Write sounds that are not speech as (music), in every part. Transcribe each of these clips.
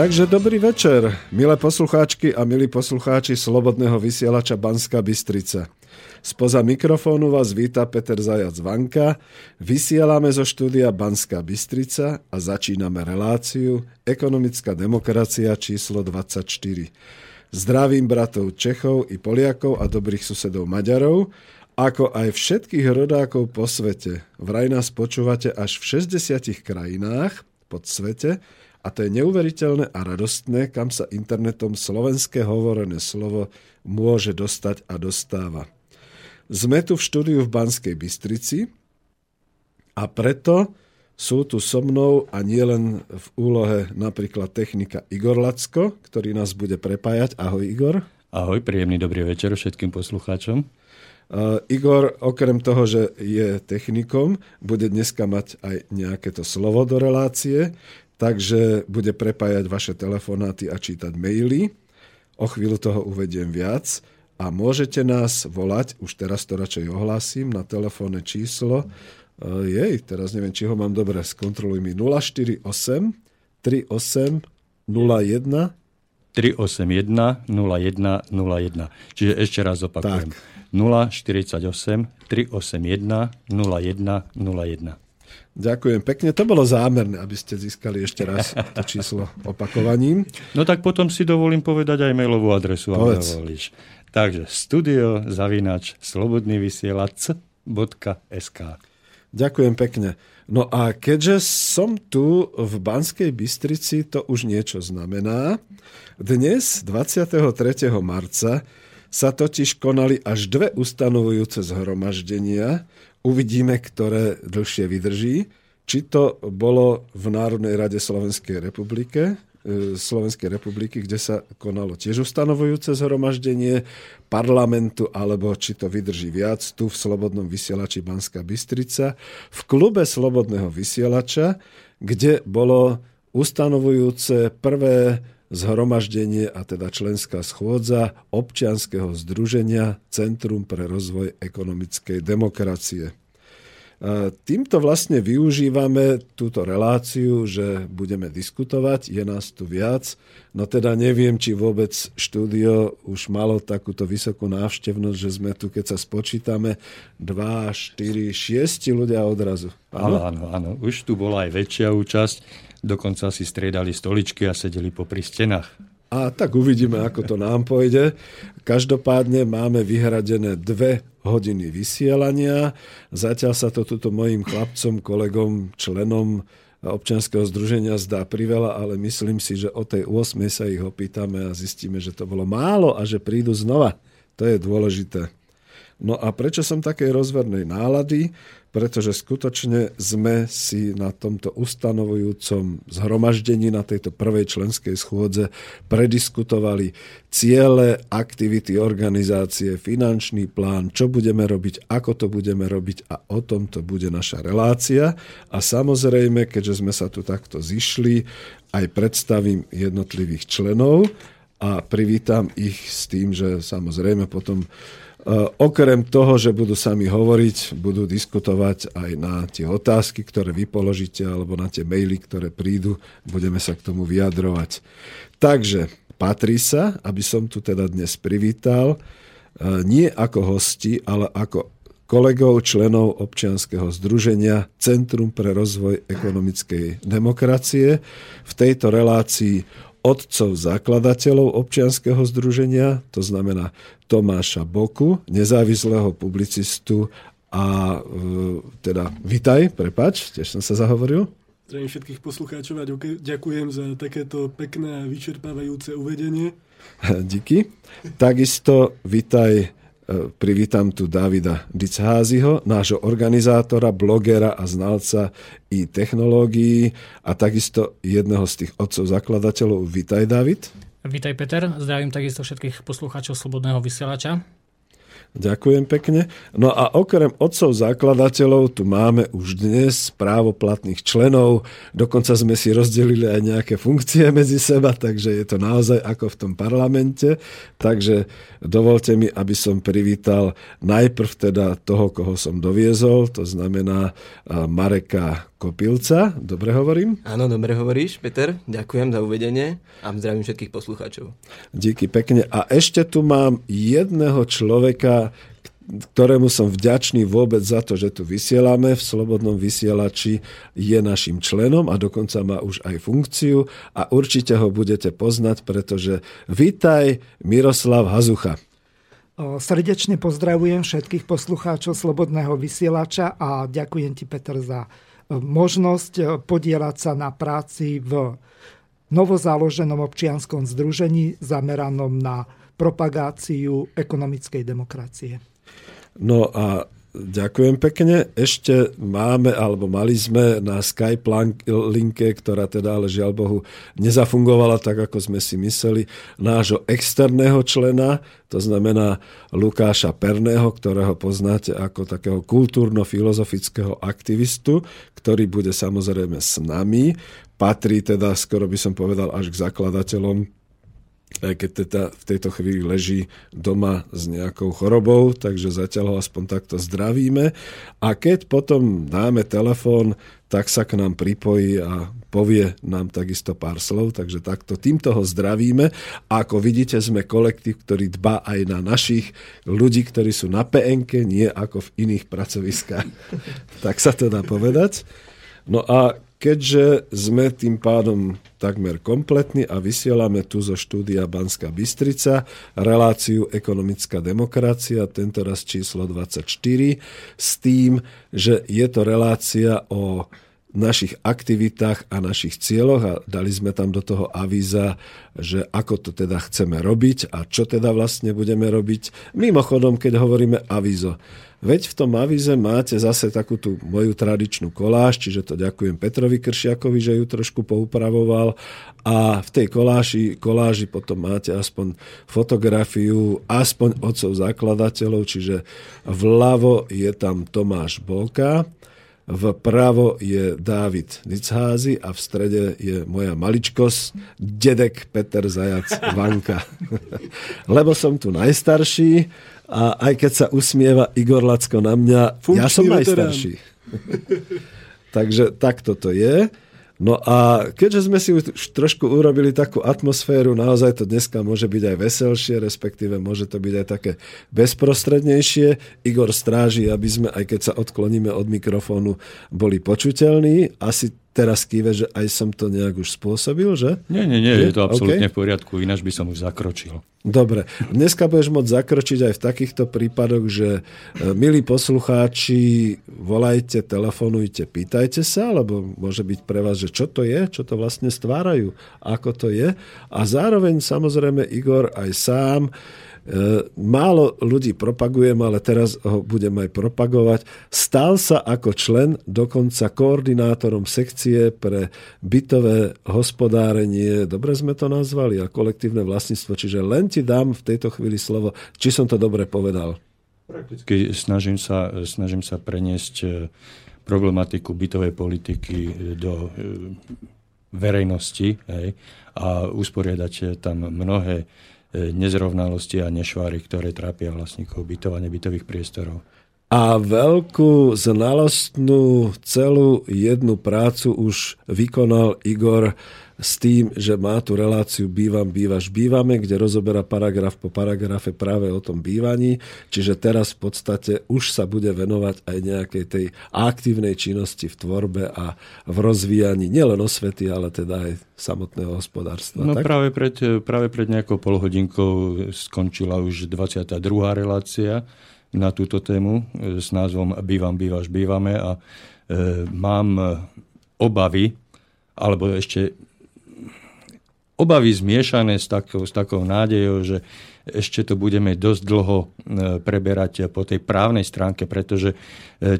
Takže dobrý večer, milé poslucháčky a milí poslucháči Slobodného vysielača Banska Bystrica. Spoza mikrofónu vás víta Peter Zajac Vanka. Vysielame zo štúdia Banská Bystrica a začíname reláciu Ekonomická demokracia číslo 24. Zdravím bratov Čechov i Poliakov a dobrých susedov Maďarov, ako aj všetkých rodákov po svete. Vraj nás počúvate až v 60 krajinách pod svete, a to je neuveriteľné a radostné, kam sa internetom slovenské hovorené slovo môže dostať a dostáva. Sme tu v štúdiu v Banskej Bystrici a preto sú tu so mnou a nielen v úlohe napríklad technika Igor Lacko, ktorý nás bude prepájať. Ahoj Igor. Ahoj, príjemný dobrý večer všetkým poslucháčom. Uh, Igor, okrem toho, že je technikom, bude dneska mať aj nejaké to slovo do relácie, takže bude prepájať vaše telefonáty a čítať maily. O chvíľu toho uvediem viac a môžete nás volať, už teraz to radšej ohlásim, na telefónne číslo. E, jej, teraz neviem, či ho mám dobre, skontroluj mi 048 38 01 381 01 01. Čiže ešte raz opakujem. Tak. 048 381 01 01. Ďakujem pekne. To bolo zámerné, aby ste získali ešte raz to číslo opakovaním. No tak potom si dovolím povedať aj mailovú adresu. Povedz. Takže studio zavinač slobodnyvysielac.sk Ďakujem pekne. No a keďže som tu v Banskej Bystrici, to už niečo znamená. Dnes, 23. marca, sa totiž konali až dve ustanovujúce zhromaždenia, Uvidíme, ktoré dlhšie vydrží. Či to bolo v Národnej rade Slovenskej republike, e, Slovenskej republiky, kde sa konalo tiež ustanovujúce zhromaždenie parlamentu, alebo či to vydrží viac tu v Slobodnom vysielači Banská Bystrica, v klube Slobodného vysielača, kde bolo ustanovujúce prvé zhromaždenie a teda členská schôdza občianskeho združenia Centrum pre rozvoj ekonomickej demokracie. Týmto vlastne využívame túto reláciu, že budeme diskutovať, je nás tu viac, no teda neviem, či vôbec štúdio už malo takúto vysokú návštevnosť, že sme tu, keď sa spočítame, 2, 4, 6 ľudia odrazu. Áno, áno, áno. Už tu bola aj väčšia účasť. Dokonca si striedali stoličky a sedeli popri stenách. A tak uvidíme, ako to nám pôjde. Každopádne máme vyhradené dve hodiny vysielania. Zatiaľ sa to tuto mojim chlapcom, kolegom, členom občianského združenia zdá priveľa, ale myslím si, že o tej 8. sa ich opýtame a zistíme, že to bolo málo a že prídu znova. To je dôležité. No a prečo som takej rozvernej nálady? pretože skutočne sme si na tomto ustanovujúcom zhromaždení na tejto prvej členskej schôdze prediskutovali ciele, aktivity organizácie, finančný plán, čo budeme robiť, ako to budeme robiť a o tom to bude naša relácia. A samozrejme, keďže sme sa tu takto zišli, aj predstavím jednotlivých členov a privítam ich s tým, že samozrejme potom okrem toho, že budú sami hovoriť, budú diskutovať aj na tie otázky, ktoré vy položíte, alebo na tie maily, ktoré prídu, budeme sa k tomu vyjadrovať. Takže patrí sa, aby som tu teda dnes privítal, nie ako hosti, ale ako kolegov, členov občianskeho združenia Centrum pre rozvoj ekonomickej demokracie. V tejto relácii otcov zakladateľov občianskeho združenia, to znamená Tomáša Boku, nezávislého publicistu a e, teda vitaj, prepač, tiež som sa zahovoril. Zdravím všetkých poslucháčov a ďakujem za takéto pekné a vyčerpávajúce uvedenie. (laughs) Díky. Takisto vitaj privítam tu Davida Dicháziho, nášho organizátora, blogera a znalca i technológií a takisto jedného z tých otcov zakladateľov. Vítaj, David. Vítaj, Peter. Zdravím takisto všetkých poslucháčov Slobodného vysielača. Ďakujem pekne. No a okrem otcov zakladateľov tu máme už dnes právoplatných členov. Dokonca sme si rozdelili aj nejaké funkcie medzi seba, takže je to naozaj ako v tom parlamente. Takže dovolte mi, aby som privítal najprv teda toho, koho som doviezol, to znamená Mareka Kopilca. Dobre hovorím? Áno, dobre hovoríš, Peter. Ďakujem za uvedenie a zdravím všetkých poslucháčov. Díky pekne. A ešte tu mám jedného človeka, ktorému som vďačný vôbec za to, že tu vysielame v Slobodnom vysielači, je našim členom a dokonca má už aj funkciu a určite ho budete poznať, pretože vítaj Miroslav Hazucha. Srdečne pozdravujem všetkých poslucháčov Slobodného vysielača a ďakujem ti, Peter, za možnosť eh, podielať sa na práci v novozaloženom občianskom združení zameranom na propagáciu ekonomickej demokracie. No a Ďakujem pekne. Ešte máme, alebo mali sme na Skype linke, ktorá teda ale žiaľ Bohu nezafungovala tak, ako sme si mysleli, nášho externého člena, to znamená Lukáša Perného, ktorého poznáte ako takého kultúrno-filozofického aktivistu, ktorý bude samozrejme s nami. Patrí teda, skoro by som povedal, až k zakladateľom keď teda v tejto chvíli leží doma s nejakou chorobou, takže zatiaľ ho aspoň takto zdravíme. A keď potom dáme telefón, tak sa k nám pripojí a povie nám takisto pár slov, takže takto týmto ho zdravíme. A ako vidíte, sme kolektív, ktorý dba aj na našich ľudí, ktorí sú na PNK, nie ako v iných pracoviskách. (laughs) tak sa to dá povedať. No a keďže sme tým pádom takmer kompletní a vysielame tu zo štúdia Banská Bystrica reláciu Ekonomická demokracia, tento číslo 24, s tým, že je to relácia o našich aktivitách a našich cieľoch a dali sme tam do toho avíza, že ako to teda chceme robiť a čo teda vlastne budeme robiť. Mimochodom, keď hovoríme avízo, Veď v tom avize máte zase takú tú moju tradičnú koláž, čiže to ďakujem Petrovi Kršiakovi, že ju trošku poupravoval a v tej koláži, koláži potom máte aspoň fotografiu, aspoň otcov zakladateľov, čiže vľavo je tam Tomáš Bolka, vpravo je Dávid Nicházy a v strede je moja maličkosť, dedek Peter Zajac Vanka. (laughs) Lebo som tu najstarší a aj keď sa usmieva Igor Lacko na mňa, Funkčný ja som najstarší. (laughs) Takže takto to je. No a keďže sme si už trošku urobili takú atmosféru, naozaj to dneska môže byť aj veselšie, respektíve môže to byť aj také bezprostrednejšie. Igor stráži, aby sme, aj keď sa odkloníme od mikrofónu, boli počuteľní. Asi teraz kýve, že aj som to nejak už spôsobil, že? Nie, nie, nie, je to absolútne okay. v poriadku, ináč by som už zakročil. Dobre, dneska budeš môcť zakročiť aj v takýchto prípadoch, že e, milí poslucháči, volajte, telefonujte, pýtajte sa, lebo môže byť pre vás, že čo to je, čo to vlastne stvárajú, ako to je. A zároveň samozrejme Igor aj sám málo ľudí propagujem, ale teraz ho budem aj propagovať. Stal sa ako člen dokonca koordinátorom sekcie pre bytové hospodárenie, dobre sme to nazvali, a kolektívne vlastníctvo. Čiže len ti dám v tejto chvíli slovo, či som to dobre povedal. Prakticky snažím sa, snažím sa preniesť e, problematiku bytovej politiky do e, verejnosti hej, a usporiadať tam mnohé nezrovnalosti a nešváry, ktoré trápia vlastníkov bytov a nebytových priestorov. A veľkú znalostnú celú jednu prácu už vykonal Igor s tým, že má tú reláciu Bývam, bývaš, bývame, kde rozoberá paragraf po paragrafe práve o tom bývaní. Čiže teraz v podstate už sa bude venovať aj nejakej tej aktívnej činnosti v tvorbe a v rozvíjaní nielen osvety, ale teda aj samotného hospodárstva. No tak? práve pred, práve pred nejakou polhodinkou skončila už 22. relácia na túto tému s názvom Bývam, bývaš, bývame a e, mám obavy, alebo ešte obavy zmiešané s takou, s takou nádejou, že ešte to budeme dosť dlho e, preberať po tej právnej stránke, pretože e,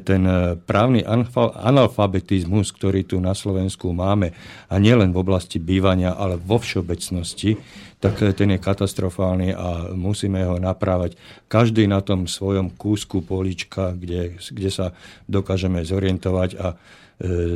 ten e, právny analfabetizmus, ktorý tu na Slovensku máme, a nielen v oblasti bývania, ale vo všeobecnosti, tak ten je katastrofálny a musíme ho naprávať. Každý na tom svojom kúsku polička, kde, kde sa dokážeme zorientovať a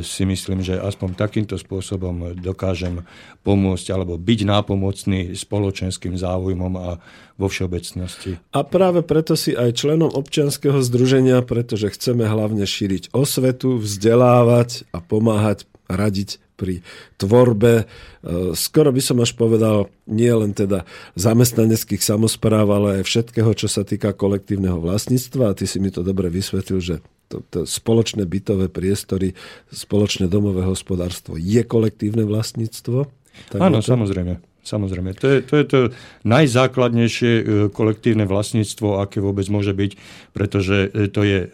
si myslím, že aspoň takýmto spôsobom dokážem pomôcť alebo byť nápomocný spoločenským záujmom a vo všeobecnosti. A práve preto si aj členom občianskeho združenia, pretože chceme hlavne šíriť osvetu, vzdelávať a pomáhať, radiť pri tvorbe. E, skoro by som až povedal, nie len teda zamestnaneckých samozpráv, ale aj všetkého, čo sa týka kolektívneho vlastníctva. A ty si mi to dobre vysvetlil, že to, to spoločné bytové priestory, spoločné domové hospodárstvo je kolektívne vlastníctvo? Tak Áno, to? samozrejme. Samozrejme, to je, to je to najzákladnejšie e, kolektívne vlastníctvo, aké vôbec môže byť, pretože e, to je e,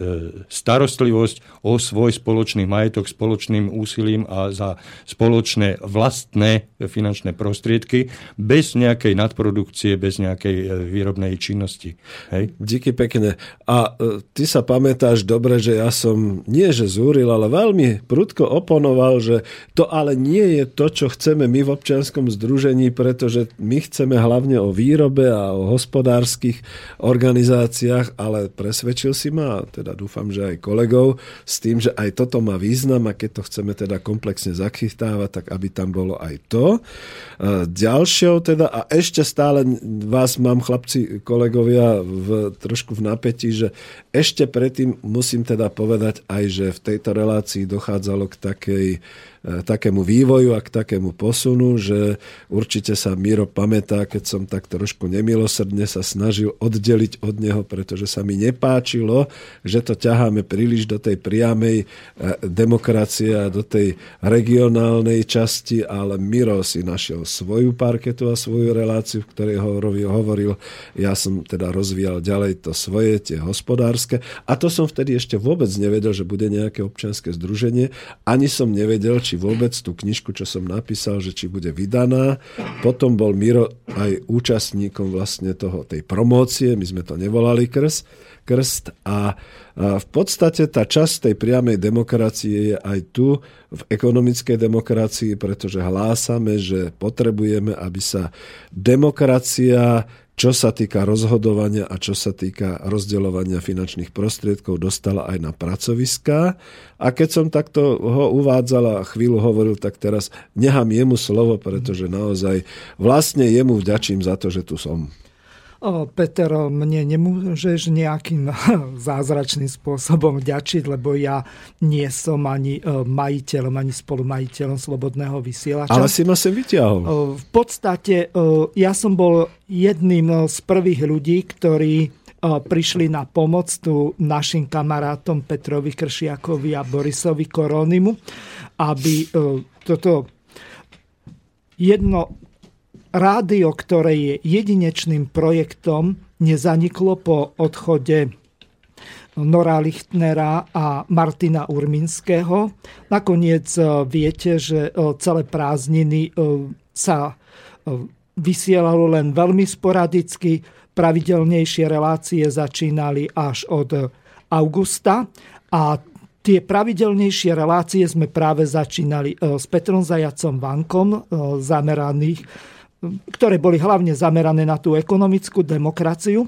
starostlivosť o svoj spoločný majetok spoločným úsilím a za spoločné vlastné finančné prostriedky bez nejakej nadprodukcie, bez nejakej výrobnej činnosti. Hej? Díky pekne. A ty sa pamätáš dobre, že ja som nie že zúril, ale veľmi prudko oponoval, že to ale nie je to, čo chceme my v občianskom združení pretože my chceme hlavne o výrobe a o hospodárskych organizáciách, ale presvedčil si ma, a teda dúfam, že aj kolegov, s tým, že aj toto má význam a keď to chceme teda komplexne zachytávať, tak aby tam bolo aj to. Ďalšou teda, a ešte stále vás mám, chlapci, kolegovia, v, trošku v napätí, že ešte predtým musím teda povedať aj, že v tejto relácii dochádzalo k takej takému vývoju a k takému posunu, že určite sa Miro pamätá, keď som tak trošku nemilosrdne sa snažil oddeliť od neho, pretože sa mi nepáčilo, že to ťaháme príliš do tej priamej e, demokracie a do tej regionálnej časti, ale Miro si našiel svoju parketu a svoju reláciu, v ktorej hovoril, hovoril ja som teda rozvíjal ďalej to svoje, tie hospodárske. A to som vtedy ešte vôbec nevedel, že bude nejaké občianske združenie, ani som nevedel, či či vôbec tú knižku, čo som napísal, že či bude vydaná. Potom bol Miro aj účastníkom vlastne toho, tej promócie, my sme to nevolali krst, krst a, v podstate tá časť tej priamej demokracie je aj tu v ekonomickej demokracii, pretože hlásame, že potrebujeme, aby sa demokracia čo sa týka rozhodovania a čo sa týka rozdeľovania finančných prostriedkov, dostala aj na pracoviská. A keď som takto ho uvádzal a chvíľu hovoril, tak teraz nechám jemu slovo, pretože naozaj vlastne jemu vďačím za to, že tu som. Peter, mne nemôžeš nejakým (laughs) zázračným spôsobom vďačiť, lebo ja nie som ani e, majiteľom, ani spolumajiteľom Slobodného vysielača. Ale si ma sem vyťahol. V podstate e, ja som bol jedným z prvých ľudí, ktorí e, prišli na pomoc tu našim kamarátom Petrovi Kršiakovi a Borisovi Koronimu, aby toto jedno rádio, ktoré je jedinečným projektom, nezaniklo po odchode Nora Lichtnera a Martina Urminského. Nakoniec e, viete, že e, celé prázdniny e, sa vysielalo len veľmi sporadicky. Pravidelnejšie relácie začínali až od augusta a tie pravidelnejšie relácie sme práve začínali s Petrom Zajacom Vankom, zameraných ktoré boli hlavne zamerané na tú ekonomickú demokraciu.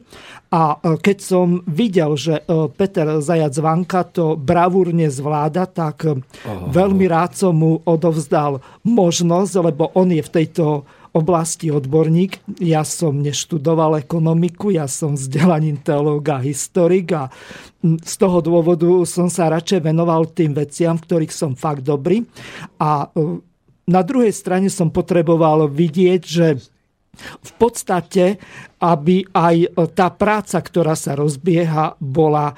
A keď som videl, že Peter Zajac Vanka to bravúrne zvláda, tak oh. veľmi rád som mu odovzdal možnosť, lebo on je v tejto oblasti odborník. Ja som neštudoval ekonomiku, ja som vzdelaním teológ a historik a z toho dôvodu som sa radšej venoval tým veciam, v ktorých som fakt dobrý. A e, na druhej strane som potreboval vidieť, že v podstate, aby aj tá práca, ktorá sa rozbieha, bola e,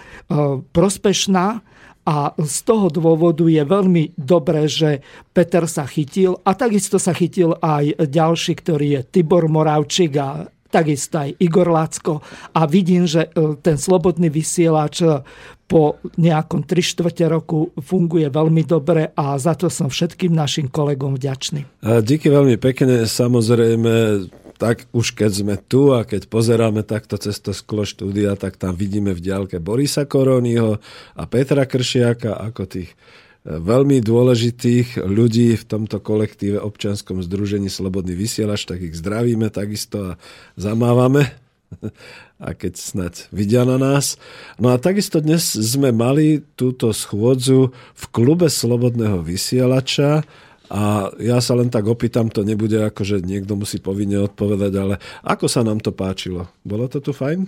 prospešná, a z toho dôvodu je veľmi dobré, že Peter sa chytil a takisto sa chytil aj ďalší, ktorý je Tibor Moravčík a takisto aj Igor Lacko. A vidím, že e, ten slobodný vysielač e, po nejakom 3 čtvrte roku funguje veľmi dobre a za to som všetkým našim kolegom vďačný. Díky veľmi pekne. Samozrejme, tak už keď sme tu a keď pozeráme takto cez to sklo štúdia, tak tam vidíme v diálke Borisa Koronyho a Petra Kršiaka ako tých e, veľmi dôležitých ľudí v tomto kolektíve občianskom združení Slobodný vysielač, tak ich zdravíme takisto a zamávame (laughs) a keď snať vidia na nás. No a takisto dnes sme mali túto schôdzu v klube Slobodného vysielača a ja sa len tak opýtam, to nebude ako, že niekto musí povinne odpovedať, ale ako sa nám to páčilo? Bolo to tu fajn?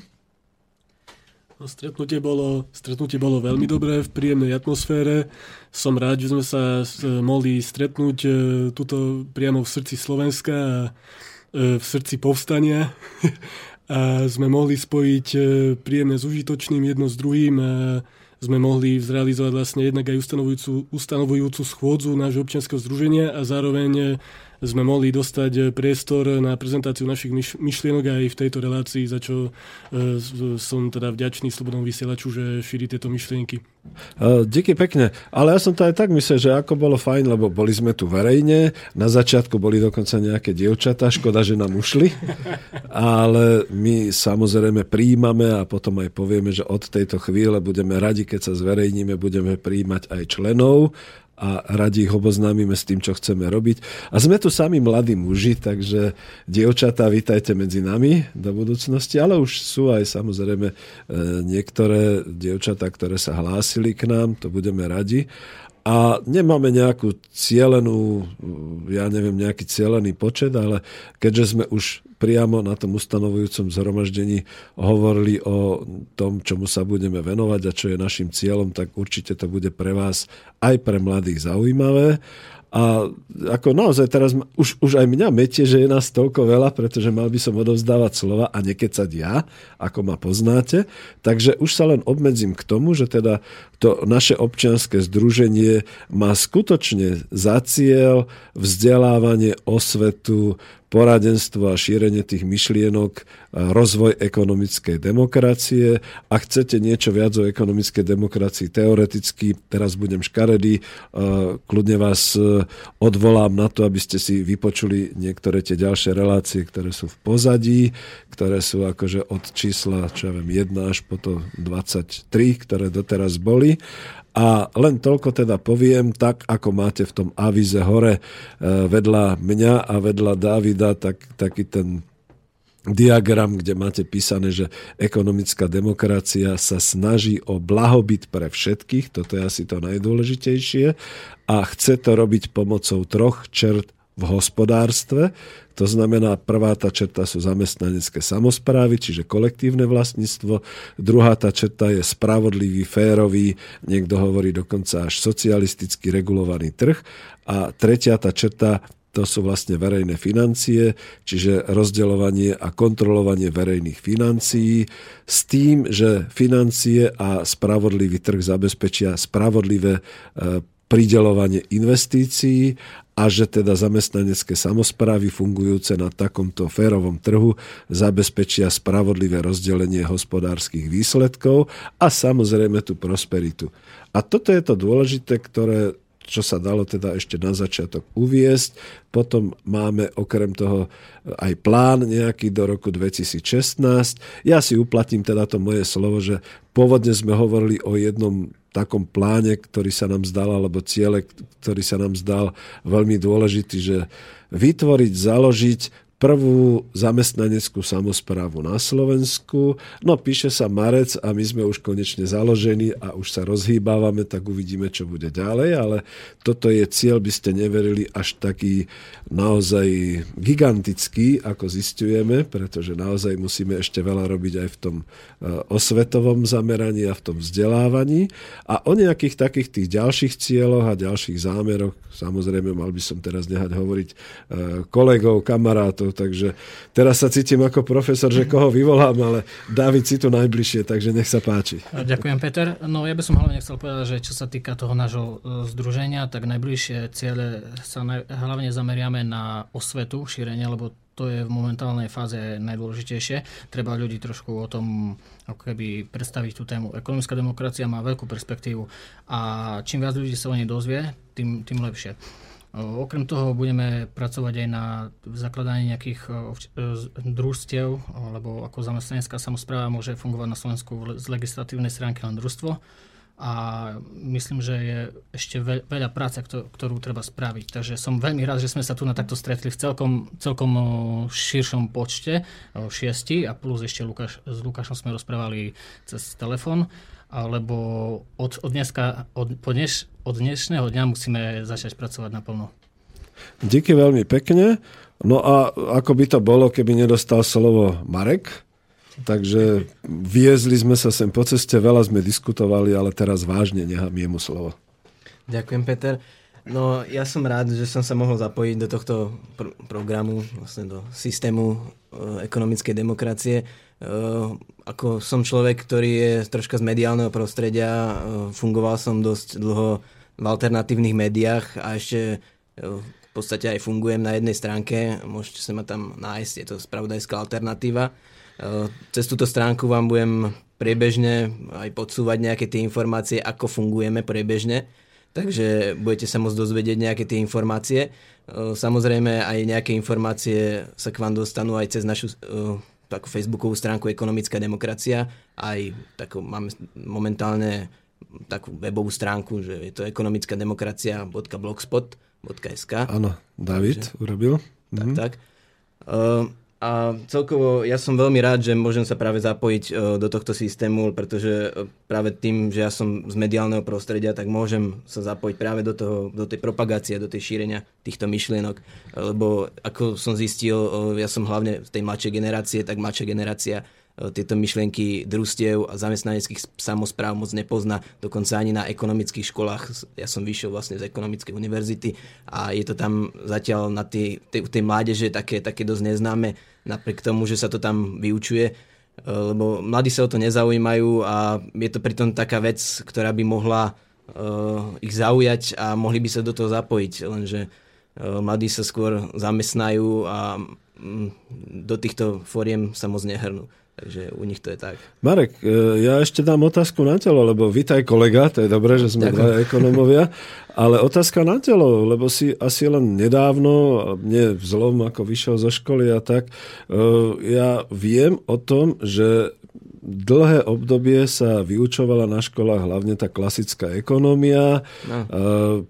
No, stretnutie, bolo, stretnutie bolo veľmi dobré, v príjemnej atmosfére. Som rád, že sme sa mohli stretnúť e, tuto priamo v srdci Slovenska a e, v srdci povstania. (laughs) sme mohli spojiť e, príjemné s užitočným jedno s druhým. Sme mohli zrealizovať vlastne jednak aj ustanovujúcu, ustanovujúcu schôdzu nášho občianského združenia a zároveň sme mohli dostať eh, priestor na prezentáciu našich myšlienok aj v tejto relácii, za čo eh, som teda vďačný Slobodnom vysielaču, že šíri tieto myšlienky. Eh, díky pekne. Ale ja som to aj tak myslel, že ako bolo fajn, lebo boli sme tu verejne. Na začiatku boli dokonca nejaké dievčatá, škoda, že nám ušli. Ale my samozrejme príjmame a potom aj povieme, že od tejto chvíle budeme radi, keď sa zverejníme, budeme príjmať aj členov a radi ich oboznámime s tým, čo chceme robiť. A sme tu sami mladí muži, takže dievčatá, vítajte medzi nami do budúcnosti, ale už sú aj samozrejme e, niektoré dievčatá, ktoré sa hlásili k nám, to budeme radi. A nemáme nejakú cielenú, ja neviem, nejaký cielený počet, ale keďže sme už priamo na tom ustanovujúcom zhromaždení hovorili o tom, čomu sa budeme venovať a čo je našim cieľom, tak určite to bude pre vás aj pre mladých zaujímavé. A ako naozaj teraz už, už aj mňa metie, že je nás toľko veľa, pretože mal by som odovzdávať slova a nekecať ja, ako ma poznáte. Takže už sa len obmedzím k tomu, že teda to naše občianske združenie má skutočne za cieľ vzdelávanie, osvetu, poradenstvo a šírenie tých myšlienok, rozvoj ekonomickej demokracie. A chcete niečo viac o ekonomickej demokracii teoreticky, teraz budem škaredý, kľudne vás e, odvolám na to, aby ste si vypočuli niektoré tie ďalšie relácie, ktoré sú v pozadí, ktoré sú akože od čísla, čo ja viem, 1 až po to 23, ktoré doteraz boli. A len toľko teda poviem, tak ako máte v tom avize hore e, vedľa mňa a vedľa Davida, tak, taký ten diagram, kde máte písané, že ekonomická demokracia sa snaží o blahobyt pre všetkých, toto je asi to najdôležitejšie, a chce to robiť pomocou troch čert v hospodárstve. To znamená, prvá tá črta sú zamestnanecké samozprávy, čiže kolektívne vlastníctvo. Druhá tá črta je spravodlivý, férový, niekto hovorí dokonca až socialisticky regulovaný trh. A tretia tá črta to sú vlastne verejné financie, čiže rozdeľovanie a kontrolovanie verejných financií s tým, že financie a spravodlivý trh zabezpečia spravodlivé e, pridelovanie investícií a že teda zamestnanecké samozprávy fungujúce na takomto férovom trhu zabezpečia spravodlivé rozdelenie hospodárskych výsledkov a samozrejme tú prosperitu. A toto je to dôležité, ktoré čo sa dalo teda ešte na začiatok uviesť. Potom máme okrem toho aj plán nejaký do roku 2016. Ja si uplatím teda to moje slovo, že pôvodne sme hovorili o jednom takom pláne, ktorý sa nám zdal, alebo ciele, ktorý sa nám zdal veľmi dôležitý, že vytvoriť, založiť prvú zamestnaneckú samozprávu na Slovensku. No píše sa Marec a my sme už konečne založení a už sa rozhýbávame, tak uvidíme, čo bude ďalej, ale toto je cieľ, by ste neverili, až taký naozaj gigantický, ako zistujeme, pretože naozaj musíme ešte veľa robiť aj v tom e, osvetovom zameraní a v tom vzdelávaní. A o nejakých takých tých ďalších cieľoch a ďalších zámeroch, samozrejme mal by som teraz nehať hovoriť e, kolegov, kamarátov, takže teraz sa cítim ako profesor, že koho vyvolám, ale David si tu najbližšie, takže nech sa páči. Ďakujem, Peter. No ja by som hlavne chcel povedať, že čo sa týka toho nášho e, združenia, tak najbližšie ciele sa hlavne zameriame na osvetu, šírenie, lebo to je v momentálnej fáze najdôležitejšie. Treba ľudí trošku o tom ako keby predstaviť tú tému. Ekonomická demokracia má veľkú perspektívu a čím viac ľudí sa o nej dozvie, tým, tým lepšie. Okrem toho budeme pracovať aj na zakladaní nejakých družstiev, lebo ako zamestnanecká samozpráva môže fungovať na Slovensku z legislatívnej stránky len družstvo a myslím, že je ešte veľa práce, ktorú treba spraviť. Takže som veľmi rád, že sme sa tu na takto stretli v celkom, celkom širšom počte, šiesti a plus ešte Lukáš, s Lukášom sme rozprávali cez telefón alebo od, od, dneska, od, po dneš, od dnešného dňa musíme začať pracovať naplno. Díky veľmi pekne. No a ako by to bolo, keby nedostal slovo Marek? Takže viezli sme sa sem po ceste, veľa sme diskutovali, ale teraz vážne nechám jemu slovo. Ďakujem, Peter. No, ja som rád, že som sa mohol zapojiť do tohto pr- programu, vlastne do systému e, ekonomickej demokracie. Eh, ako som človek, ktorý je troška z mediálneho prostredia, eh, fungoval som dosť dlho v alternatívnych médiách a ešte eh, v podstate aj fungujem na jednej stránke, môžete sa ma tam nájsť, je to spravodajská alternatíva. Cez túto stránku vám budem priebežne aj podsúvať nejaké tie informácie, ako fungujeme priebežne, takže budete sa môcť dozvedieť nejaké tie informácie. Samozrejme aj nejaké informácie sa k vám dostanú aj cez našu takú facebookovú stránku Ekonomická demokracia, aj takú, máme momentálne takú webovú stránku, že je to ekonomická demokracia.blogspot.sk. Áno, David Takže, urobil. Tak, mm-hmm. tak. Uh, a celkovo ja som veľmi rád, že môžem sa práve zapojiť uh, do tohto systému, pretože uh, práve tým, že ja som z mediálneho prostredia, tak môžem sa zapojiť práve do, toho, do tej propagácie, do tej šírenia týchto myšlienok. Uh, lebo ako som zistil, ja som hlavne z tej mladšej generácie, tak mladšia generácia E, tieto myšlienky družstiev a zamestnaneckých samozpráv moc nepozná, dokonca ani na ekonomických školách. Ja som vyšiel vlastne z ekonomickej univerzity a je to tam zatiaľ na tej, tej, tej mládeže také, také dosť neznáme, napriek tomu, že sa to tam vyučuje e, lebo mladí sa o to nezaujímajú a je to pritom taká vec, ktorá by mohla uh, ich zaujať a mohli by sa do toho zapojiť, lenže uh, mladí sa skôr zamestnajú a um, do týchto fóriem sa moc nehrnú. Takže u nich to je tak. Marek, e, ja ešte dám otázku na telo, lebo vítaj kolega, to je dobré, že sme dva ekonomovia, ale otázka na telo, lebo si asi len nedávno, nie v zlom, ako vyšiel zo školy a tak, e, ja viem o tom, že dlhé obdobie sa vyučovala na školách hlavne tá klasická ekonomia, no.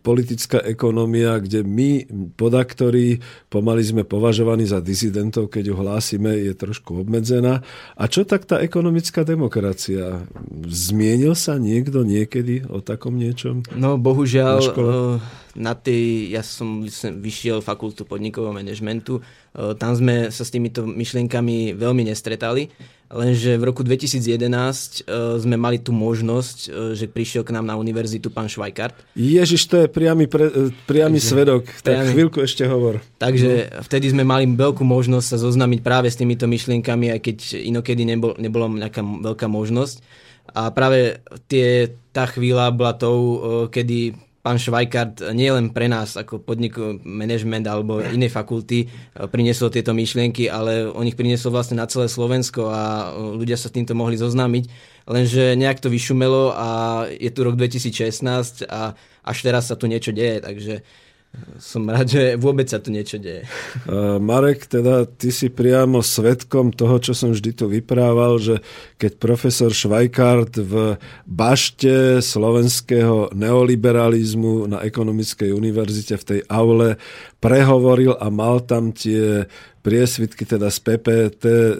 politická ekonomia, kde my, podaktori, pomaly sme považovaní za dizidentov, keď ju hlásime, je trošku obmedzená. A čo tak tá ekonomická demokracia? Zmienil sa niekto niekedy o takom niečom? No, bohužiaľ, na, eh, na tej, ja som vyšiel fakultu podnikového manažmentu, eh, tam sme sa s týmito myšlienkami veľmi nestretali. Lenže v roku 2011 uh, e, sme mali tú možnosť, uh, že prišiel k nám na univerzitu pán Švajkart. Ježiš, to je priamy, pre, uh, priamy Takže, svedok. Tak priamy. chvíľku ešte hovor. Takže no. vtedy sme mali veľkú možnosť sa zoznamiť práve s týmito myšlienkami, aj keď inokedy nebol, nebola nejaká veľká možnosť. A práve tie, tá chvíľa bola tou, uh, kedy pán Švajkart nielen pre nás ako podnik management alebo iné fakulty eh, priniesol tieto myšlienky, ale on ich priniesol vlastne na celé Slovensko a eh, ľudia sa s týmto mohli zoznámiť. Lenže nejak to vyšumelo a je tu rok 2016 a až teraz sa tu niečo deje, takže som rád, že vôbec sa tu niečo deje. Marek, teda ty si priamo svetkom toho, čo som vždy tu vyprával, že keď profesor Švajkart v bašte slovenského neoliberalizmu na ekonomickej univerzite v tej aule prehovoril a mal tam tie priesvitky teda z PPT e,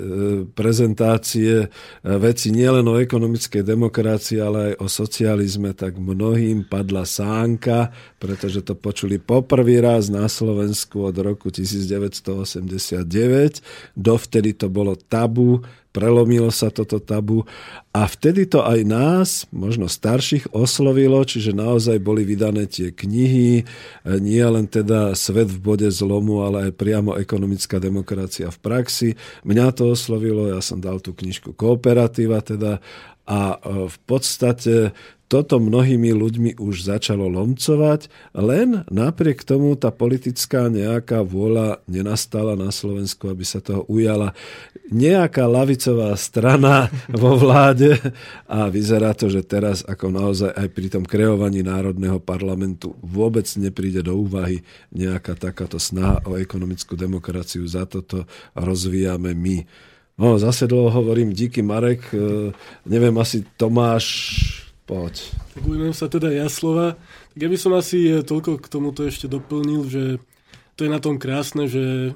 prezentácie e, veci nielen o ekonomickej demokracii, ale aj o socializme, tak mnohým padla sánka, pretože to počuli poprvý raz na Slovensku od roku 1989. Dovtedy to bolo tabu, prelomilo sa toto tabu. A vtedy to aj nás, možno starších, oslovilo, čiže naozaj boli vydané tie knihy, e, nie len teda Svet v bode zlomu, ale aj priamo ekonomická demokracia v praxi. Mňa to oslovilo, ja som dal tú knižku Kooperatíva teda. A e, v podstate toto mnohými ľuďmi už začalo lomcovať, len napriek tomu tá politická nejaká vôľa nenastala na Slovensku, aby sa toho ujala nejaká lavicová strana (laughs) vo vláde a vyzerá to, že teraz ako naozaj aj pri tom kreovaní Národného parlamentu vôbec nepríde do úvahy nejaká takáto snaha o ekonomickú demokraciu. Za toto rozvíjame my. No, zase dlho hovorím, díky Marek, e, neviem, asi Tomáš Poď. Tak ujmem sa teda ja slova. Tak ja by som asi toľko k tomuto ešte doplnil, že to je na tom krásne, že e,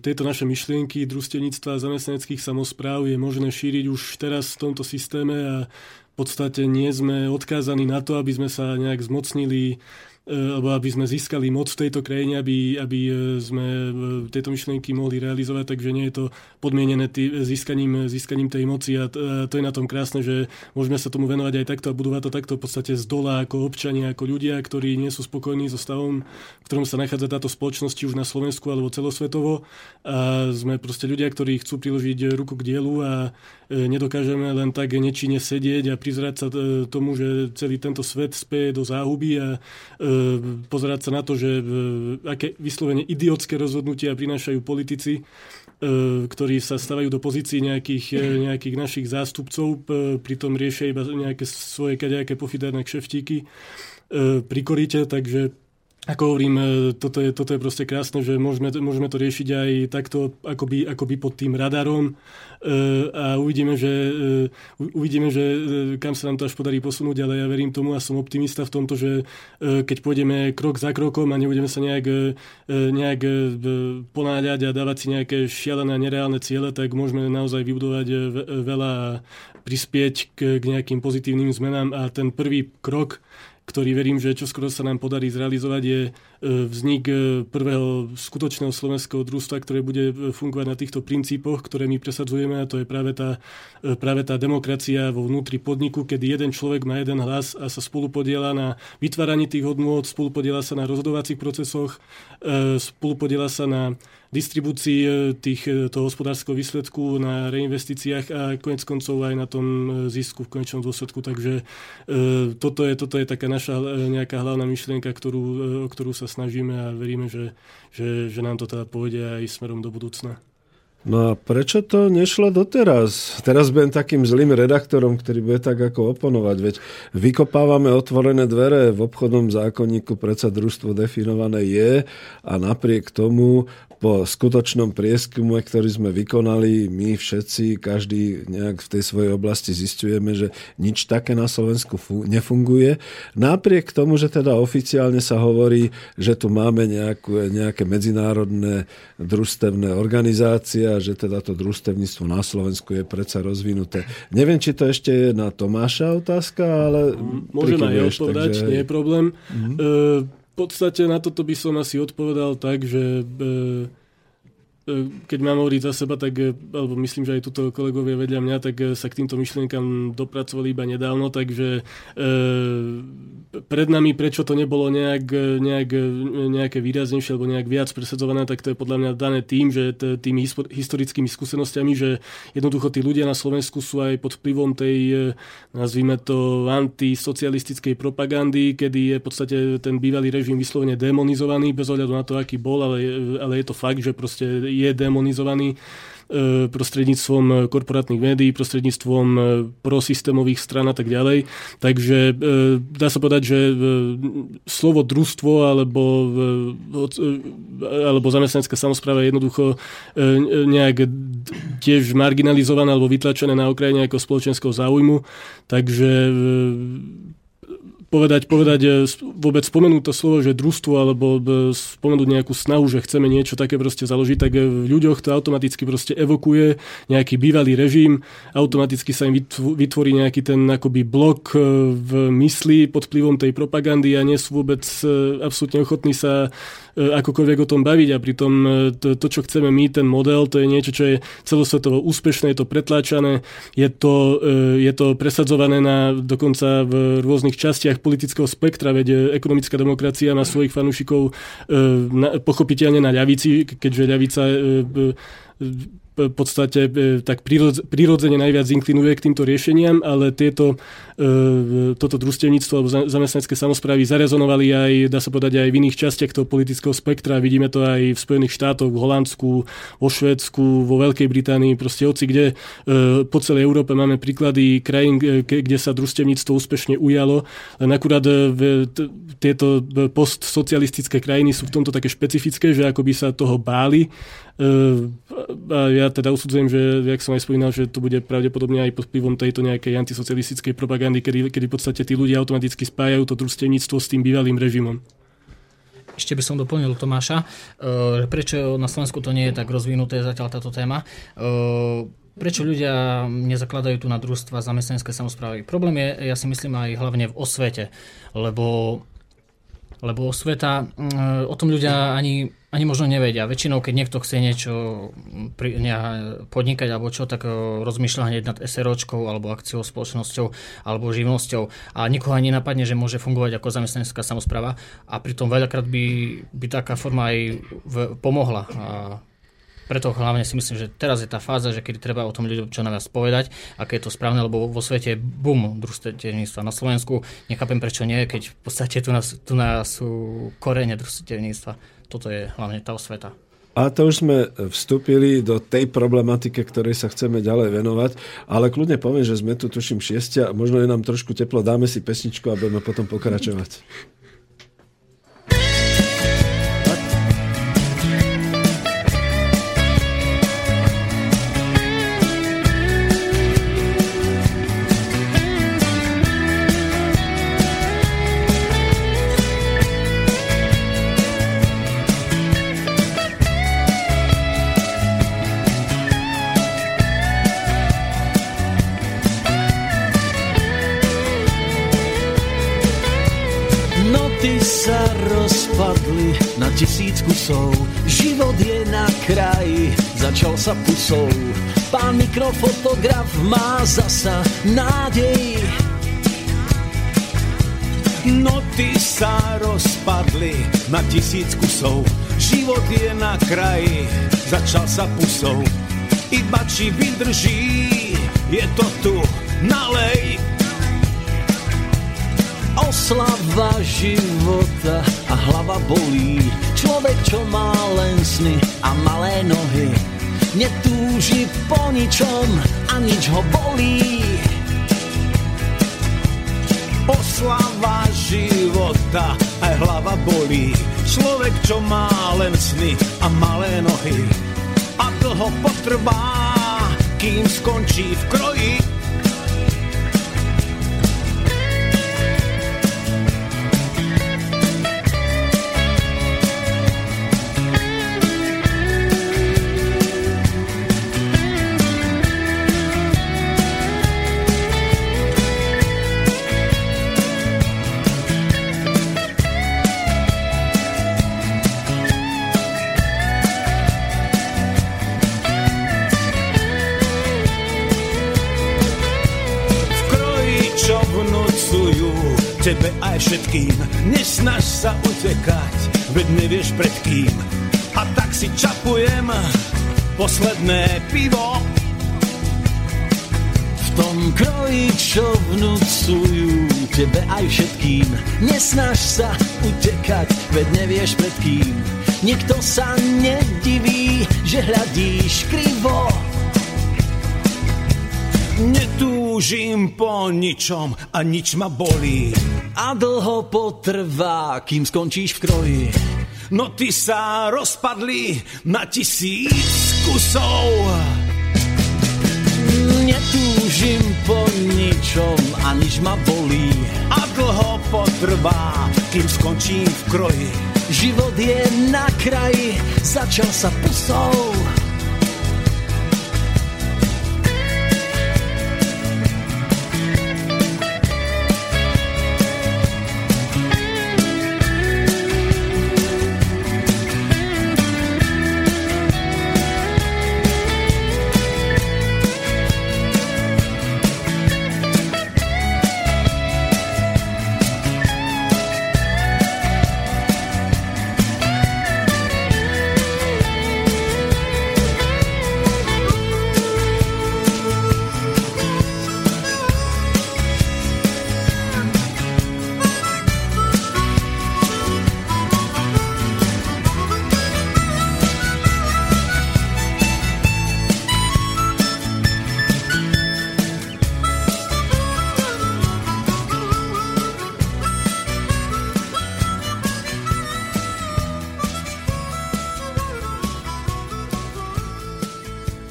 tieto naše myšlienky družstevníctva a zamestnaneckých samozpráv je možné šíriť už teraz v tomto systéme a v podstate nie sme odkázaní na to, aby sme sa nejak zmocnili alebo aby sme získali moc v tejto krajine, aby, aby e, sme e, tieto myšlienky mohli realizovať, takže nie je to podmienené tý, získaním, získaním tej moci a to je na tom krásne, že môžeme sa tomu venovať aj takto a budovať to takto v podstate z dola ako občania, ako ľudia, ktorí nie sú spokojní so stavom, v ktorom sa nachádza táto spoločnosť, už na Slovensku alebo celosvetovo. A sme proste ľudia, ktorí chcú priložiť ruku k dielu a nedokážeme len tak nečine sedieť a prizrať sa tomu, že celý tento svet speje do záhuby a pozerať sa na to, že aké vyslovene idiotské rozhodnutia prinášajú politici, e, ktorí sa stavajú do pozícií nejakých, e, nejakých našich zástupcov, pritom riešia iba nejaké svoje kadejaké pofiderné kšeftíky e, pri korite, takže ako hovorím, toto je, toto je proste krásne, že môžeme, môžeme to riešiť aj takto akoby, akoby pod tým radarom. A uvidíme, že, uvidíme, že kam sa nám to až podarí posunúť, ale ja verím tomu a som optimista v tomto, že keď pôjdeme krok za krokom a nebudeme sa nejak, nejak ponáľať a dávať si nejaké šialené nereálne ciele, tak môžeme naozaj vybudovať veľa a prispieť k, k nejakým pozitívnym zmenám. A ten prvý krok ktorý verím, že čoskoro sa nám podarí zrealizovať, je e, vznik e, prvého skutočného slovenského družstva, ktoré bude e, fungovať na týchto princípoch, ktoré my presadzujeme a to je práve tá, práve tá demokracia vo vnútri podniku, kedy jeden človek má jeden hlas a sa spolupodiela na vytváraní tých hodnôt, spolupodiela sa na rozhodovacích procesoch, spolupodiela sa na distribúcii e, tých, e, toho hospodárskeho výsledku na reinvestíciách a konec koncov aj na tom e, zisku v konečnom dôsledku. Takže toto je, toto je taká naša nejaká hlavná myšlienka, ktorú, o ktorú sa snažíme a veríme, že, že, že nám to teda povede aj smerom do budúcna. No a prečo to nešlo doteraz? Teraz budem takým zlým redaktorom, ktorý bude tak ako oponovať. Veď vykopávame otvorené dvere, v obchodnom zákonníku predsa družstvo definované je a napriek tomu po skutočnom prieskume, ktorý sme vykonali, my všetci, každý nejak v tej svojej oblasti zistujeme, že nič také na Slovensku nefunguje. Napriek tomu, že teda oficiálne sa hovorí, že tu máme nejakú, nejaké medzinárodné družstevné organizácie a že teda to družstevníctvo na Slovensku je predsa rozvinuté. Neviem, či to ešte je na Tomáša otázka, ale... Môžem aj odpovedať, takže... nie je problém. Mm-hmm. E- podstate na toto by som asi odpovedal tak, že e, keď mám hovoriť za seba, tak, e, alebo myslím, že aj tuto kolegovia vedľa mňa, tak e, sa k týmto myšlienkam dopracovali iba nedávno, takže e, pred nami, prečo to nebolo nejak, nejak, nejaké výraznejšie alebo nejak viac presadzované, tak to je podľa mňa dané tým, že t- tými historickými skúsenostiami, že jednoducho tí ľudia na Slovensku sú aj pod vplyvom tej, nazvime to, antisocialistickej propagandy, kedy je v podstate ten bývalý režim vyslovene demonizovaný, bez ohľadu na to, aký bol, ale, ale je to fakt, že proste je demonizovaný e, prostredníctvom korporátnych médií, prostredníctvom e, prosystémových stran a tak ďalej. Takže e, dá sa povedať, že slovo družstvo alebo, alebo zamestnanecká samozpráva je jednoducho nejak tiež marginalizované alebo vytlačené na okraji nejakého spoločenského záujmu. Takže povedať, povedať e, vôbec spomenúť to slovo, že družstvo alebo spomenúť nejakú snahu, že chceme niečo také proste založiť, tak v ľuďoch to automaticky proste evokuje nejaký bývalý režim, automaticky sa im vytvorí nejaký ten akoby blok v mysli pod vplyvom tej propagandy a nie sú vôbec absolútne ochotní sa akokoľvek o tom baviť a pritom to, to, čo chceme my, ten model, to je niečo, čo je celosvetovo úspešné, je to pretláčané, je to, je to presadzované na dokonca v rôznych častiach politického spektra, veď ekonomická demokracia má svojich fanúšikov pochopiteľne na ľavici, keďže ľavica v podstate e, tak prirodzene najviac inklinuje k týmto riešeniam, ale tieto, e, toto družstevníctvo alebo zamestnanecké samozprávy zarezonovali aj, dá sa povedať, aj v iných častiach toho politického spektra. Vidíme to aj v Spojených štátoch, v Holandsku, vo Švedsku, vo Veľkej Británii, proste hoci kde e, po celej Európe máme príklady krajín, kde sa družstevníctvo úspešne ujalo. Len akurát tieto postsocialistické krajiny sú v tomto také špecifické, že akoby sa toho báli a ja teda usudzujem, že, jak som aj spomínal, že to bude pravdepodobne aj pod vplyvom tejto nejakej antisocialistickej propagandy, kedy, kedy v podstate tí ľudia automaticky spájajú to družstevníctvo s tým bývalým režimom. Ešte by som doplnil Tomáša, že prečo na Slovensku to nie je tak rozvinuté zatiaľ táto téma. Prečo ľudia nezakladajú tu na družstva zamestnanecké samozprávy? Problém je, ja si myslím, aj hlavne v osvete, lebo lebo sveta, mm, o tom ľudia ani, ani možno nevedia. Väčšinou, keď niekto chce niečo pri, ne, podnikať alebo čo, tak e, rozmýšľa hneď nad SROčkou alebo akciou, spoločnosťou alebo živnosťou a nikoho ani nenapadne, že môže fungovať ako zamestnanecká samozpráva a pritom veľakrát by, by taká forma aj v, pomohla. A preto hlavne si myslím, že teraz je tá fáza, že kedy treba o tom ľuďom čo najviac povedať, aké je to správne, lebo vo svete bum družstevníctva na Slovensku. Nechápem prečo nie, keď v podstate tu nás, tu nás sú korene družstevníctva. Toto je hlavne tá osveta. A to už sme vstúpili do tej problematike, ktorej sa chceme ďalej venovať, ale kľudne poviem, že sme tu tuším šiestia, možno je nám trošku teplo, dáme si pesničku a budeme potom pokračovať. (laughs) kusov. Život je na kraji, začal sa pusou. Pán mikrofotograf má zasa nádej. Noty sa rozpadli na tisíc kusov. Život je na kraji, začal sa pusou. Iba či vydrží, je to tu, nalej oslava života a hlava bolí. Človek, čo má len sny a malé nohy, netúži po ničom a nič ho bolí. Oslava života a hlava bolí. Človek, čo má len sny a malé nohy a dlho potrvá, kým skončí v kroji tebe aj všetkým. Nesnaž sa utekať, veď nevieš pred kým. A tak si čapujem posledné pivo. V tom kroji, čo vnúcujú tebe aj všetkým. Nesnaž sa utekať, veď nevieš pred kým. Nikto sa nediví, že hľadíš krivo. Netúžim po ničom a nič ma bolí. A dlho potrvá, kým skončíš v kroji. No ty sa rozpadli na tisíc kusov. Netúžim po ničom a nič ma bolí. A dlho potrvá, kým skončím v kroji. Život je na kraji, začal sa pusou.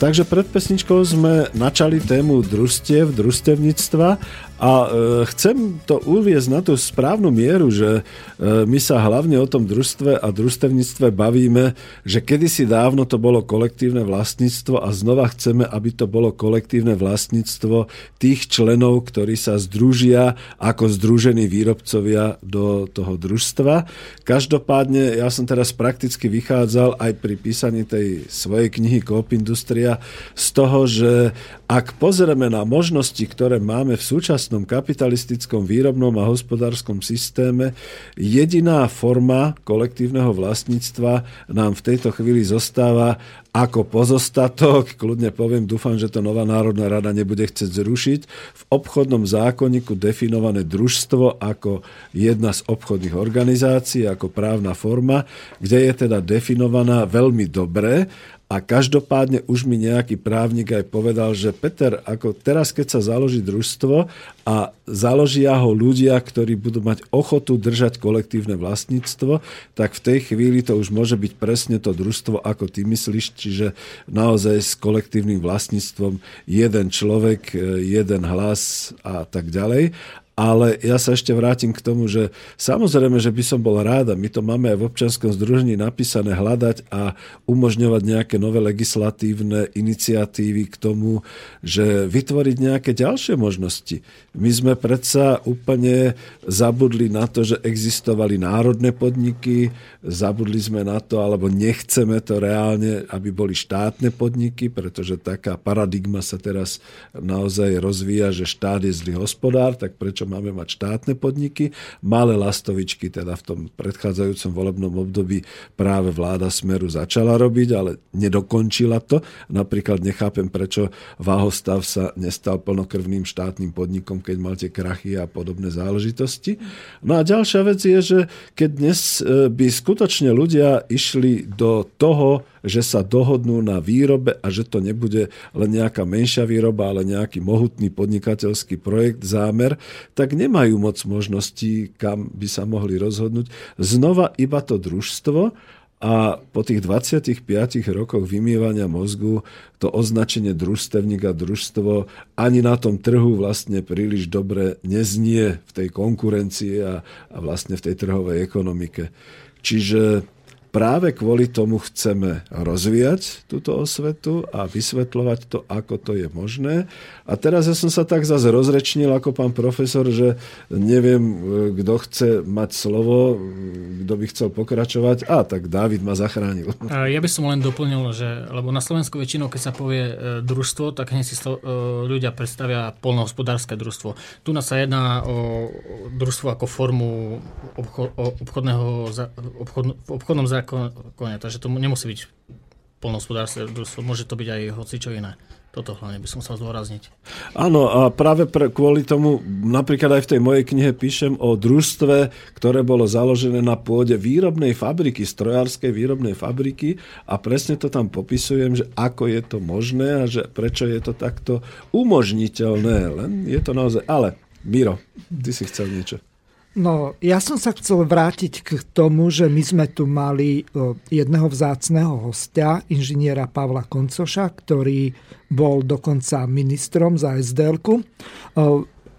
Takže pred pesničkou sme načali tému družstiev, družstevníctva a e, chcem to uviezť na tú správnu mieru, že e, my sa hlavne o tom družstve a družstevníctve bavíme, že kedysi dávno to bolo kolektívne vlastníctvo a znova chceme, aby to bolo kolektívne vlastníctvo tých členov, ktorí sa združia ako združení výrobcovia do toho družstva. Každopádne ja som teraz prakticky vychádzal aj pri písaní tej svojej knihy Coop Industria z toho, že ak pozrieme na možnosti, ktoré máme v súčasnom kapitalistickom výrobnom a hospodárskom systéme, jediná forma kolektívneho vlastníctva nám v tejto chvíli zostáva ako pozostatok, kľudne poviem, dúfam, že to Nová Národná rada nebude chcieť zrušiť, v obchodnom zákonníku definované družstvo ako jedna z obchodných organizácií, ako právna forma, kde je teda definovaná veľmi dobre a každopádne už mi nejaký právnik aj povedal, že Peter, ako teraz, keď sa založí družstvo a založia ho ľudia, ktorí budú mať ochotu držať kolektívne vlastníctvo, tak v tej chvíli to už môže byť presne to družstvo, ako ty myslíš, čiže naozaj s kolektívnym vlastníctvom jeden človek, jeden hlas a tak ďalej. Ale ja sa ešte vrátim k tomu, že samozrejme, že by som bol rád, a my to máme aj v občianskom združení napísané, hľadať a umožňovať nejaké nové legislatívne iniciatívy k tomu, že vytvoriť nejaké ďalšie možnosti. My sme predsa úplne zabudli na to, že existovali národné podniky, zabudli sme na to, alebo nechceme to reálne, aby boli štátne podniky, pretože taká paradigma sa teraz naozaj rozvíja, že štát je zlý hospodár, tak prečo máme mať štátne podniky. Malé lastovičky teda v tom predchádzajúcom volebnom období práve vláda Smeru začala robiť, ale nedokončila to. Napríklad nechápem, prečo Váhostav sa nestal plnokrvným štátnym podnikom, keď mal tie krachy a podobné záležitosti. No a ďalšia vec je, že keď dnes e, by skutočne ľudia išli do toho, že sa dohodnú na výrobe a že to nebude len nejaká menšia výroba, ale nejaký mohutný podnikateľský projekt, zámer, tak nemajú moc možností, kam by sa mohli rozhodnúť. Znova iba to družstvo a po tých 25 rokoch vymývania mozgu to označenie družstevník a družstvo ani na tom trhu vlastne príliš dobre neznie v tej konkurencii a, a vlastne v tej trhovej ekonomike. Čiže práve kvôli tomu chceme rozvíjať túto osvetu a vysvetľovať to, ako to je možné. A teraz ja som sa tak zase rozrečnil ako pán profesor, že neviem, kto chce mať slovo, kto by chcel pokračovať. A, tak Dávid ma zachránil. Ja by som len doplnil, že, lebo na Slovensku väčšinou, keď sa povie e, družstvo, tak hneď si e, ľudia predstavia polnohospodárske družstvo. Tu nás sa jedná o družstvo ako formu obchodného, obchod, v obchodnom zákone, takže to nemusí byť polnohospodárstvo, môže to byť aj hocičo iné. Toto hlavne by som sa zdôrazniť. Áno, a práve pre, kvôli tomu, napríklad aj v tej mojej knihe píšem o družstve, ktoré bolo založené na pôde výrobnej fabriky, strojárskej výrobnej fabriky a presne to tam popisujem, že ako je to možné a že prečo je to takto umožniteľné. Len je to naozaj... Ale, Miro, ty si chcel niečo. No, ja som sa chcel vrátiť k tomu, že my sme tu mali jedného vzácného hostia, inžiniera Pavla Koncoša, ktorý bol dokonca ministrom za SDL.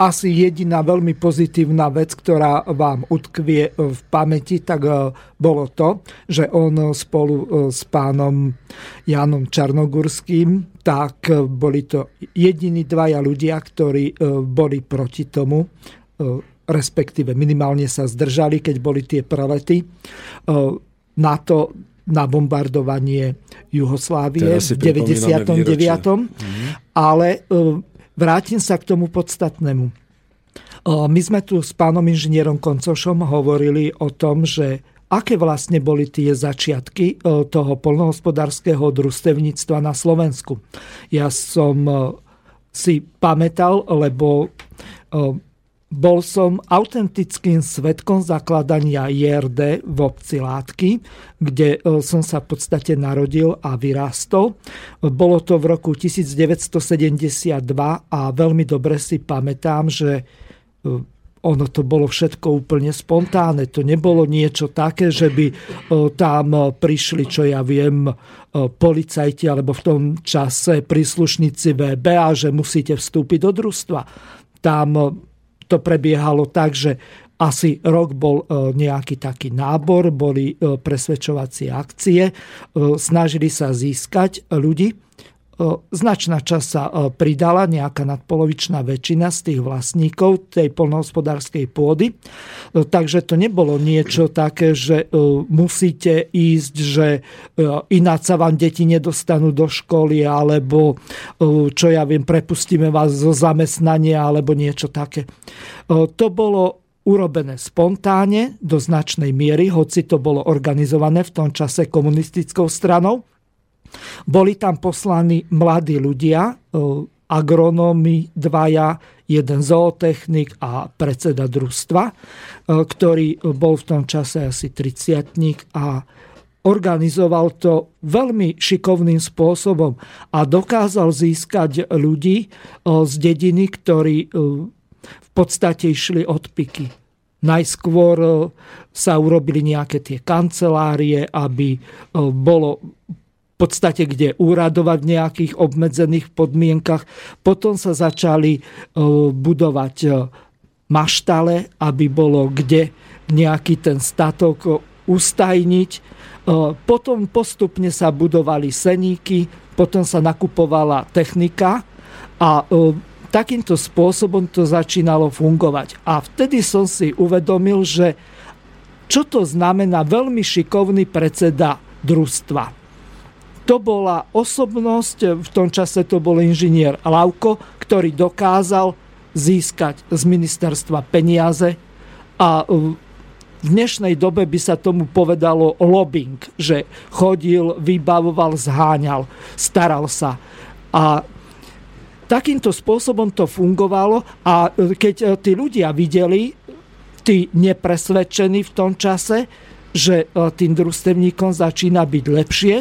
asi jediná veľmi pozitívna vec, ktorá vám utkvie v pamäti, tak bolo to, že on spolu s pánom Janom Čarnogurským, tak boli to jediní dvaja ľudia, ktorí boli proti tomu, respektíve minimálne sa zdržali, keď boli tie prelety na to na bombardovanie Juhoslávie v 99. Mm-hmm. Ale vrátim sa k tomu podstatnému. My sme tu s pánom inžinierom Koncošom hovorili o tom, že aké vlastne boli tie začiatky toho polnohospodárskeho družstevníctva na Slovensku. Ja som si pamätal, lebo bol som autentickým svetkom zakladania IRD v obci Látky, kde e, som sa v podstate narodil a vyrástol. Bolo to v roku 1972 a veľmi dobre si pamätám, že e, ono to bolo všetko úplne spontánne. To nebolo niečo také, že by e, tam prišli, čo ja viem, policajti alebo v tom čase príslušníci VB a že musíte vstúpiť do družstva. Tam to prebiehalo tak, že asi rok bol e, nejaký taký nábor, boli e, presvedčovacie akcie, e, snažili sa získať ľudí značná časť sa pridala, nejaká nadpolovičná väčšina z tých vlastníkov tej polnohospodárskej pôdy. Takže to nebolo niečo také, že musíte ísť, že ináč sa vám deti nedostanú do školy, alebo čo ja viem, prepustíme vás zo zamestnania, alebo niečo také. To bolo urobené spontánne do značnej miery, hoci to bolo organizované v tom čase komunistickou stranou. Boli tam poslaní mladí ľudia, e, agronómi dvaja, jeden zootechnik a predseda družstva, e, ktorý bol v tom čase asi 30 a organizoval to veľmi šikovným spôsobom a dokázal získať ľudí e, z dediny, ktorí v podstate išli od piky. Najskôr sa urobili nejaké tie kancelárie, aby bolo podstate kde úradovať v nejakých obmedzených podmienkach. Potom sa začali e, budovať e, maštale, aby bolo kde nejaký ten statok e, ustajniť. Potom postupne sa budovali seníky, potom sa nakupovala technika a takýmto spôsobom to začínalo fungovať. A vtedy som si uvedomil, že čo to znamená veľmi šikovný predseda družstva to bola osobnosť, v tom čase to bol inžinier Lauko, ktorý dokázal získať z ministerstva peniaze a v dnešnej dobe by sa tomu povedalo lobbying, že chodil, vybavoval, zháňal, staral sa. A takýmto spôsobom to fungovalo a keď tí ľudia videli, tí nepresvedčení v tom čase, že tým družstevníkom začína byť lepšie,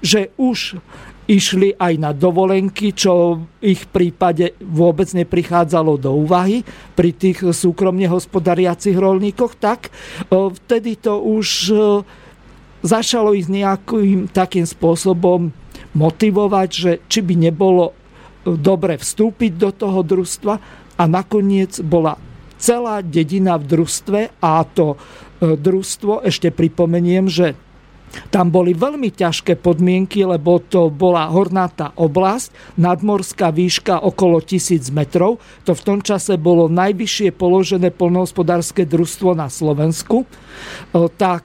že už išli aj na dovolenky, čo v ich prípade vôbec neprichádzalo do úvahy pri tých súkromne hospodariacich rolníkoch, tak vtedy to už začalo ich nejakým takým spôsobom motivovať, že či by nebolo dobre vstúpiť do toho družstva a nakoniec bola celá dedina v družstve a to družstvo, ešte pripomeniem, že tam boli veľmi ťažké podmienky, lebo to bola hornatá oblasť, nadmorská výška okolo 1000 metrov. To v tom čase bolo najvyššie položené polnohospodárske družstvo na Slovensku. Tak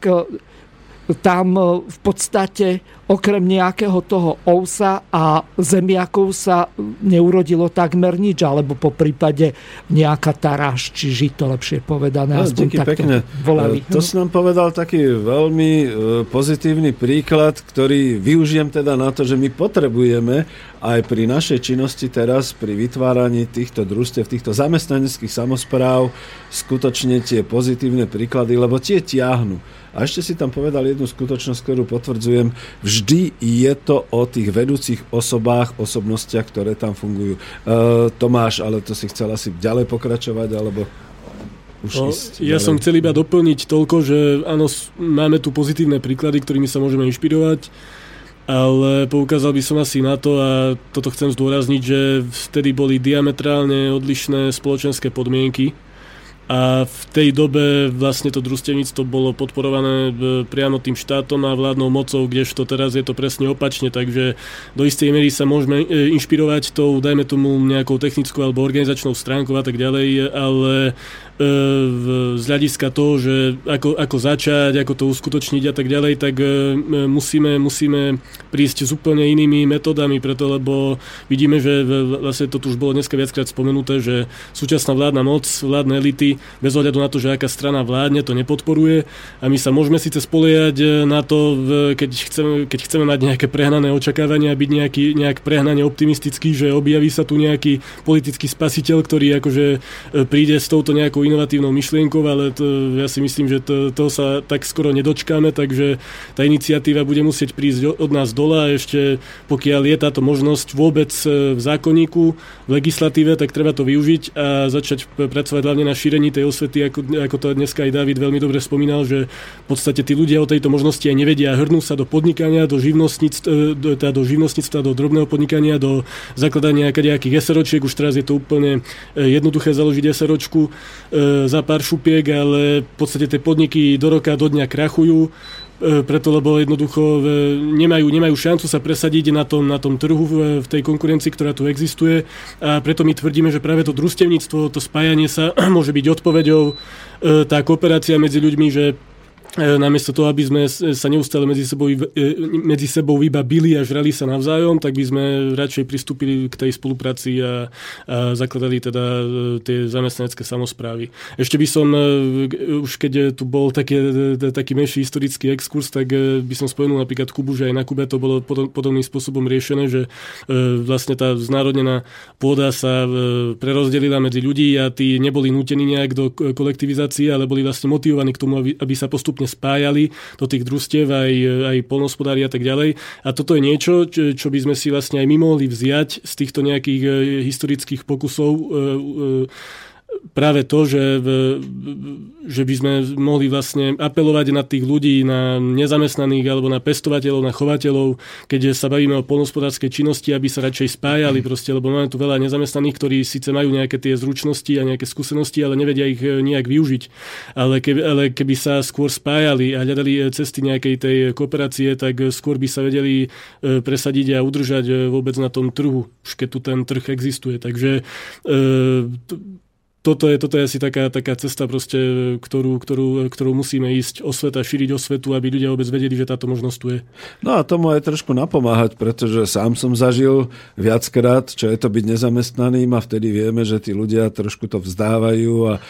tam v podstate okrem nejakého toho ousa a zemiakov sa neurodilo takmer nič, alebo po prípade nejaká taráž, či žito, lepšie povedané. No, aspoň takto pekne. Volali. To si nám povedal taký veľmi e, pozitívny príklad, ktorý využijem teda na to, že my potrebujeme aj pri našej činnosti teraz, pri vytváraní týchto družstiev, týchto zamestnaneckých samozpráv, skutočne tie pozitívne príklady, lebo tie tiahnu. A ešte si tam povedal jednu skutočnosť, ktorú potvrdzujem. Vždy je to o tých vedúcich osobách, osobnostiach, ktoré tam fungujú. E, Tomáš, ale to si chcel asi ďalej pokračovať, alebo už no, ja ďalej. som chcel iba doplniť toľko, že áno, máme tu pozitívne príklady, ktorými sa môžeme inšpirovať. ale poukázal by som asi na to, a toto chcem zdôrazniť, že vtedy boli diametrálne odlišné spoločenské podmienky a v tej dobe vlastne to družstevníctvo bolo podporované e, priamo tým štátom a vládnou mocou, kdežto teraz je to presne opačne, takže do istej miery sa môžeme e, inšpirovať tou, dajme tomu, nejakou technickou alebo organizačnou stránkou a tak ďalej, ale z hľadiska toho, že ako, ako začať, ako to uskutočniť a tak ďalej, tak e, musíme, musíme prísť s úplne inými metodami, preto lebo vidíme, že vlastne to tu už bolo dneska viackrát spomenuté, že súčasná vládna moc, vládne elity, bez ohľadu na to, že aká strana vládne, to nepodporuje. A my sa môžeme síce spoliehať e, na to, keď chceme, keď chceme mať nejaké prehnané očakávania, byť nejaký, nejak prehnane optimistický, že objaví sa tu nejaký politický spasiteľ, ktorý akože príde s touto nejakou inovatívnou myšlienkou, ale to, ja si myslím, že to, toho sa tak skoro nedočkáme, takže tá iniciatíva bude musieť prísť od nás dole a ešte pokiaľ je táto možnosť vôbec e, v zákonníku, v legislatíve, tak treba to využiť a začať pracovať hlavne na šírení tej osvety, ako, ako to dneska aj David veľmi dobre spomínal, že v podstate tí ľudia o tejto možnosti aj nevedia, hrnú sa do podnikania, do živnostníctva, e, do, teda živnostníctva, do drobného podnikania, do zakladania nejakých SROčiek, už teraz je to úplne e, jednoduché založiť SROčku, za pár šupiek, ale v podstate tie podniky do roka, do dňa krachujú, e, preto lebo jednoducho e, nemajú, nemajú šancu sa presadiť na tom, na tom trhu v tej konkurencii, ktorá tu existuje. A preto my tvrdíme, že práve to družstevníctvo, to spájanie sa (clears throat) môže byť odpoveďou, e, tá kooperácia medzi ľuďmi, že E, namiesto toho, aby sme sa neustále medzi sebou, e, medzi sebou iba bili a žrali sa navzájom, tak by sme radšej pristúpili k tej spolupráci a, a zakladali teda e, tie zamestnanecké samozprávy. Ešte by som, už keď tu bol taký, taký menší historický exkurs, tak by som spomenul napríklad Kubu, že aj na Kube to bolo podobným spôsobom riešené, že vlastne tá znárodnená pôda sa prerozdelila medzi ľudí a tí neboli nútení nejak do kolektivizácie, ale boli vlastne motivovaní k tomu, aby sa postupne postupne spájali do tých družstiev aj, aj polnospodári a tak ďalej. A toto je niečo, čo, by sme si vlastne aj my mohli vziať z týchto nejakých eh, historických pokusov eh, eh, práve to, že, že by sme mohli vlastne apelovať na tých ľudí, na nezamestnaných alebo na pestovateľov, na chovateľov, keď sa bavíme o polnospodárskej činnosti, aby sa radšej spájali proste, lebo máme tu veľa nezamestnaných, ktorí síce majú nejaké tie zručnosti a nejaké skúsenosti, ale nevedia ich e, nejak využiť. Ale keby, ale keby sa skôr spájali a hľadali e, cesty nejakej tej kooperácie, tak skôr by sa vedeli presadiť a udržať vôbec na tom trhu, už keď tu ten trh existuje. Takže toto je, toto je asi taká, taká cesta, proste, ktorú, ktorú, ktorú musíme ísť osveta, šíriť osvetu, aby ľudia vôbec vedeli, že táto možnosť tu je. No a tomu aj trošku napomáhať, pretože sám som zažil viackrát, čo je to byť nezamestnaným a vtedy vieme, že tí ľudia trošku to vzdávajú a e,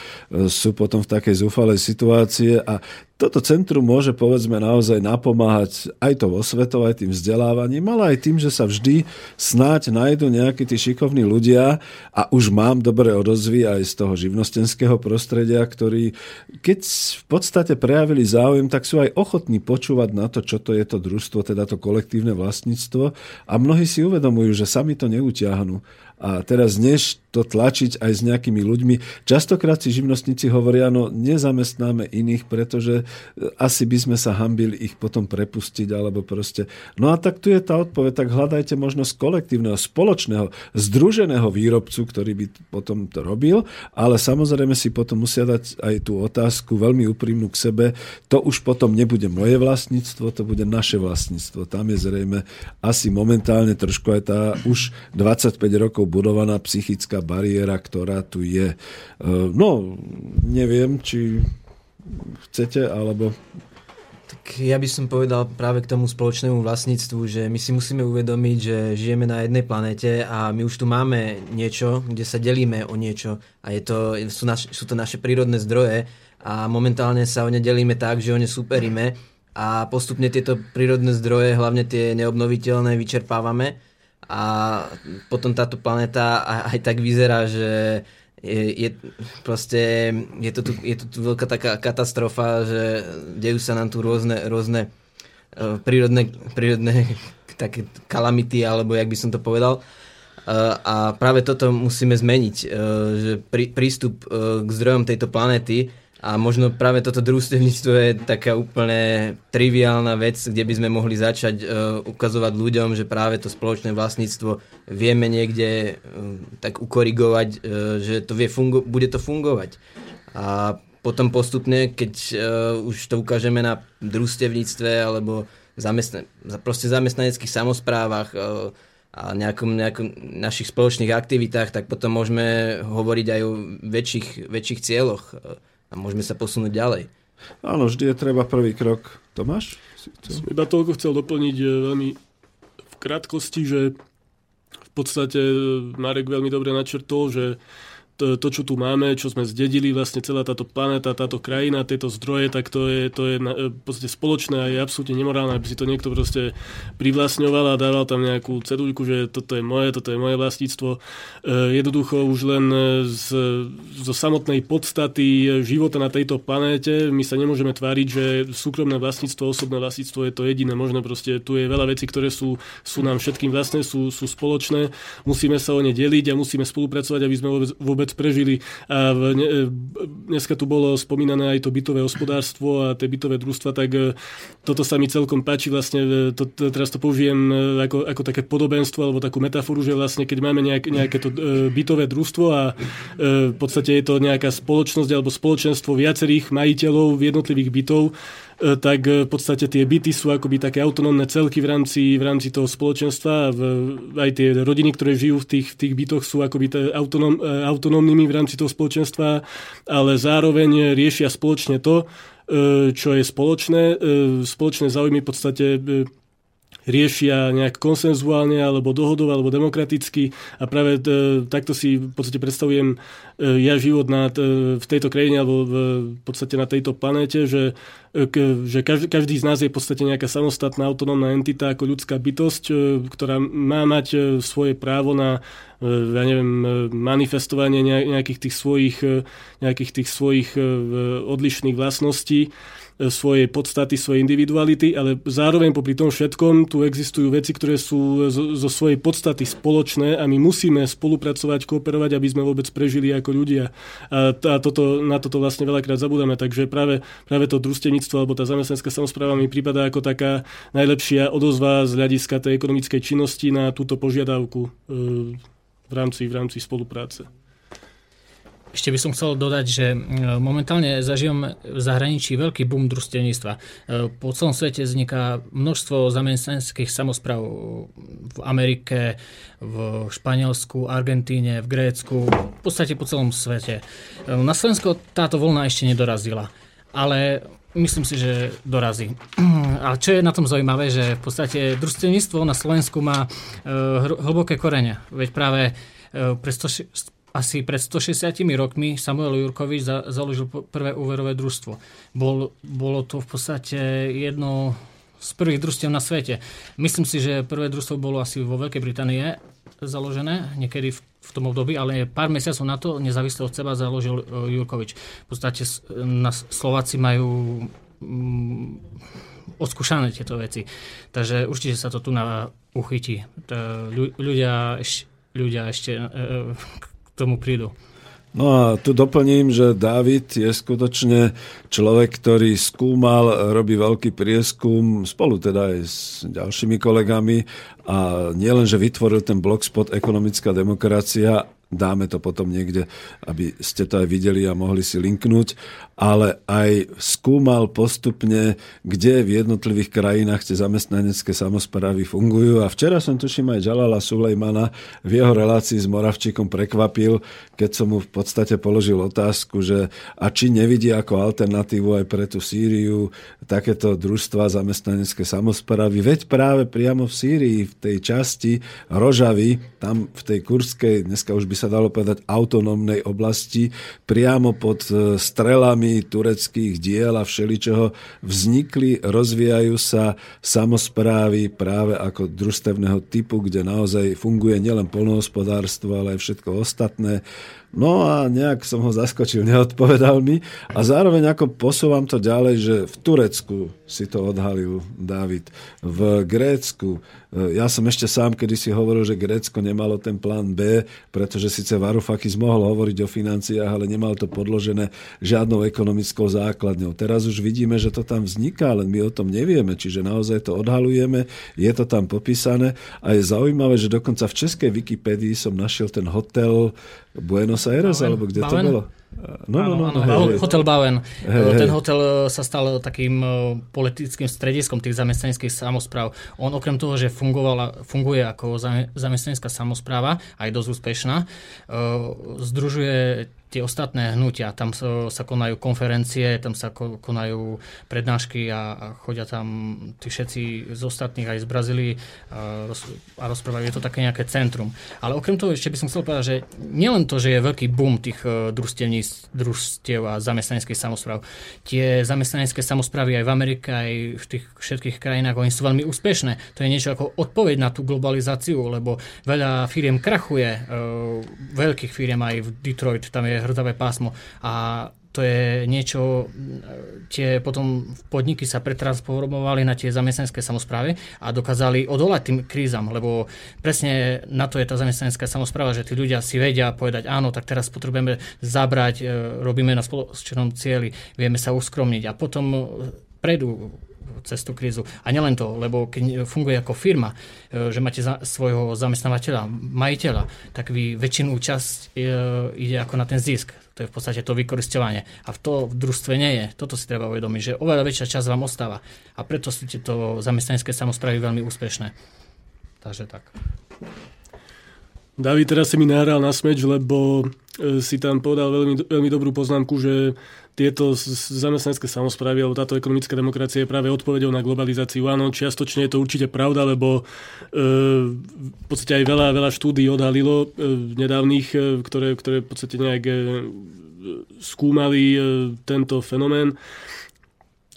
sú potom v takej zúfalej situácie a toto centrum môže povedzme naozaj napomáhať aj to osvetou, aj tým vzdelávaním, ale aj tým, že sa vždy snáď nájdu nejakí tí šikovní ľudia a už mám dobré odozvy aj z toho živnostenského prostredia, ktorí keď v podstate prejavili záujem, tak sú aj ochotní počúvať na to, čo to je to družstvo, teda to kolektívne vlastníctvo. A mnohí si uvedomujú, že sami to neutiahnu a teraz než to tlačiť aj s nejakými ľuďmi. Častokrát si živnostníci hovoria, no nezamestnáme iných, pretože e, asi by sme sa hambili ich potom prepustiť, alebo proste. No a tak tu je tá odpoveď, tak hľadajte možnosť kolektívneho, spoločného, združeného výrobcu, ktorý by potom to robil, ale samozrejme si potom musia dať aj tú otázku veľmi úprimnú k sebe. To už potom nebude moje vlastníctvo, to bude naše vlastníctvo. Tam je zrejme asi momentálne trošku aj tá už 25 rokov budovaná psychická bariéra, ktorá tu je. E, no, neviem, či chcete, alebo... Tak ja by som povedal práve k tomu spoločnému vlastníctvu, že my si musíme uvedomiť, že žijeme na jednej planete a my už tu máme niečo, kde sa delíme o niečo a je to, sú, naš, sú to naše prírodné zdroje a momentálne sa o ne delíme tak, že o ne superíme a postupne tieto prírodné zdroje, hlavne tie neobnoviteľné, vyčerpávame a potom táto planéta aj tak vyzerá, že je, je, proste, je, to tu, je to tu veľká taká katastrofa, že dejú sa nám tu rôzne, rôzne uh, prírodné, prírodné (laughs) také kalamity, alebo jak by som to povedal. Uh, a práve toto musíme zmeniť, uh, že prí, prístup uh, k zdrojom tejto planéty A možno práve toto družstevníctvo je taká úplne triviálna vec, kde by sme mohli začať uh, ukazovať ľuďom, že práve to spoločné vlastníctvo vieme niekde uh, tak ukorigovať, uh, že to vie fungo- bude to fungovať. A potom postupne, keď uh, už to ukážeme na družstevníctve alebo zamestna- proste zamestnaneckých samozprávach uh, a nejakom, nejakom našich spoločných aktivitách, tak potom môžeme hovoriť aj o väčších, väčších cieľoch. Uh, a môžeme sa posunúť ďalej. Áno, vždy je treba prvý krok. Tomáš? Som iba toľko chcel doplniť e, veľmi v krátkosti, že v podstate e, Marek veľmi dobre načrtol, že to, čo tu máme, čo sme zdedili, vlastne celá táto planéta, táto krajina, tieto zdroje, tak to je, to je v podstate spoločné a je absolútne nemorálne, aby si to niekto proste privlastňoval a dával tam nejakú cedulku, že toto je moje, toto je moje vlastníctvo. E, jednoducho už len z, zo samotnej podstaty života na tejto planéte my sa nemôžeme tváriť, že súkromné vlastníctvo, osobné vlastníctvo je to jediné možné. Proste tu je veľa vecí, ktoré sú, sú nám všetkým vlastné, sú, sú spoločné. Musíme sa o ne deliť a musíme spolupracovať, aby sme vôbec, vôbec prežili. A e, dneska tu bolo spomínané aj to bytové hospodárstvo a tie bytové družstva, tak e, toto sa mi celkom páči. Vlastne, e, to, teraz to použijem ako, ako také podobenstvo alebo takú metaforu, že vlastne keď máme nejak, nejaké to bytové družstvo a v podstate je to nejaká spoločnosť alebo spoločenstvo viacerých majiteľov jednotlivých bytov, tak e, v podstate tie byty sú akoby také autonómne celky v rámci, v rámci toho spoločenstva. V, aj tie rodiny, ktoré žijú v tých, v tých bytoch sú akoby autonóm, e, autonómnymi v rámci toho spoločenstva, ale zároveň riešia spoločne to, čo je spoločné. Spoločné záujmy v podstate riešia nejak konsenzuálne alebo dohodov alebo demokraticky. A práve e, takto si v podstate predstavujem e, ja život na, v tejto krajine alebo v podstate na tejto planéte, že, e, že každý, každý z nás je v podstate nejaká samostatná autonómna entita ako ľudská bytosť, ktorá má mať svoje právo na ja neviem, manifestovanie nejakých tých svojich, nejakých tých svojich odlišných vlastností svojej podstaty, svojej individuality, ale zároveň popri tom všetkom tu existujú veci, ktoré sú zo, zo svojej podstaty spoločné a my musíme spolupracovať, kooperovať, aby sme vôbec prežili ako ľudia. A, a toto, na toto vlastne veľakrát zabudáme, takže práve, práve to družstevníctvo alebo tá zamestnanecká samozpráva mi prípada ako taká najlepšia odozva z hľadiska tej ekonomickej činnosti na túto požiadavku e, v rámci, v rámci spolupráce. Ešte by som chcel dodať, že e, momentálne zažívame v zahraničí veľký boom družstevníctva. E, po celom svete vzniká množstvo zamestnaneckých samozpráv v Amerike, v Španielsku, Argentíne, v Grécku, v podstate po celom svete. E, na Slovensko táto voľna ešte nedorazila, ale myslím si, že dorazí. A čo je na tom zaujímavé, že v podstate družstevníctvo na Slovensku má hlboké korene. Veď práve pre asi pred 160 rokmi Samuel Jurkovič za, založil prvé úverové družstvo. Bol, bolo to v podstate jedno z prvých družstiev na svete. Myslím si, že prvé družstvo bolo asi vo Veľkej Británii založené, niekedy v, v tom období, ale pár mesiacov na to nezávisle od seba založil uh, Jurkovič. V podstate na Slováci majú um, odskúšané tieto veci. Takže určite sa to tu na uchytí. Ľudia, ľudia ešte uh, tomu prídu. No a tu doplním, že David je skutočne človek, ktorý skúmal, robí veľký prieskum spolu teda aj s ďalšími kolegami a nielen, že vytvoril ten blogspot Ekonomická demokracia, dáme to potom niekde, aby ste to aj videli a mohli si linknúť, ale aj skúmal postupne, kde v jednotlivých krajinách tie zamestnanecké samozprávy fungujú. A včera som tuším aj Jalala Sulejmana v jeho relácii s Moravčíkom prekvapil, keď som mu v podstate položil otázku, že a či nevidí ako alternatívu aj pre tú Sýriu takéto družstva zamestnanecké samozprávy. Veď práve priamo v Sýrii, v tej časti Rožavy, tam v tej kurskej, dneska už by sa dalo povedať, autonómnej oblasti, priamo pod e, strelami tureckých diel a všeličoho vznikli, rozvíjajú sa samozprávy práve ako družstevného typu, kde naozaj funguje nielen polnohospodárstvo, ale aj všetko ostatné No a nejak som ho zaskočil, (laughs) neodpovedal mi. A zároveň ako posúvam to ďalej, že v Turecku si to odhalil David, v Grécku. E, ja som ešte sám kedy si hovoril, že Grécko nemalo ten plán B, pretože síce Varoufakis mohol hovoriť o financiách, ale nemal to podložené žiadnou ekonomickou základňou. Teraz už vidíme, že to tam vzniká, ale my o tom nevieme, čiže naozaj to odhalujeme, je to tam popísané a je zaujímavé, že dokonca v českej Wikipédii som našiel ten hotel Buenos Aires, Bauen, alebo kde Bauen? to bolo? No, no, no, no, hej, hotel Bauen. Hej, Ten hotel e, sa stal takým e, politickým strediskom tých zamestnaneckých samozpráv. On okrem toho, že fungovala, funguje ako zamestnanecká samozpráva, aj dosť úspešná, e, združuje tie ostatné hnutia. Tam sa, konajú konferencie, tam sa konajú prednášky a, a chodia tam tí všetci z ostatných aj z Brazílii a, roz, a rozprávajú. Je to také nejaké centrum. Ale okrem toho ešte by som chcel povedať, že nielen to, že je veľký boom tých uh, družstiev a zamestnaneckých samozpráv. Tie zamestnanecké samozprávy aj v Amerike, aj v tých všetkých krajinách, oni sú veľmi úspešné. To je niečo ako odpoveď na tú globalizáciu, lebo veľa firiem krachuje, uh, veľkých firiem aj v Detroit, tam je hrdavé pásmo. A to je niečo, tie potom podniky sa pretransformovali na tie zamestnanecké samozprávy a dokázali odolať tým krízam, lebo presne na to je tá zamestnanecká samozpráva, že tí ľudia si vedia povedať, áno, tak teraz potrebujeme zabrať, e, robíme na spoločnom cieli, vieme sa uskromniť. A potom prejdú cez tú krízu. A nielen to, lebo keď funguje ako firma, e, že máte za, svojho zamestnávateľa, majiteľa, tak vy väčšinu časť e, ide ako na ten zisk. To je v podstate to vykoristovanie. A v to v družstve nie je. Toto si treba uvedomiť, že oveľa väčšia časť vám ostáva. A preto sú tieto zamestnanecké samozprávy veľmi úspešné. Takže tak. David teraz si mi nahral na smeč, lebo e, si tam povedal veľmi, veľmi dobrú poznámku, že tieto zamestnanecké samozprávy alebo táto ekonomická demokracia je práve odpovedou na globalizáciu. Áno, čiastočne je to určite pravda, lebo e, v podstate aj veľa, veľa štúdí odhalilo e, nedávnych, e, ktoré, ktoré v podstate nejak e, skúmali e, tento fenomén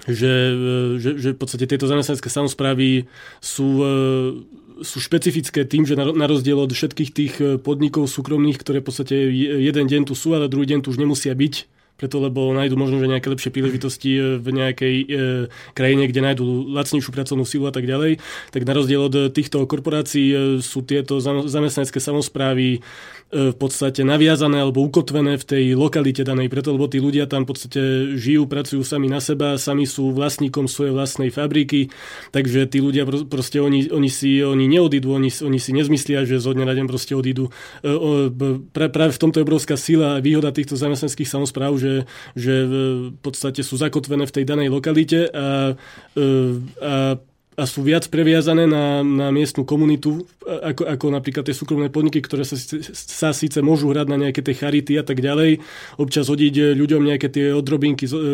že, e, že, že v podstate tieto zamestnanecké samozprávy sú e, sú špecifické tým, že na rozdiel od všetkých tých podnikov súkromných, ktoré v podstate jeden deň tu sú, ale druhý deň tu už nemusia byť, preto lebo nájdu možno že nejaké lepšie príležitosti e, v nejakej e, krajine, kde nájdu lacnejšiu pracovnú silu a tak ďalej, tak na rozdiel od týchto korporácií e, sú tieto zamestnanecké samozprávy E, v podstate naviazané alebo ukotvené v tej lokalite danej, preto lebo tí ľudia tam v podstate žijú, pracujú sami na seba, sami sú vlastníkom svojej vlastnej fabriky, takže tí ľudia proste oni, oni si oni neodídu, oni, oni si nezmyslia, že zo dňa na deň proste odídu. E, práve v tomto je obrovská sila a výhoda týchto zamestnanských samozpráv, že, že v podstate sú zakotvené v tej danej lokalite a, e, a a sú viac previazané na, na miestnu komunitu, ako, ako napríklad tie súkromné podniky, ktoré sa, sa síce môžu hrať na nejaké tie charity a tak ďalej, občas hodiť ľuďom nejaké tie odrobinky zo, e,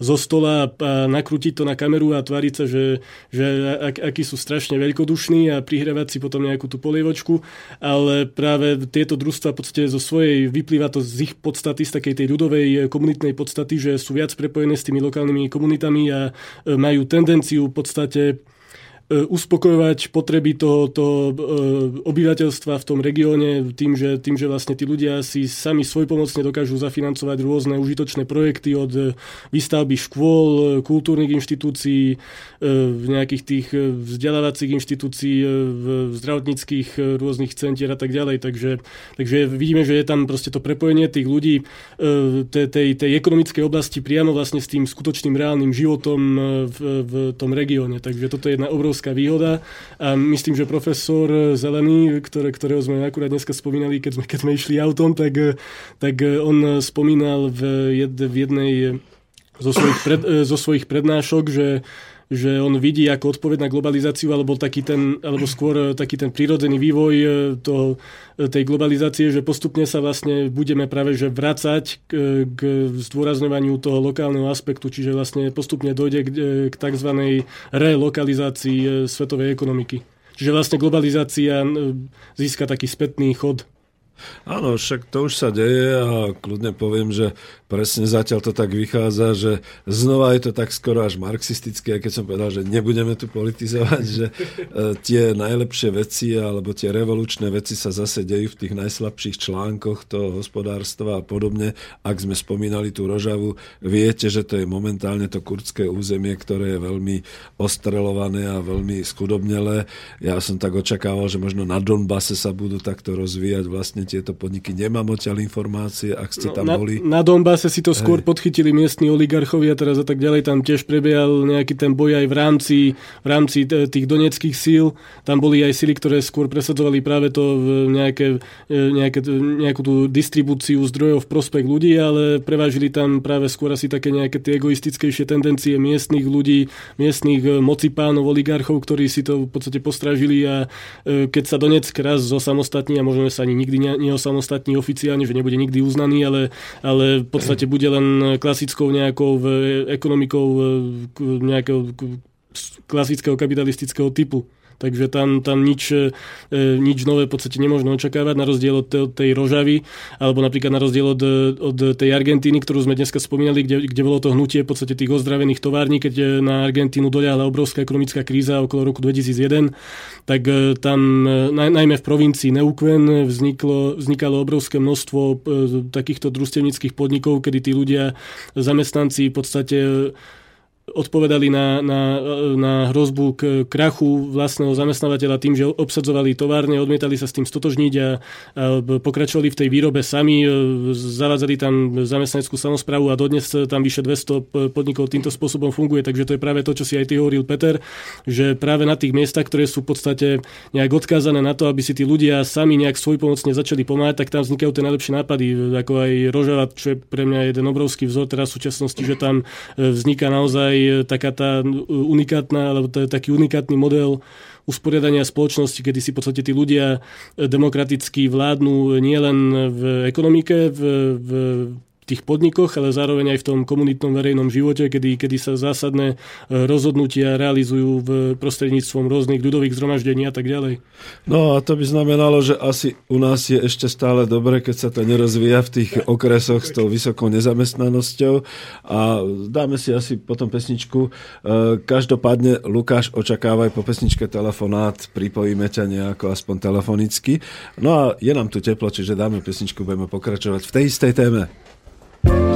zo stola a nakrútiť to na kameru a tváriť sa, že, že ak, akí sú strašne veľkodušní a prihrávať si potom nejakú tú polievočku, ale práve tieto družstva v podstate zo svojej, vyplýva to z ich podstaty, z takej tej ľudovej komunitnej podstaty, že sú viac prepojené s tými lokálnymi komunitami a e, majú tendenciu v podstate E, uspokojovať potreby toho, toho e, obyvateľstva v tom regióne tým že, tým, že vlastne tí ľudia si sami svojpomocne dokážu zafinancovať rôzne užitočné projekty od výstavby škôl, kultúrnych inštitúcií, e, nejakých tých vzdelávacích inštitúcií, zdravotníckých rôznych centier a tak ďalej. Takže, takže vidíme, že je tam proste to prepojenie tých ľudí tej, tej, tej ekonomickej oblasti priamo vlastne s tým skutočným reálnym životom v, v tom regióne. Takže toto je jedna obrovská obrovská výhoda. A myslím, že profesor Zelený, ktoré, ktorého sme akurát dneska spomínali, keď sme, keď sme išli autom, tak, tak on spomínal v, jed, v jednej zo svojich, pred, zo svojich prednášok, že že on vidí ako odpoveď na globalizáciu, alebo, taký ten, alebo skôr taký ten prírodzený vývoj e, toho, e, tej globalizácie, že postupne sa vlastne budeme práve že vracať k, k zdôrazňovaniu toho lokálneho aspektu, čiže vlastne postupne dojde k, e, k tzv. relokalizácii svetovej ekonomiky. Čiže vlastne globalizácia získa taký spätný chod Áno, však to už sa deje a kľudne poviem, že presne zatiaľ to tak vychádza, že znova je to tak skoro až marxistické, keď som povedal, že nebudeme tu politizovať, že e, tie najlepšie veci alebo tie revolučné veci sa zase dejú v tých najslabších článkoch toho hospodárstva a podobne. Ak sme spomínali tú Rožavu, viete, že to je momentálne to kurdské územie, ktoré je veľmi ostrelované a veľmi skudobnelé. Ja som tak očakával, že možno na Donbase sa budú takto rozvíjať vlastne tieto podniky. Nemám odtiaľ informácie, ak ste no, tam na, boli. Na Donbase si to skôr Hej. podchytili miestni oligarchovia teraz a tak ďalej. Tam tiež prebiehal nejaký ten boj aj v rámci, v rámci tých doneckých síl. Tam boli aj síly, ktoré skôr presadzovali práve to v nejaké, e, nejaké, nejakú tú distribúciu zdrojov v prospech ľudí, ale prevážili tam práve skôr asi také nejaké tie egoistickejšie tendencie miestnych ľudí, miestnych e, mocipánov, oligarchov, ktorí si to v podstate postražili a e, keď sa Donetsk raz zosamostatní a možno sa ani nikdy neosamostatní oficiálne, že nebude nikdy uznaný, ale, ale v podstate bude len klasickou nejakou ekonomikou nejakého klasického kapitalistického typu. Takže tam, tam nič, e, nič nové v podstate nemôžno očakávať, na rozdiel od tej Rožavy, alebo napríklad na rozdiel od, od tej Argentíny, ktorú sme dneska spomínali, kde, kde bolo to hnutie v podstate tých ozdravených tovární, keď na Argentínu doľahla obrovská ekonomická kríza okolo roku 2001, tak e, tam e, naj, najmä v provincii Neuquén vzniklo, vznikalo obrovské množstvo e, takýchto družstevnických podnikov, kedy tí ľudia, zamestnanci v podstate odpovedali na, na, na hrozbu k krachu vlastného zamestnávateľa tým, že obsadzovali továrne, odmietali sa s tým stotožniť a, pokračovali v tej výrobe sami, e, zavádzali tam zamestnaneckú samozprávu a dodnes tam vyše 200 podnikov týmto spôsobom funguje, takže to je práve to, čo si aj ty hovoril, Peter, že práve na tých miestach, ktoré sú v podstate nejak odkázané na to, aby si tí ľudia sami nejak svojpomocne začali pomáhať, tak tam vznikajú tie najlepšie nápady, ako aj Rožava, čo je pre mňa jeden obrovský vzor teraz v súčasnosti, že tam e, vzniká naozaj aj taká tá unikátna, alebo to taký unikátny model usporiadania spoločnosti, kedy si v podstate tí ľudia demokraticky vládnu nielen v ekonomike, v, v tých podnikoch, ale zároveň aj v tom komunitnom verejnom živote, kedy, kedy sa zásadné e, rozhodnutia realizujú v prostredníctvom rôznych ľudových zhromaždení a tak ďalej. No a to by znamenalo, že asi u nás je ešte stále dobre, keď sa to nerozvíja v tých okresoch s tou vysokou nezamestnanosťou a dáme si asi potom pesničku. E, každopádne Lukáš očakávaj po pesničke telefonát, pripojíme ťa nejako aspoň telefonicky. No a je nám tu teplo, čiže dáme pesničku, budeme pokračovať v tej istej téme. Thank you.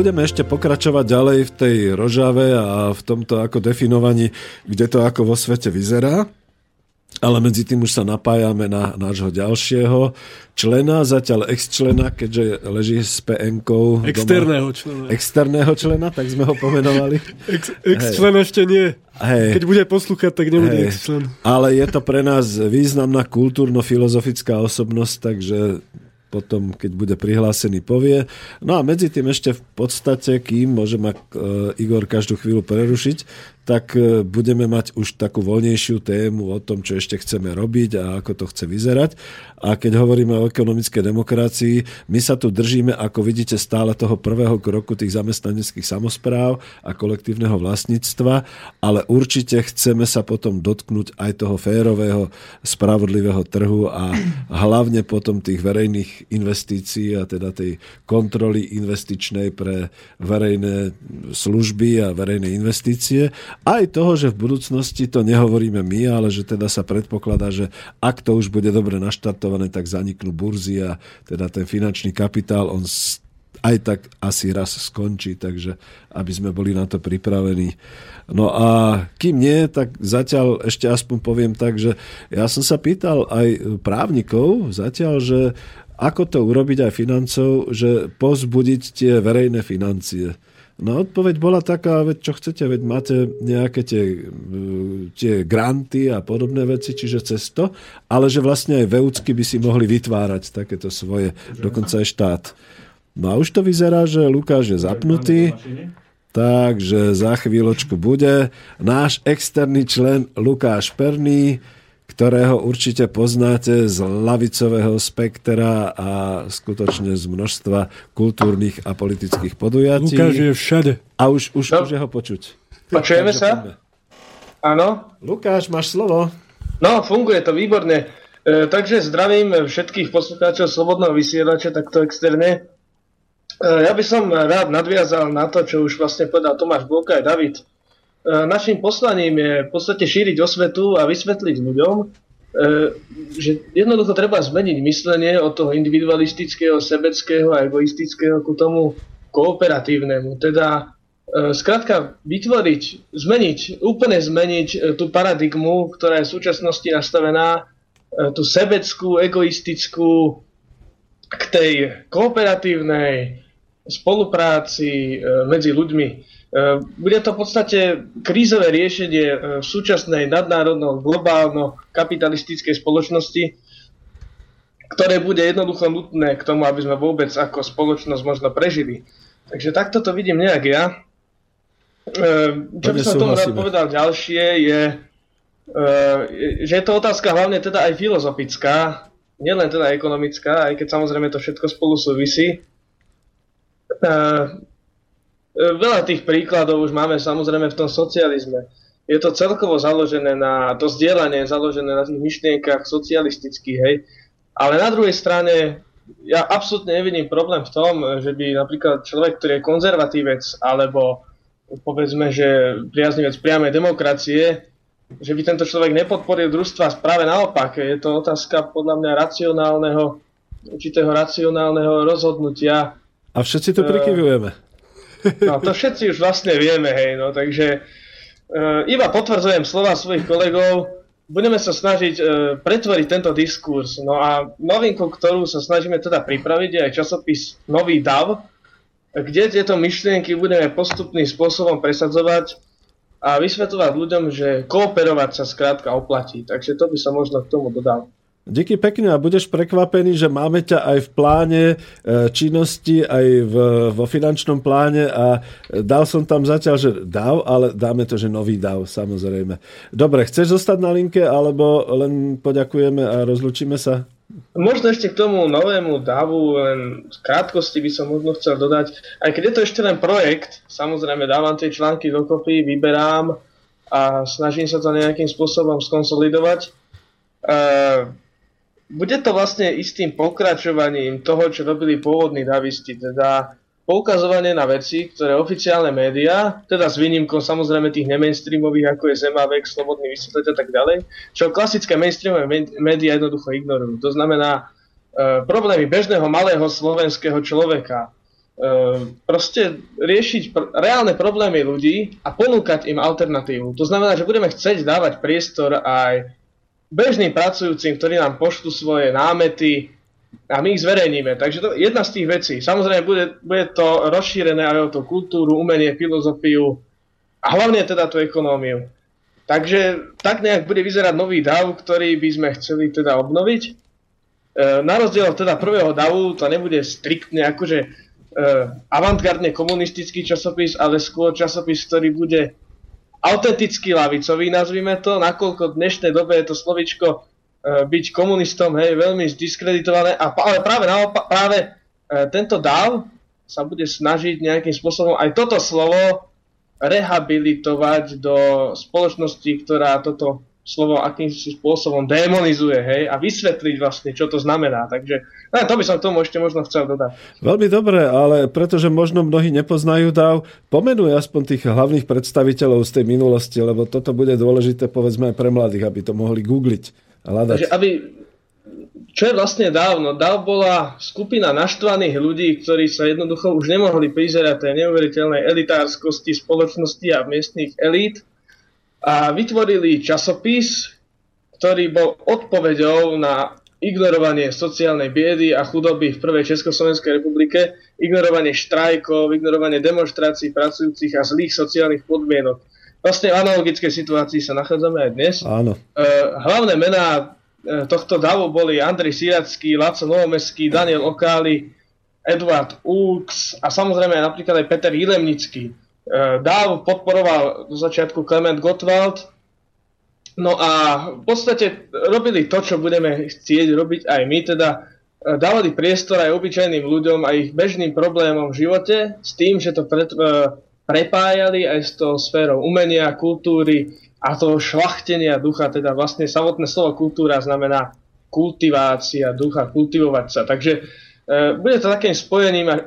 Budeme ešte pokračovať ďalej v tej rožave a v tomto ako definovaní, kde to ako vo svete vyzerá. Ale medzi tým už sa napájame na nášho ďalšieho člena, zatiaľ ex-člena, keďže leží s PN-kou. Externého doma. člena. Externého člena, tak sme ho pomenovali. (laughs) Ex, ex-člen ešte nie. Hej. Keď bude poslúchať, tak nebude ex-člen. Ale je to pre nás významná kultúrno-filozofická osobnosť, takže potom, keď bude prihlásený, povie. No a medzi tým ešte v podstate, kým môže ma e, Igor každú chvíľu prerušiť, tak e, budeme mať už takú voľnejšiu tému o tom, čo ešte chceme robiť a ako to chce vyzerať. A keď hovoríme o ekonomickej demokracii, my sa tu držíme, ako vidíte, stále toho prvého kroku tých zamestnaneckých samozpráv a kolektívneho vlastníctva, ale určite chceme sa potom dotknúť aj toho férového, spravodlivého trhu a hlavne potom tých verejných investícií a teda tej kontroly investičnej pre verejné služby a verejné investície aj toho, že v budúcnosti to nehovoríme my, ale že teda sa predpokladá, že ak to už bude dobre naštartované, tak zaniknú burzy a teda ten finančný kapitál, on aj tak asi raz skončí, takže aby sme boli na to pripravení. No a kým nie, tak zatiaľ ešte aspoň poviem tak, že ja som sa pýtal aj právnikov zatiaľ, že ako to urobiť aj financov, že pozbudiť tie verejné financie. No odpoveď bola taká, veď čo chcete, veď máte nejaké tie, e, tie granty a podobné veci, čiže cesto, ale že vlastne aj veúcky by si mohli vytvárať takéto svoje, dokonca aj štát. No a už to vyzerá, že Lukáš je zapnutý, takže za chvíľočku bude náš externý člen Lukáš Perný, ktorého určite poznáte z lavicového spektra a skutočne z množstva kultúrnych a politických podujatí. Lukáš je všade. A už, už, no. už je ho počuť. Počujeme sa? Áno. Lukáš, máš slovo. No, funguje to výborne. E, takže zdravím všetkých poslucháčov Slobodného vysielača takto externe. E, ja by som rád nadviazal na to, čo už vlastne povedal Tomáš Blok aj David. E, našim poslaním je v podstate šíriť osvetu a vysvetliť ľuďom, e, že jednoducho treba zmeniť myslenie od toho individualistického, sebeckého a egoistického ku tomu kooperatívnemu. Teda e, skrátka vytvoriť, zmeniť, úplne zmeniť tú paradigmu, ktorá je v súčasnosti nastavená, tú sebeckú, egoistickú, k tej kooperatívnej spolupráci medzi ľuďmi. E, bude to v podstate krízové riešenie e, v súčasnej nadnárodno, globálno kapitalistickej spoločnosti, ktoré bude jednoducho nutné k tomu, aby sme vôbec ako spoločnosť možno prežili. Takže takto to vidím nejak ja. E, čo by som tomu rád povedal ďalšie je, že je to otázka hlavne teda aj filozofická, nielen teda ekonomická, aj keď samozrejme to všetko spolu súvisí. E, veľa tých príkladov už máme samozrejme v tom socializme. Je to celkovo založené na, to zdieľanie založené na tých myšlienkach socialistických, hej. Ale na druhej strane ja absolútne nevidím problém v tom, že by napríklad človek, ktorý je konzervatívec, alebo povedzme, že priaznivec priamej demokracie, že by tento človek nepodporil družstva práve naopak. Je to otázka podľa mňa racionálneho, určitého racionálneho rozhodnutia. A všetci to prikyvujeme. No to všetci už vlastne vieme, hej, no takže uh, iba potvrdzujem slova svojich kolegov, budeme sa snažiť uh, pretvoriť tento diskurs. No a novinku, ktorú sa snažíme teda pripraviť, je aj časopis Nový DAV, kde tieto myšlienky budeme postupným spôsobom presadzovať a vysvetľovať ľuďom, že kooperovať sa skrátka oplatí. Takže to by som možno k tomu dodal. Díky pekne a budeš prekvapený, že máme ťa aj v pláne e, činnosti, aj v, vo finančnom pláne a dal som tam zatiaľ, že DAV, ale dáme to, že nový DAV, samozrejme. Dobre, chceš zostať na linke, alebo len poďakujeme a rozlučíme sa? Možno ešte k tomu novému DAVu, len v krátkosti by som možno chcel dodať, aj keď je to ešte len projekt, samozrejme dávam tie články dokopy, vyberám a snažím sa to nejakým spôsobom skonsolidovať. Uh, bude to vlastne istým pokračovaním toho, čo robili pôvodní davisti, teda poukazovanie na veci, ktoré oficiálne médiá, teda s výnimkou samozrejme tých nemainstreamových, ako je Zemavek, Slobodný vysvetleť a tak ďalej, čo klasické mainstreamové médiá jednoducho ignorujú. To znamená e, problémy bežného malého slovenského človeka, proste riešiť pr- reálne problémy ľudí a ponúkať im alternatívu. To znamená, že budeme chcieť dávať priestor aj bežným pracujúcim, ktorí nám pošlú svoje námety a my ich zverejníme. Takže to je jedna z tých vecí. Samozrejme, bude, bude to rozšírené aj o tú kultúru, umenie, filozofiu a hlavne teda tú ekonómiu. Takže tak nejak bude vyzerať nový DAV, ktorý by sme chceli teda obnoviť. E, na rozdiel od teda prvého DAVu to nebude striktne akože uh, avantgardne komunistický časopis, ale skôr časopis, ktorý bude autentický lavicový, nazvime to, nakoľko v dnešnej dobe je to slovičko uh, byť komunistom hej, veľmi zdiskreditované, a, ale práve naopak, práve uh, tento DAV sa bude snažiť nejakým spôsobom aj toto slovo rehabilitovať do spoločnosti, ktorá toto slovo akýmsi spôsobom demonizuje, hej, a vysvetliť vlastne, čo to znamená. Takže ne, to by som k tomu ešte možno chcel dodať. Veľmi dobre, ale pretože možno mnohí nepoznajú DAV, pomenuj aspoň tých hlavných predstaviteľov z tej minulosti, lebo toto bude dôležité, povedzme, aj pre mladých, aby to mohli googliť a hľadať. Takže aby, čo je vlastne dávno? DAV bola skupina naštvaných ľudí, ktorí sa jednoducho už nemohli prizerať tej neuveriteľnej elitárskosti spoločnosti a miestných elít a vytvorili časopis, ktorý bol odpoveďou na ignorovanie sociálnej biedy a chudoby v prvej Československej republike, ignorovanie štrajkov, ignorovanie demonstrácií pracujúcich a zlých sociálnych podmienok. Vlastne v analogickej situácii sa nachádzame aj dnes. Áno. E, hlavné mená e, tohto davu boli Andrej Siracký, Laco Novomeský, Daniel Okály, Eduard Ulks a samozrejme napríklad aj Peter Jilemnický. Eh, Dáv podporoval do začiatku Klement Gottwald, no a v podstate robili to, čo budeme chcieť robiť aj my, teda eh, dávali priestor aj obyčajným ľuďom a ich bežným problémom v živote s tým, že to pre, eh, prepájali aj s tou sférou umenia, kultúry a toho šlachtenia ducha, teda vlastne samotné slovo kultúra znamená kultivácia ducha, kultivovať sa. Takže e, bude to takým spojením e,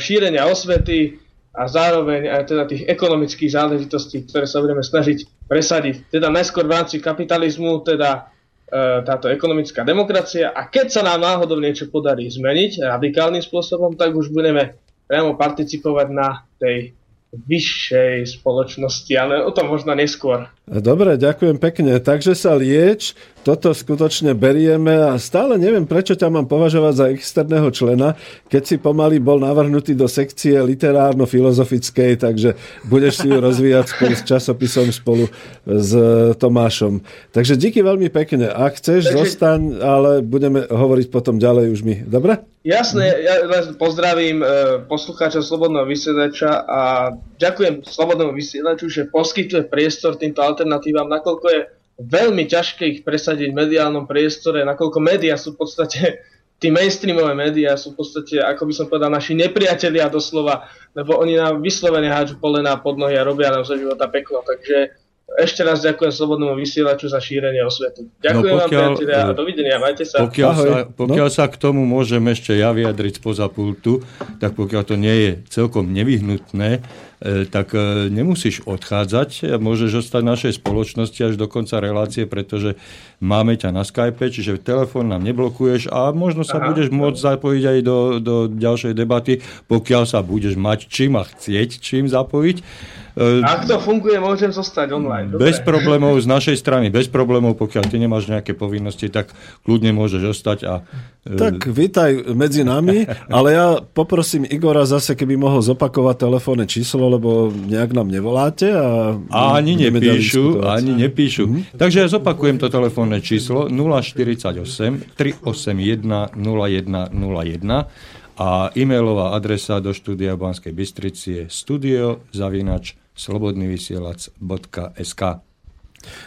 šírenia osvety, a zároveň aj teda tých ekonomických záležitostí, ktoré sa budeme snažiť presadiť. Teda najskôr v rámci kapitalizmu, teda e, táto ekonomická demokracia a keď sa nám náhodou niečo podarí zmeniť radikálnym spôsobom, tak už budeme priamo participovať na tej vyššej spoločnosti, ale o tom možno neskôr. Dobre, ďakujem pekne. Takže sa lieč, toto skutočne berieme a stále neviem, prečo ťa mám považovať za externého člena, keď si pomaly bol navrhnutý do sekcie literárno-filozofickej, takže budeš si ju (laughs) rozvíjať spolu s časopisom spolu s Tomášom. Takže díky veľmi pekne. Ak chceš, takže... zostaň, ale budeme hovoriť potom ďalej už my. Dobre? Jasné, ja pozdravím e, poslucháča Slobodného vysielača a ďakujem Slobodnému vysielaču, že poskytuje priestor týmto alternatívam, nakoľko je veľmi ťažké ich presadiť v mediálnom priestore, nakoľko médiá sú v podstate, tí mainstreamové médiá sú v podstate, ako by som povedal, naši nepriatelia doslova, lebo oni nám vyslovene hádžu polená pod nohy a robia nám za života peklo, takže ešte raz ďakujem Slobodnému vysielaču za šírenie osvetu. Ďakujem no pokiaľ, vám, priatelia, a dovidenia, majte sa. Pokiaľ, sa, pokiaľ no? sa k tomu môžem ešte ja vyjadriť spoza pultu, tak pokiaľ to nie je celkom nevyhnutné, tak e, nemusíš odchádzať, môžeš ostať v našej spoločnosti až do konca relácie, pretože máme ťa na Skype, čiže telefón nám neblokuješ a možno sa Aha. budeš môcť zapojiť aj do, do ďalšej debaty, pokiaľ sa budeš mať čím a chcieť čím zapojiť. E, Ak to funguje, môžem zostať online. Dobre. Bez problémov z našej strany, bez problémov, pokiaľ ty nemáš nejaké povinnosti, tak kľudne môžeš ostať. A, tak vítaj medzi nami, ale ja poprosím Igora zase, keby mohol zopakovať telefónne číslo, lebo nejak nám nevoláte. A, a ani nepíšu, ani nepíšu. Mm-hmm. Takže ja zopakujem to telefónne číslo 048 381 0101 a e-mailová adresa do štúdia Banskej Bystrici je studio zavinač slobodnyvysielac.sk.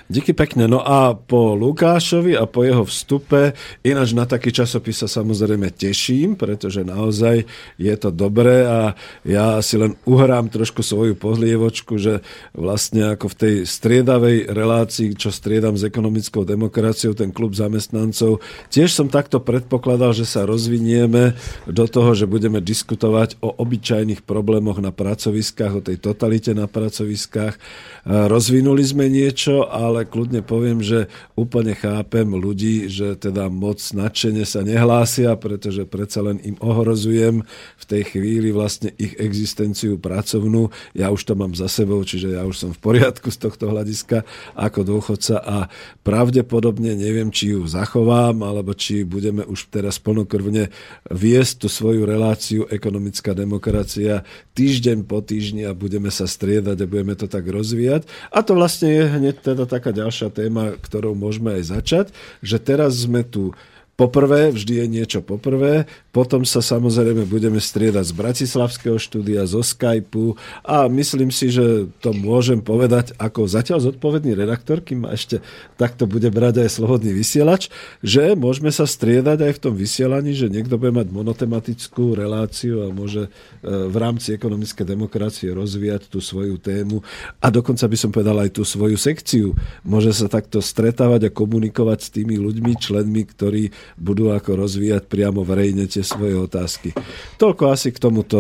Díky pekne. No a po Lukášovi a po jeho vstupe, ináč na taký časopis sa samozrejme teším, pretože naozaj je to dobré a ja si len uhrám trošku svoju pozlievočku, že vlastne ako v tej striedavej relácii, čo striedam s ekonomickou demokraciou, ten klub zamestnancov, tiež som takto predpokladal, že sa rozvinieme do toho, že budeme diskutovať o obyčajných problémoch na pracoviskách, o tej totalite na pracoviskách. Rozvinuli sme niečo, ale kľudne poviem, že úplne chápem ľudí, že teda moc nadšene sa nehlásia, pretože predsa len im ohrozujem v tej chvíli vlastne ich existenciu pracovnú. Ja už to mám za sebou, čiže ja už som v poriadku z tohto hľadiska ako dôchodca a pravdepodobne neviem, či ju zachovám, alebo či budeme už teraz plnokrvne viesť tú svoju reláciu ekonomická demokracia týždeň po týždni a budeme sa striedať a budeme to tak rozvíjať. A to vlastne je hneď teda taká ďalšia téma, ktorou môžeme aj začať, že teraz sme tu Poprvé, vždy je niečo poprvé, potom sa samozrejme budeme striedať z Bratislavského štúdia, zo Skypeu a myslím si, že to môžem povedať ako zatiaľ zodpovedný redaktor, kým ma ešte takto bude brať aj slobodný vysielač, že môžeme sa striedať aj v tom vysielaní, že niekto bude mať monotematickú reláciu a môže e, v rámci ekonomické demokracie rozvíjať tú svoju tému a dokonca by som povedal aj tú svoju sekciu. Môže sa takto stretávať a komunikovať s tými ľuďmi, členmi, ktorí budú ako rozvíjať priamo verejne tie svoje otázky. Toľko asi k tomuto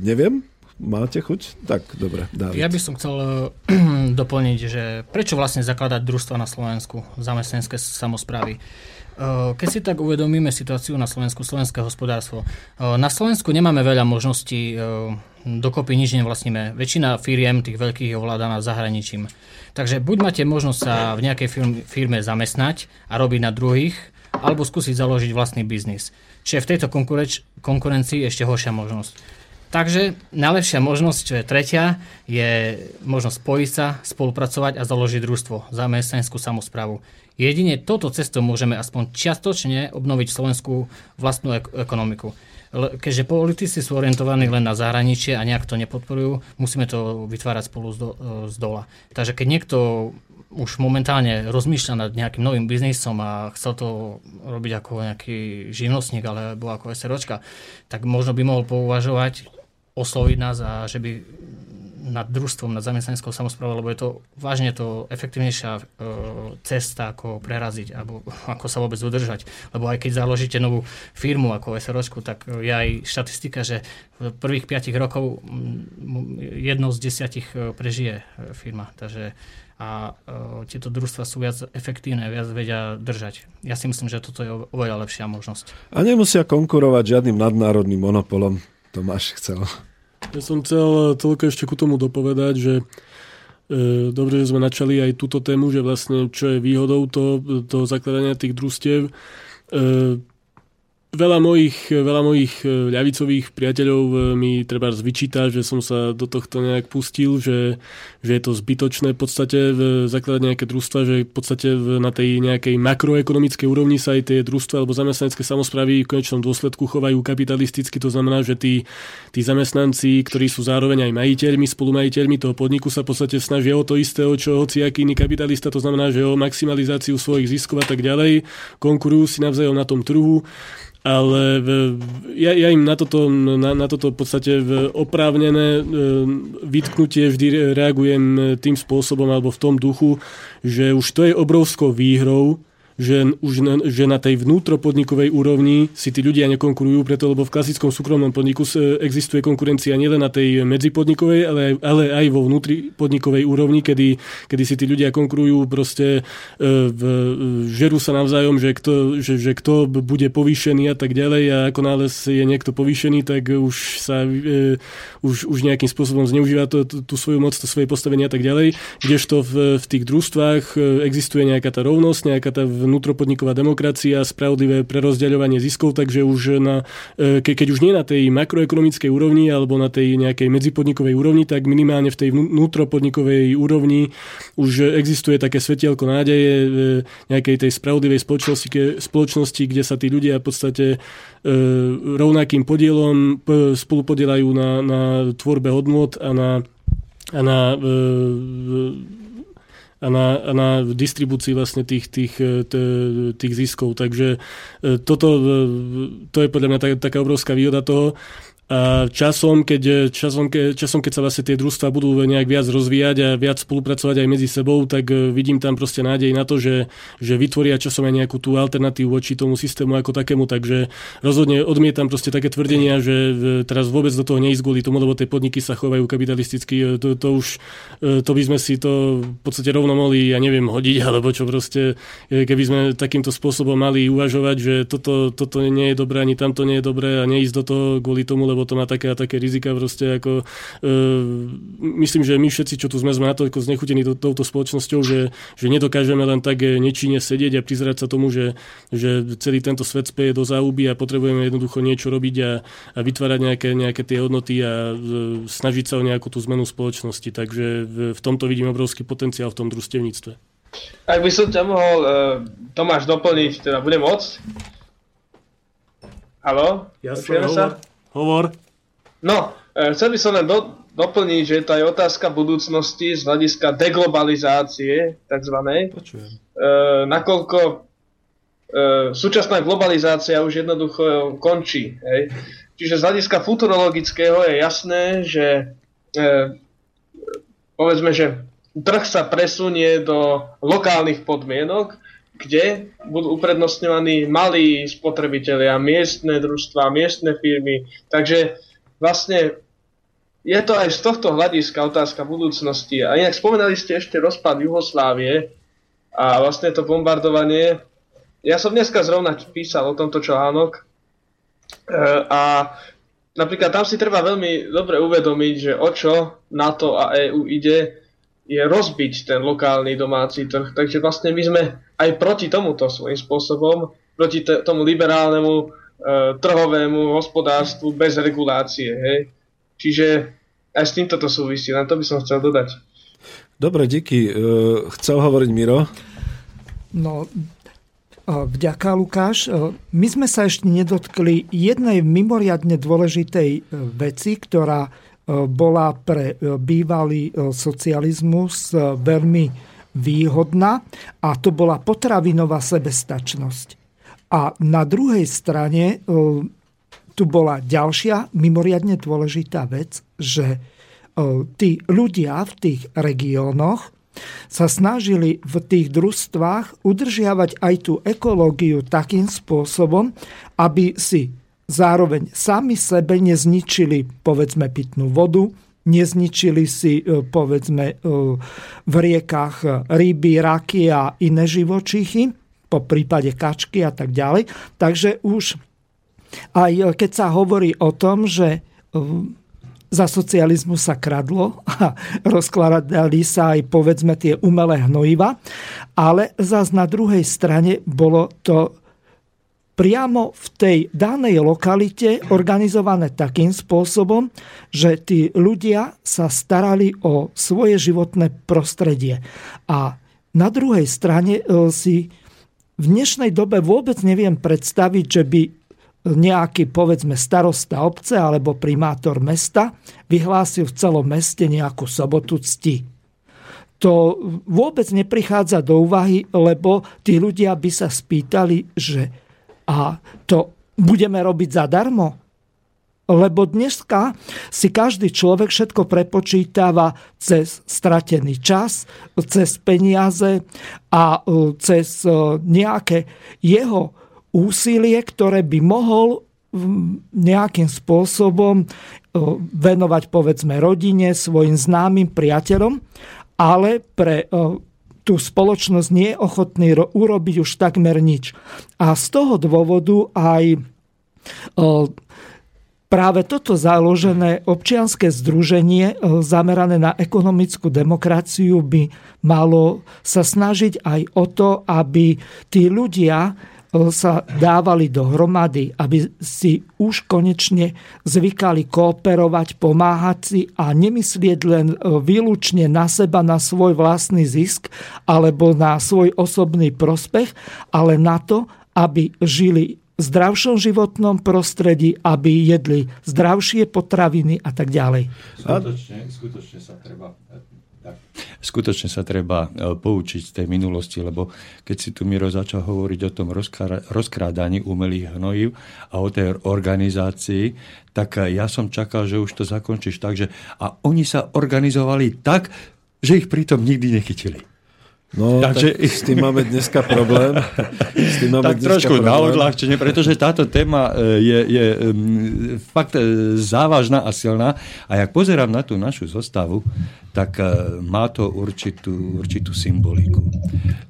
neviem. Máte chuť? Tak, dobre. Dávid. Ja by som chcel eh, (clears throat) doplniť, že prečo vlastne zakladať družstva na Slovensku, zamestnanské samozprávy. Eh, keď si tak uvedomíme situáciu na Slovensku, slovenské hospodárstvo. Eh, na Slovensku nemáme veľa možností, dokopy nič nevlastníme. Väčšina firiem tých veľkých je ovládaná zahraničím. Takže buď máte možnosť sa v nejakej firme zamestnať a robiť na druhých, alebo skúsiť založiť vlastný biznis. Čiže v tejto konkurencii je ešte horšia možnosť. Takže najlepšia možnosť, čo je tretia, je možnosť spojiť sa, spolupracovať a založiť družstvo, zamestnaneckú samozprávu. Jedine toto cestou môžeme aspoň čiastočne obnoviť slovenskú vlastnú ek- ekonomiku. Keďže politici sú orientovaní len na zahraničie a nejak to nepodporujú, musíme to vytvárať spolu z, do, z dola. Takže keď niekto už momentálne rozmýšľa nad nejakým novým biznisom a chcel to robiť ako nejaký živnostník alebo ako SROčka, tak možno by mohol pouvažovať, osloviť nás a že by nad družstvom, nad zamestnaneckou samozprávou, lebo je to vážne to efektívnejšia e, cesta, ako preraziť, alebo (laughs) ako sa vôbec udržať. Lebo aj keď založíte novú firmu ako SROčku, tak je aj štatistika, že v prvých 5 rokov jednou z desiatich e, prežije e, firma. Takže a uh, tieto družstva sú viac efektívne, viac vedia držať. Ja si myslím, že toto je oveľa lepšia možnosť. A nemusia konkurovať žiadnym nadnárodným monopolom. Tomáš chcel. Ja som chcel toľko ešte ku tomu dopovedať, že e, dobre, že sme načali aj túto tému, že vlastne čo je výhodou to, to zakladania tých družstiev. E, Veľa mojich, veľa mojich e, ľavicových priateľov e, mi treba vyčíta, že som sa do tohto nejak pustil, že, že je to zbytočné v podstate zakladať nejaké družstva, že v podstate na tej nejakej makroekonomickej úrovni sa aj tie družstva alebo zamestnanecké samozpravy v konečnom dôsledku chovajú kapitalisticky. To znamená, že tí, tí zamestnanci, ktorí sú zároveň aj majiteľmi, spolumajiteľmi toho podniku sa v podstate snažia o to isté, o čo hociaký iný kapitalista, to znamená, že o maximalizáciu svojich ziskov a tak ďalej, konkurujú si navzájom na tom trhu ale ja, ja im na toto, na, na toto v podstate oprávnené e, vytknutie vždy reagujem tým spôsobom alebo v tom duchu, že už to je obrovskou výhrou, že už na, že na tej vnútropodnikovej úrovni si tí ľudia nekonkurujú, preto lebo v klasickom súkromnom podniku existuje konkurencia nielen na tej medzipodnikovej, ale ale aj vo vnútri podnikovej úrovni, kedy, kedy si tí ľudia konkurujú proste e, v, žerú sa navzájom, že kto, že, že kto bude povýšený a tak ďalej a ako náhle je niekto povýšený, tak už sa e, už, už nejakým spôsobom zneužíva to, tú svoju moc, to svoje postavenie a tak ďalej, kdežto v, v tých družstvách e, existuje nejaká tá rovnosť, nejaká tá vnútropodniková demokracia, spravodlivé prerozdeľovanie ziskov, takže už na, e, ke, keď už nie na tej makroekonomickej úrovni alebo na tej nejakej medzipodnikovej úrovni, tak minimálne v tej vnútropodnikovej úrovni už existuje také svetielko nádeje e, nejakej tej spravodlivej spoločnosti, spoločnosti, kde sa tí ľudia v podstate e, rovnakým podielom spolupodielajú na, na tvorbe hodnot a na a na a na, a na distribúcii vlastne tých, tých, e, tých ziskov. Takže e, toto, e, to je podľa mňa taká obrovská výhoda toho. A časom, keď, časom, ke, časom, keď sa vlastne tie družstva budú nejak viac rozvíjať a viac spolupracovať aj medzi sebou, tak e, vidím tam proste nádej na to, že, že vytvoria časom aj nejakú tú alternatívu voči tomu systému ako takému, takže rozhodne odmietam proste také tvrdenia, že e, teraz vôbec do toho neísť kvôli tomu, lebo tie podniky sa chovajú kapitalisticky, e, to, to už to by sme si to v podstate rovno mohli, ja neviem, hodiť, (laughs) alebo čo proste, keby sme takýmto spôsobom mali uvažovať, že toto, toto nie je dobré, ani tamto nie je dobré a neísť do toho kvôli tomu, lebo lebo to má také a také rizika. Proste ako, e, myslím, že my všetci, čo tu sme, sme natoľko znechutení to, touto spoločnosťou, že, že nedokážeme len tak nečine sedieť a prizerať sa tomu, že, že celý tento svet speje do záhuby a potrebujeme jednoducho niečo robiť a, a vytvárať nejaké, nejaké tie hodnoty a e, snažiť sa o nejakú tú zmenu spoločnosti. Takže v, v tomto vidím obrovský potenciál v tom družstevníctve. Ak by som ťa mohol, uh, Tomáš, doplniť, teda budem môcť? Halo? Jasne, hovor. Hovor. No, e, chcel by som len do, doplniť, že to je otázka budúcnosti z hľadiska deglobalizácie, takzvanej. Počujem. E, nakoľko e, súčasná globalizácia už jednoducho končí. Hej. Čiže z hľadiska futurologického je jasné, že e, povedzme, že trh sa presunie do lokálnych podmienok, kde budú uprednostňovaní malí spotrebitelia, miestne družstva, miestne firmy. Takže vlastne je to aj z tohto hľadiska otázka budúcnosti. A inak spomenali ste ešte rozpad Juhoslávie a vlastne to bombardovanie. Ja som dneska zrovna písal o tomto článok e, a napríklad tam si treba veľmi dobre uvedomiť, že o čo NATO a EU ide, je rozbiť ten lokálny domáci trh. Takže vlastne my sme aj proti tomuto svojím spôsobom, proti t- tomu liberálnemu e, trhovému hospodárstvu bez regulácie. Hej. Čiže aj s týmto to súvisí, len to by som chcel dodať. Dobre, díky. E, chcel hovoriť Miro? No, e, Vďaka, Lukáš. E, my sme sa ešte nedotkli jednej mimoriadne dôležitej veci, ktorá bola pre e, bývalý e, socializmus e, veľmi výhodná a to bola potravinová sebestačnosť. A na druhej strane tu bola ďalšia mimoriadne dôležitá vec, že tí ľudia v tých regiónoch sa snažili v tých družstvách udržiavať aj tú ekológiu takým spôsobom, aby si zároveň sami sebe nezničili, povedzme, pitnú vodu, nezničili si, e, povedzme, e, v riekach ryby, raky a iné živočichy, po prípade kačky a tak ďalej. Takže už aj keď sa hovorí o tom, že e, za socializmu sa kradlo a (laughs) rozkladali sa aj povedzme tie umelé hnojiva, ale zase na druhej strane bolo to priamo v tej danej lokalite organizované takým spôsobom, že tí ľudia sa starali o svoje životné prostredie. A na druhej strane e, si v dnešnej dobe vôbec neviem predstaviť, že by nejaký, povedzme, starosta obce alebo primátor mesta vyhlásil v celom meste nejakú sobotu cti. To vôbec neprichádza do úvahy, lebo tí ľudia by sa spýtali, že a to budeme robiť zadarmo? Lebo dneska si každý človek všetko prepočítava cez stratený čas, cez peniaze a e, cez e, nejaké jeho úsilie, ktoré by mohol nejakým spôsobom e, venovať povedzme rodine, svojim známym priateľom, ale pre tú spoločnosť nie je ochotný urobiť už takmer nič. A z toho dôvodu aj práve toto založené občianské združenie zamerané na ekonomickú demokraciu by malo sa snažiť aj o to, aby tí ľudia sa dávali dohromady, aby si už konečne zvykali kooperovať, pomáhať si a nemyslieť len e, výlučne na seba, na svoj vlastný zisk alebo na svoj osobný prospech, ale na to, aby žili v zdravšom životnom prostredí, aby jedli zdravšie potraviny a tak ďalej. Skutočne, skutočne sa treba skutočne sa treba e, poučiť z tej minulosti, lebo keď si tu Miro začal hovoriť o tom rozkrádaní umelých hnojív a o tej organizácii, tak e, ja som čakal, že už to zakončíš tak, že a oni sa organizovali tak, že ich pritom nikdy nechytili. No, Takže... tak s tým máme dneska problém. S tým máme tak dneska trošku problém. na odľahčenie, pretože táto téma e, je, je fakt e, závažná a silná. A jak pozerám na tú našu zostavu, tak e, má to určitú, určitú symboliku.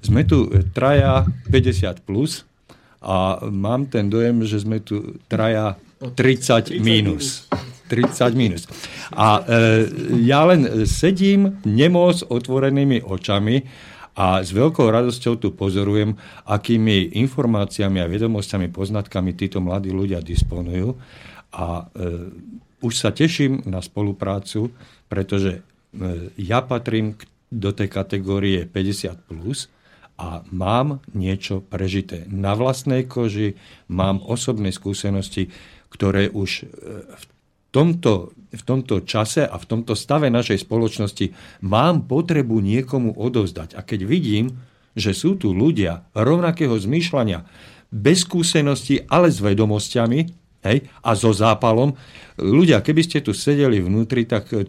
Sme tu traja 50 plus a mám ten dojem, že sme tu traja 30 minus. 30 minus. A e, ja len sedím nemo s otvorenými očami a s veľkou radosťou tu pozorujem, akými informáciami a vedomosťami, poznatkami títo mladí ľudia disponujú. A e, už sa teším na spoluprácu, pretože e, ja patrím k, do tej kategórie 50+, plus a mám niečo prežité. Na vlastnej koži mám osobné skúsenosti, ktoré už e, v tomto, v tomto čase a v tomto stave našej spoločnosti mám potrebu niekomu odovzdať. A keď vidím, že sú tu ľudia rovnakého zmýšľania, bez skúsenosti, ale s vedomosťami hej, a so zápalom, ľudia, keby ste tu sedeli vnútri, tak e,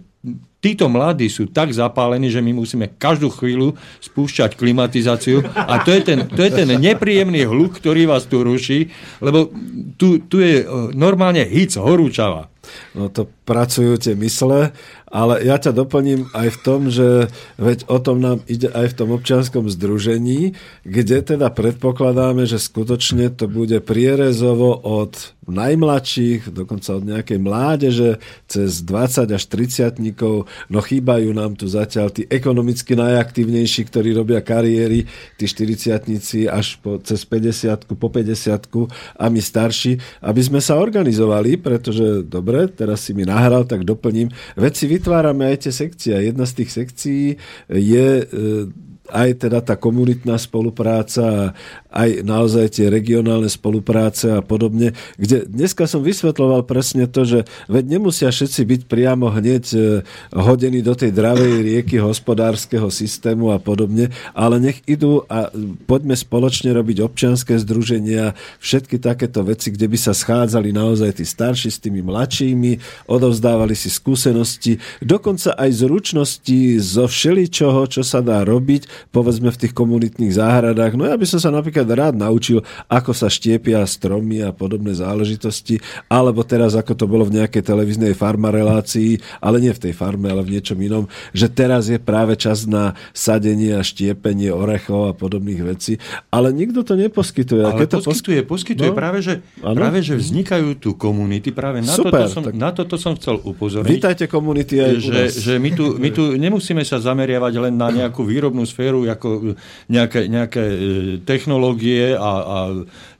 títo mladí sú tak zapálení, že my musíme každú chvíľu spúšťať klimatizáciu. A to je ten, to je ten nepríjemný hluk, ktorý vás tu ruší, lebo tu, tu je e, normálne hic, horúčava. No to pracujú tie mysle, ale ja ťa doplním aj v tom, že veď o tom nám ide aj v tom občianskom združení, kde teda predpokladáme, že skutočne to bude prierezovo od najmladších, dokonca od nejakej mládeže, cez 20 až 30 no chýbajú nám tu zatiaľ tí ekonomicky najaktívnejší, ktorí robia kariéry, tí 40 až po, cez 50 po 50 a my starší, aby sme sa organizovali, pretože dobre, teraz si mi nahral, tak doplním. Veď si vytvárame aj tie sekcie. Jedna z tých sekcií je e, aj teda tá komunitná spolupráca, aj naozaj tie regionálne spolupráce a podobne, kde dneska som vysvetloval presne to, že veď nemusia všetci byť priamo hneď e, hodení do tej dravej rieky hospodárskeho systému a podobne, ale nech idú a poďme spoločne robiť občianské združenia, všetky takéto veci, kde by sa schádzali naozaj tí starší s tými mladšími, odovzdávali si skúsenosti, dokonca aj zručnosti zo všeličoho, čo sa dá robiť, povedzme v tých komunitných záhradách. No ja by som sa napríklad rád naučil, ako sa štiepia stromy a podobné záležitosti, alebo teraz, ako to bolo v nejakej televíznej farmarelácii, ale nie v tej farme, ale v niečom inom, že teraz je práve čas na sadenie a štiepenie orechov a podobných vecí, ale nikto to neposkytuje. Ale to poskytuje, poskytuje. No? Práve, že, práve, že vznikajú tu komunity, práve na, Super, toto, som, tak... na toto som chcel upozorniť. Vítajte komunity aj že, že my, tu, my tu nemusíme sa zameriavať len na nejakú výrobnú sféru, sféru, ako nejaké, nejaké e, technológie a, a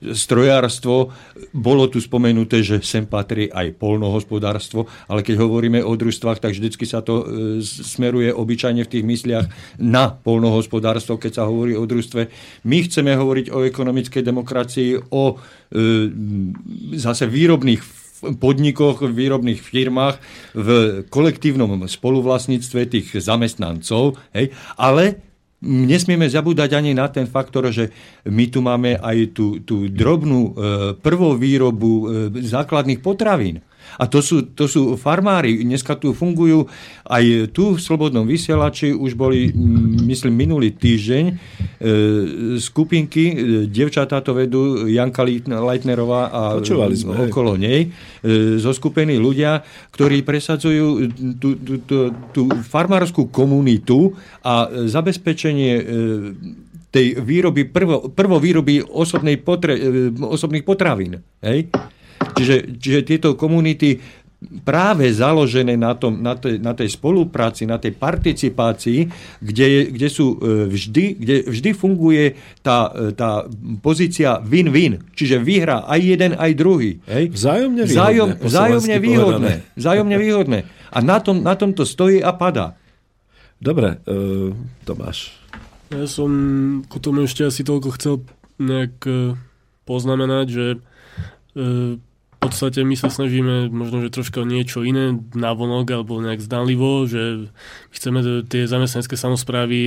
strojárstvo. Bolo tu spomenuté, že sem patrí aj polnohospodárstvo, ale keď hovoríme o družstvách, tak vždycky sa to e, smeruje obyčajne v tých mysliach na polnohospodárstvo, keď sa hovorí o družstve. My chceme hovoriť o ekonomickej demokracii, o e, zase výrobných podnikoch, výrobných firmách, v kolektívnom spoluvlastníctve tých zamestnancov, hej, ale nesmieme zabúdať ani na ten faktor, že my tu máme aj tú, tú drobnú e, prvovýrobu e, základných potravín. A to sú, to sú farmári. Dneska tu fungujú aj tu v Slobodnom vysielači. Už boli, myslím, minulý týždeň e, skupinky, e, devčatá to vedú, Janka Leitnerová a sme, okolo hej. nej, e, zoskupení ľudia, ktorí presadzujú tú, tú, tú, tú farmárskú komunitu a zabezpečenie e, tej výroby, prvo, prvo výroby osobnej potre, e, osobných potravín. Hej? Čiže, čiže tieto komunity práve založené na, tom, na, tej, na tej spolupráci, na tej participácii, kde, je, kde sú e, vždy, kde vždy funguje tá, e, tá pozícia win-win. Čiže vyhrá aj jeden, aj druhý. Hej? Vzájomne výhodné. Vzájom, vzájomne výhodné. Vzájomne (laughs) výhodné. A na tom, na tom to stojí a padá. Dobre, uh, Tomáš. Ja som ku tomu ešte asi toľko chcel nejak uh, poznamenať, že uh, podstate my sa snažíme možno, že troška niečo iné vonok alebo nejak zdanlivo, že chceme tie zamestnanecké samozprávy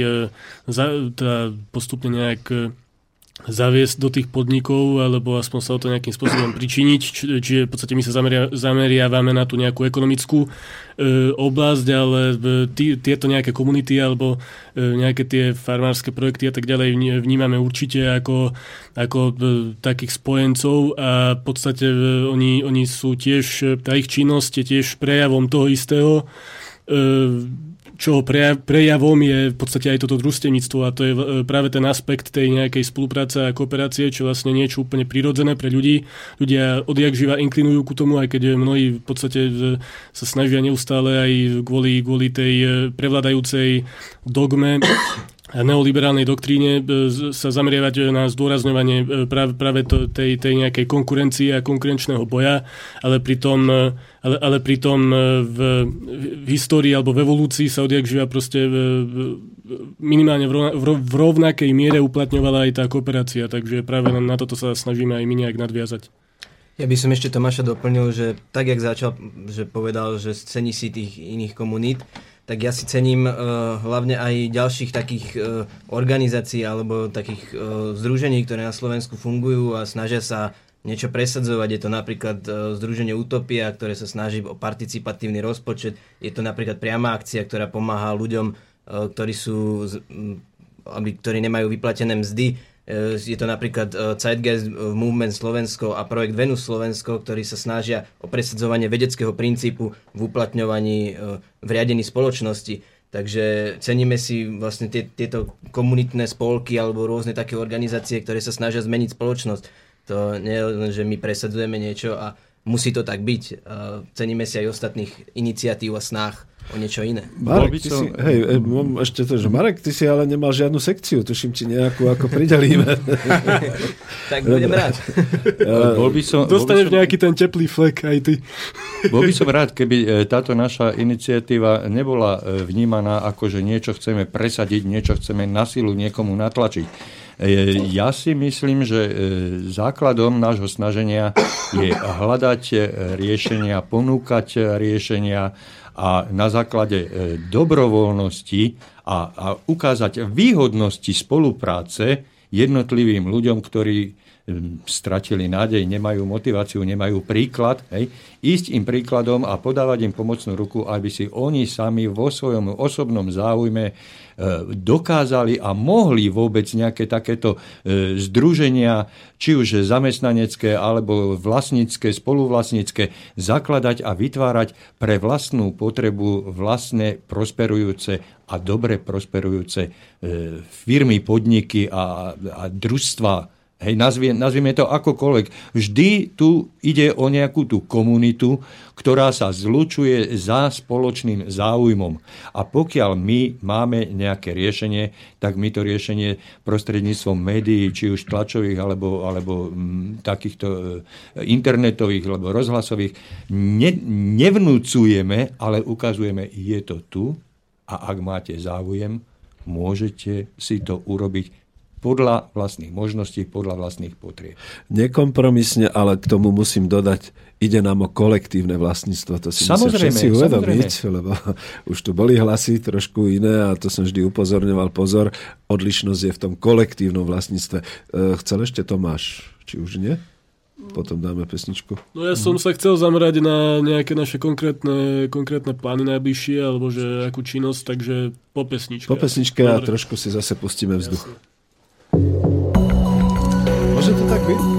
za, teda postupne nejak zaviesť do tých podnikov, alebo aspoň sa o to nejakým spôsobom pričiniť. Čiže v podstate my sa zameria, zameriavame na tú nejakú ekonomickú e, oblasť, ale tí, tieto nejaké komunity alebo e, nejaké tie farmárske projekty a tak ďalej vnímame určite ako, ako e, takých spojencov a v podstate e, oni, oni sú tiež, tá ich činnosť je tiež prejavom toho istého e, čo prejavom je v podstate aj toto družstevníctvo a to je práve ten aspekt tej nejakej spolupráce a kooperácie, čo vlastne niečo úplne prirodzené pre ľudí. Ľudia odjak živa inklinujú ku tomu, aj keď mnohí v podstate e, sa snažia neustále aj kvôli, kvôli tej e, prevládajúcej dogme neoliberálnej doktríne sa zameriavať na zdôrazňovanie práve, práve to, tej, tej nejakej konkurencie a konkurenčného boja, ale pritom ale, ale pritom e, v, v histórii alebo v evolúcii sa odjak živa proste minimálne v, v, v rovnakej miere uplatňovala aj tá kooperácia, takže práve na toto sa snažíme aj my nejak nadviazať. Ja by som ešte Tomáša doplnil, že tak, jak začal, že povedal, že cení si tých iných komunít, tak ja si cením uh, hlavne aj ďalších takých uh, organizácií alebo takých uh, združení, ktoré na Slovensku fungujú a snažia sa niečo presadzovať. Je to napríklad Združenie Utopia, ktoré sa snaží o participatívny rozpočet. Je to napríklad priama akcia, ktorá pomáha ľuďom, ktorí, sú, ktorí nemajú vyplatené mzdy. E, je to napríklad Zeitgeist Movement Slovensko a projekt Venus Slovensko, ktorí sa snažia o presadzovanie vedeckého princípu v uplatňovaní v riadení spoločnosti. Takže ceníme si vlastne tie, tieto komunitné spolky alebo rôzne také organizácie, ktoré sa snažia zmeniť spoločnosť. To nie je len, že my presadzujeme niečo a musí to tak byť. Ceníme si aj ostatných iniciatív a snách o niečo iné. Marek, ty som... si, hej, e, ešte to, že Marek, ty si ale nemal žiadnu sekciu, tuším ti nejakú, ako pridelíme. (laughs) tak budem rád. (laughs) bol by som, Dostaneš bol by som, nejaký ten teplý flek aj ty. bol by som (laughs) rád, keby e, táto naša iniciatíva nebola e, vnímaná ako, že niečo chceme presadiť, niečo chceme na silu niekomu natlačiť ja si myslím, že základom nášho snaženia je hľadať riešenia, ponúkať riešenia a na základe dobrovoľnosti a, a ukázať výhodnosti spolupráce jednotlivým ľuďom, ktorí stratili nádej, nemajú motiváciu, nemajú príklad, hej, ísť im príkladom a podávať im pomocnú ruku, aby si oni sami vo svojom osobnom záujme E, dokázali a mohli vôbec nejaké takéto e, združenia, či už zamestnanecké alebo vlastnícke, spoluvlastnícke, zakladať a vytvárať pre vlastnú potrebu vlastné prosperujúce a dobre prosperujúce e, firmy, podniky a, a družstva Hej, nazvie, nazvime to akokoľvek. Vždy tu ide o nejakú tú komunitu, ktorá sa zlučuje za spoločným záujmom. A pokiaľ my máme nejaké riešenie, tak my to riešenie prostredníctvom médií, či už tlačových, alebo, alebo m, takýchto e, internetových, alebo rozhlasových, ne, nevnúcujeme, ale ukazujeme, je to tu a ak máte záujem, môžete si to urobiť podľa vlastných možností, podľa vlastných potrieb. Nekompromisne, ale k tomu musím dodať, ide nám o kolektívne vlastníctvo. To si samozrejme, všetci uvedomiť, samozrejme. lebo už tu boli hlasy trošku iné a to som vždy upozorňoval. Pozor, odlišnosť je v tom kolektívnom vlastníctve. E, chcel ešte Tomáš, či už nie? Potom dáme pesničku. No ja som sa chcel zamerať na nejaké naše konkrétne, konkrétne plány najbližšie, alebo že akú činnosť, takže po pesničke. Po pesničke a trošku si zase pustíme vzduch. Jasne. tranquilo.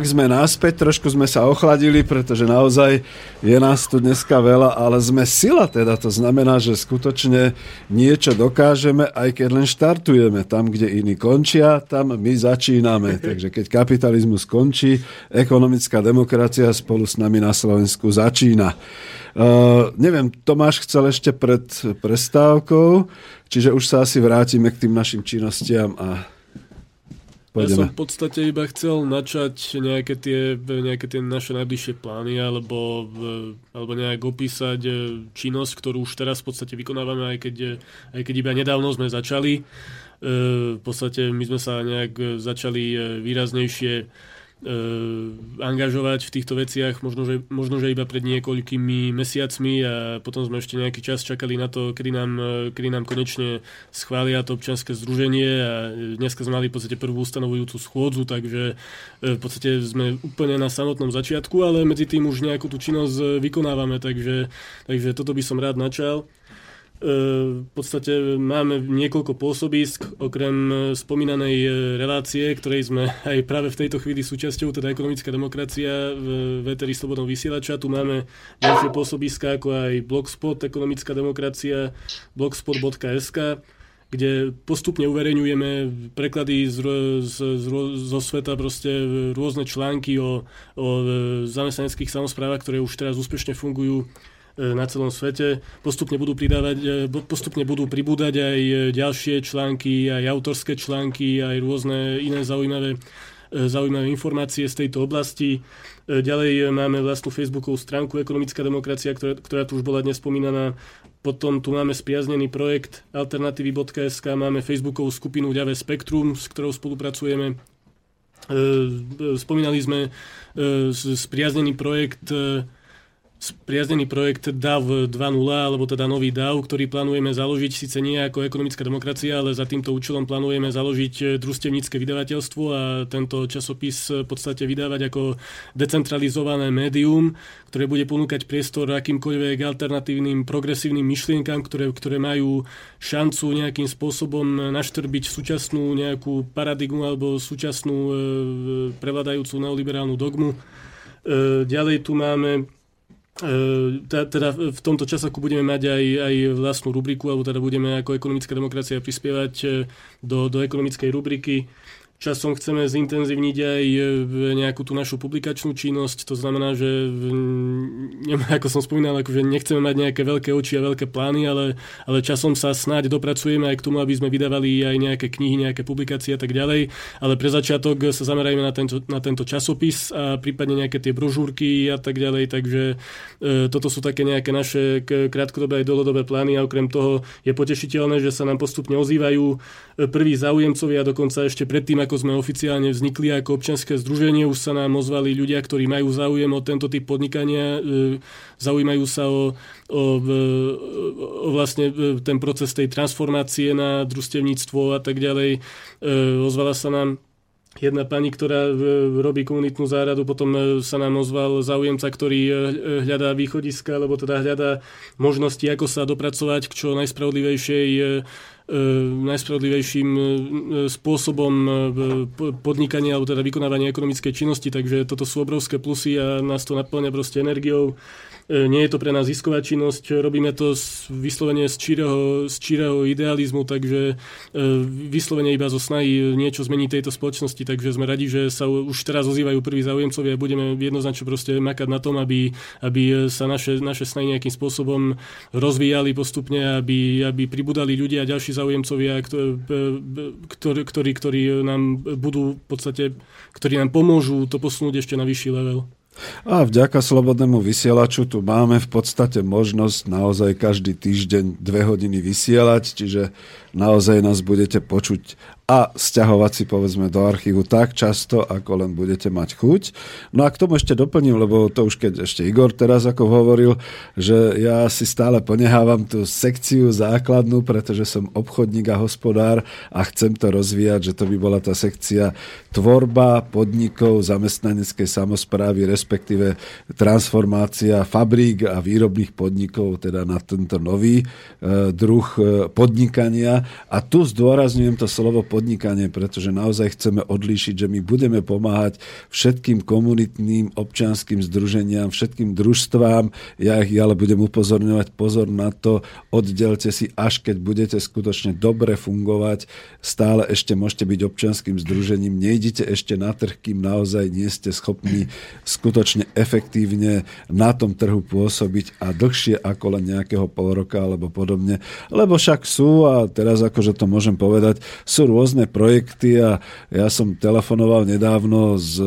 Tak sme naspäť, trošku sme sa ochladili, pretože naozaj je nás tu dneska veľa, ale sme sila teda, to znamená, že skutočne niečo dokážeme, aj keď len štartujeme. Tam, kde iní končia, tam my začíname. (laughs) Takže keď kapitalizmus končí, ekonomická demokracia spolu s nami na Slovensku začína. Uh, neviem, Tomáš chcel ešte pred prestávkou, čiže už sa asi vrátime k tým našim činnostiam a Pôjdeme. Ja som v podstate iba chcel načať nejaké tie, nejaké tie naše najbližšie plány alebo, alebo nejak opísať e, činnosť, ktorú už teraz v podstate vykonávame, aj keď, aj keď iba nedávno sme začali. E, v podstate my sme sa nejak začali e, výraznejšie E, angažovať v týchto veciach, možno že, možno, že iba pred niekoľkými mesiacmi a potom sme ešte nejaký čas čakali na to, kedy nám, e, kedy nám konečne schvália to občianske združenie a dneska sme mali v podstate prvú ustanovujúcu schôdzu, takže e, v podstate sme úplne na samotnom začiatku, ale medzi tým už nejakú tú činnosť vykonávame, takže, takže toto by som rád načal. E, v podstate máme niekoľko pôsobisk, okrem e, spomínanej e, relácie, ktorej sme aj práve v tejto chvíli súčasťou, teda ekonomická demokracia v VTR Slobodnom vysielača. Tu máme ďalšie pôsobiska, ako aj Blogspot, ekonomická demokracia, blogspot.sk, kde postupne uverejňujeme preklady z, z, z, zo sveta, proste rôzne články o, o zamestnaneckých samozprávach, ktoré už teraz úspešne fungujú na celom svete. Postupne budú, pridávať, e, postupne budú pribúdať aj e, ďalšie články, aj autorské články, aj rôzne iné zaujímavé zaujímavé informácie z tejto oblasti. Ďalej máme vlastnú facebookovú stránku Ekonomická demokracia, ktorá, ktorá tu už bola dnes spomínaná. Potom tu máme spriaznený projekt alternatívy.sk, máme facebookovú skupinu Ďavé Spektrum, s ktorou spolupracujeme. Spomínali sme spriaznený projekt spriaznený projekt DAV 2.0, alebo teda nový DAV, ktorý plánujeme založiť síce nie ako ekonomická demokracia, ale za týmto účelom plánujeme založiť eh, družstevnícke vydavateľstvo a tento časopis v podstate vydávať ako decentralizované médium, ktoré bude ponúkať priestor akýmkoľvek alternatívnym progresívnym myšlienkam, ktoré, ktoré majú šancu nejakým spôsobom naštrbiť súčasnú nejakú paradigmu alebo súčasnú e, prevladajúcu neoliberálnu dogmu. E, ďalej tu máme E, teda v tomto časoku budeme mať aj, aj vlastnú rubriku, alebo teda budeme ako ekonomická demokracia prispievať e, do, do ekonomickej rubriky Časom chceme zintenzívniť aj e, nejakú tú našu publikačnú činnosť, to znamená, že (laughs) ako som spomínal, akože nechceme mať nejaké veľké oči a veľké plány, ale, ale časom sa snáď dopracujeme aj k tomu, aby sme vydávali aj nejaké knihy, nejaké publikácie a tak ďalej, ale pre začiatok sa zamerajme na tento, na tento časopis a prípadne nejaké tie brožúrky a tak ďalej, takže e, toto sú také nejaké naše krátkodobé aj dlhodobé plány a okrem toho je potešiteľné, že sa nám postupne ozývajú e, prví záujemcovia dokonca ešte predtým, ako sme oficiálne vznikli ako občianske združenie, už sa nám ozvali ľudia, ktorí majú záujem o tento typ podnikania, e, zaujímajú sa o, o, o vlastne e, ten proces tej transformácie na družstevníctvo a tak ďalej. E, ozvala sa nám jedna pani, ktorá robí komunitnú záradu, potom sa nám ozval záujemca, ktorý hľadá východiska, alebo teda hľadá možnosti, ako sa dopracovať k čo najspravodlivejšej najspravodlivejším e, spôsobom e, podnikania alebo teda vykonávania ekonomickej činnosti, takže toto sú obrovské plusy a nás to naplňa proste energiou. Nie je to pre nás zisková činnosť, robíme to vyslovene z číreho, z číreho idealizmu, takže vyslovene iba zo snahy niečo zmeniť tejto spoločnosti, takže sme radi, že sa už teraz ozývajú prví záujemcovia a budeme jednoznačne proste makať na tom, aby, aby sa naše, naše snahy nejakým spôsobom rozvíjali postupne, aby, aby pribudali ľudia a ďalší záujemcovia, ktorí, ktorí, ktorí nám budú v podstate, ktorí nám pomôžu to posunúť ešte na vyšší level. A vďaka Slobodnému vysielaču tu máme v podstate možnosť naozaj každý týždeň dve hodiny vysielať, čiže naozaj nás budete počuť a stiahovať si povedzme do archívu tak často, ako len budete mať chuť. No a k tomu ešte doplním, lebo to už keď ešte Igor teraz ako hovoril, že ja si stále ponehávam tú sekciu základnú, pretože som obchodník a hospodár a chcem to rozvíjať, že to by bola tá sekcia tvorba podnikov zamestnaneckej samozprávy, respektíve transformácia fabrík a výrobných podnikov, teda na tento nový e, druh e, podnikania. A tu zdôrazňujem to slovo podnikania, podnikanie, pretože naozaj chceme odlíšiť, že my budeme pomáhať všetkým komunitným občanským združeniam, všetkým družstvám. Ja ich ale budem upozorňovať, pozor na to, oddelte si, až keď budete skutočne dobre fungovať, stále ešte môžete byť občanským združením, nejdite ešte na trh, kým naozaj nie ste schopní skutočne efektívne na tom trhu pôsobiť a dlhšie ako len nejakého pol roka alebo podobne. Lebo však sú, a teraz akože to môžem povedať, sú rôzne projekty a ja som telefonoval nedávno z,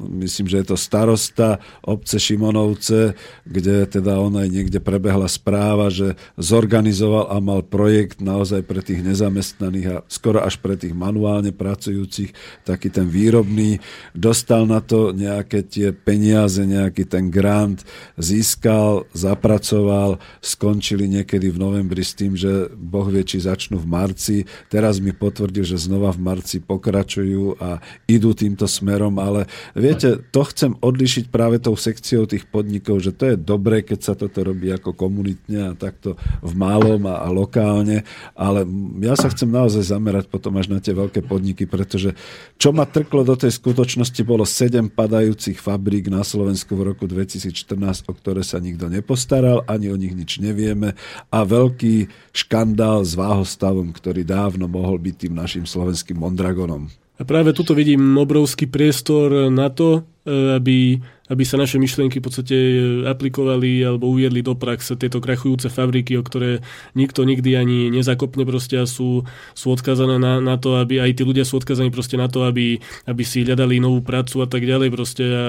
myslím, že je to starosta obce Šimonovce, kde teda on aj niekde prebehla správa, že zorganizoval a mal projekt naozaj pre tých nezamestnaných a skoro až pre tých manuálne pracujúcich, taký ten výrobný, dostal na to nejaké tie peniaze, nejaký ten grant, získal, zapracoval, skončili niekedy v novembri s tým, že Boh vie, či začnú v marci. Teraz mi potvrdil, že znova v marci pokračujú a idú týmto smerom, ale viete, to chcem odlišiť práve tou sekciou tých podnikov, že to je dobré, keď sa toto robí ako komunitne a takto v málom a, a lokálne, ale ja sa chcem naozaj zamerať potom až na tie veľké podniky, pretože čo ma trklo do tej skutočnosti bolo 7 padajúcich fabrík na Slovensku v roku 2014, o ktoré sa nikto nepostaral, ani o nich nič nevieme a veľký škandál s váhostavom, ktorý dávno mohol byť tým našim slovenským Mondragonom. A práve tuto vidím obrovský priestor na to, aby aby sa naše myšlienky v podstate e, aplikovali alebo uviedli do praxe. Tieto krachujúce fabriky, o ktoré nikto nikdy ani nezakopne proste a sú, sú odkazané na, na to, aby aj tí ľudia sú odkazaní proste na to, aby, aby si hľadali novú prácu a tak ďalej proste. A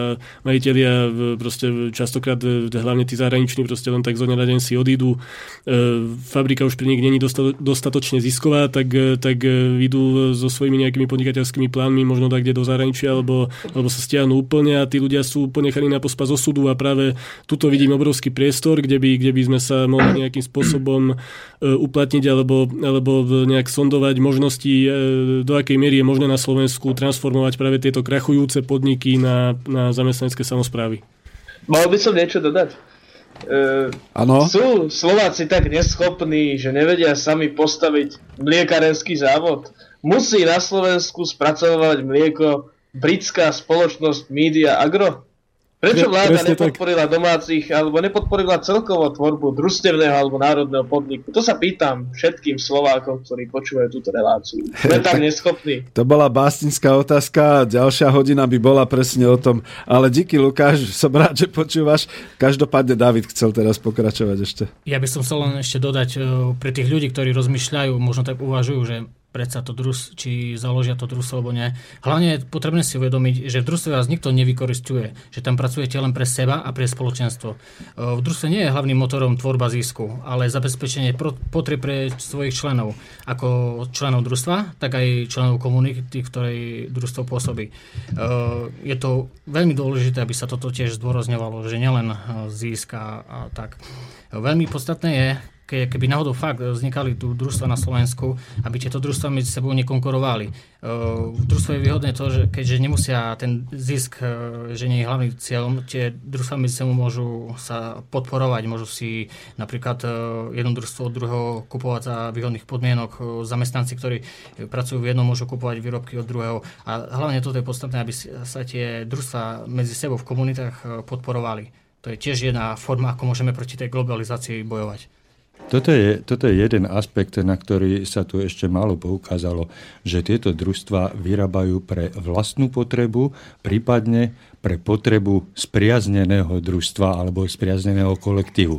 majiteľia proste častokrát e, hlavne tí zahraniční proste len tak zo na deň si odídu. E, fabrika už pri nich není dostatočne zisková, tak, tak idú so svojimi nejakými podnikateľskými plánmi možno tak kde do zahraničia alebo, alebo sa stiahnu úplne a tí ľudia sú úplne nechaní na pospas osudu a práve tuto vidím obrovský priestor, kde by, kde by sme sa mohli nejakým spôsobom e, uplatniť alebo, alebo nejak sondovať možnosti, e, do akej miery je možné na Slovensku transformovať práve tieto krachujúce podniky na, na zamestnanecké samozprávy. Mal by som niečo dodať? Ano? Sú Slováci tak neschopní, že nevedia sami postaviť mliekarenský závod? Musí na Slovensku spracovať mlieko britská spoločnosť Media Agro? Prečo vláda nepodporila tak. domácich alebo nepodporila celkovo tvorbu družstevného alebo národného podniku? To sa pýtam všetkým Slovákom, ktorí počúvajú túto reláciu. (laughs) Sme tak neschopní. To bola básnická otázka, ďalšia hodina by bola presne o tom. Ale díky Lukáš, som rád, že počúvaš. Každopádne David chcel teraz pokračovať ešte. Ja by som chcel len ešte dodať e, pre tých ľudí, ktorí rozmýšľajú, možno tak uvažujú, že predsa to drus, či založia to družstvo alebo nie. Hlavne je potrebné si uvedomiť, že v družstve vás nikto nevykoristuje, že tam pracujete len pre seba a pre spoločenstvo. E, v družstve nie je hlavným motorom tvorba zisku, ale zabezpečenie potreb pre svojich členov, ako členov družstva, tak aj členov komunity, v ktorej družstvo pôsobí. E, je to veľmi dôležité, aby sa toto tiež zdôrazňovalo, že nielen zisk a, a tak. Veľmi podstatné je, ke, keby náhodou fakt vznikali tu družstva na Slovensku, aby tieto družstva medzi sebou nekonkurovali. V družstve je výhodné to, že keďže nemusia ten zisk, že nie je hlavným cieľom, tie družstva medzi sebou môžu sa podporovať, môžu si napríklad jedno družstvo od druhého kupovať za výhodných podmienok. Zamestnanci, ktorí pracujú v jednom, môžu kupovať výrobky od druhého. A hlavne toto je podstatné, aby sa tie družstva medzi sebou v komunitách podporovali. To je tiež jedna forma, ako môžeme proti tej globalizácii bojovať. Toto je, toto je jeden aspekt, na ktorý sa tu ešte málo poukázalo, že tieto družstva vyrábajú pre vlastnú potrebu, prípadne pre potrebu spriazneného družstva alebo spriazneného kolektívu.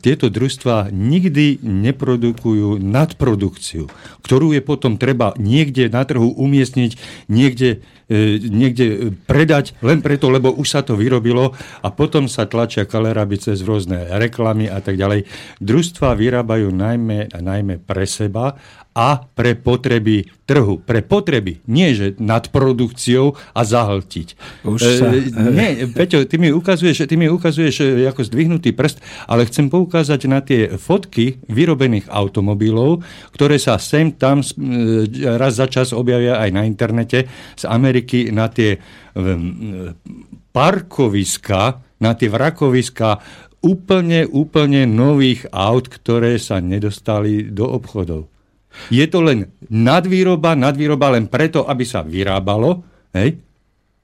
Tieto družstva nikdy neprodukujú nadprodukciu, ktorú je potom treba niekde na trhu umiestniť, niekde, e, niekde predať len preto, lebo už sa to vyrobilo a potom sa tlačia kaleraby cez rôzne reklamy a tak ďalej. Družstva vyrábajú najmä, najmä pre seba a pre potreby trhu. Pre potreby, nie že nad produkciou a zahltiť. Už sa... e, nie, Peťo, ty mi ukazuješ, ty mi ukazuješ e, ako zdvihnutý prst, ale chcem poukázať na tie fotky vyrobených automobilov, ktoré sa sem tam e, raz za čas objavia aj na internete z Ameriky na tie parkoviska, na tie vrakoviska úplne, úplne nových aut, ktoré sa nedostali do obchodov. Je to len nadvýroba, nadvýroba len preto, aby sa vyrábalo, hej?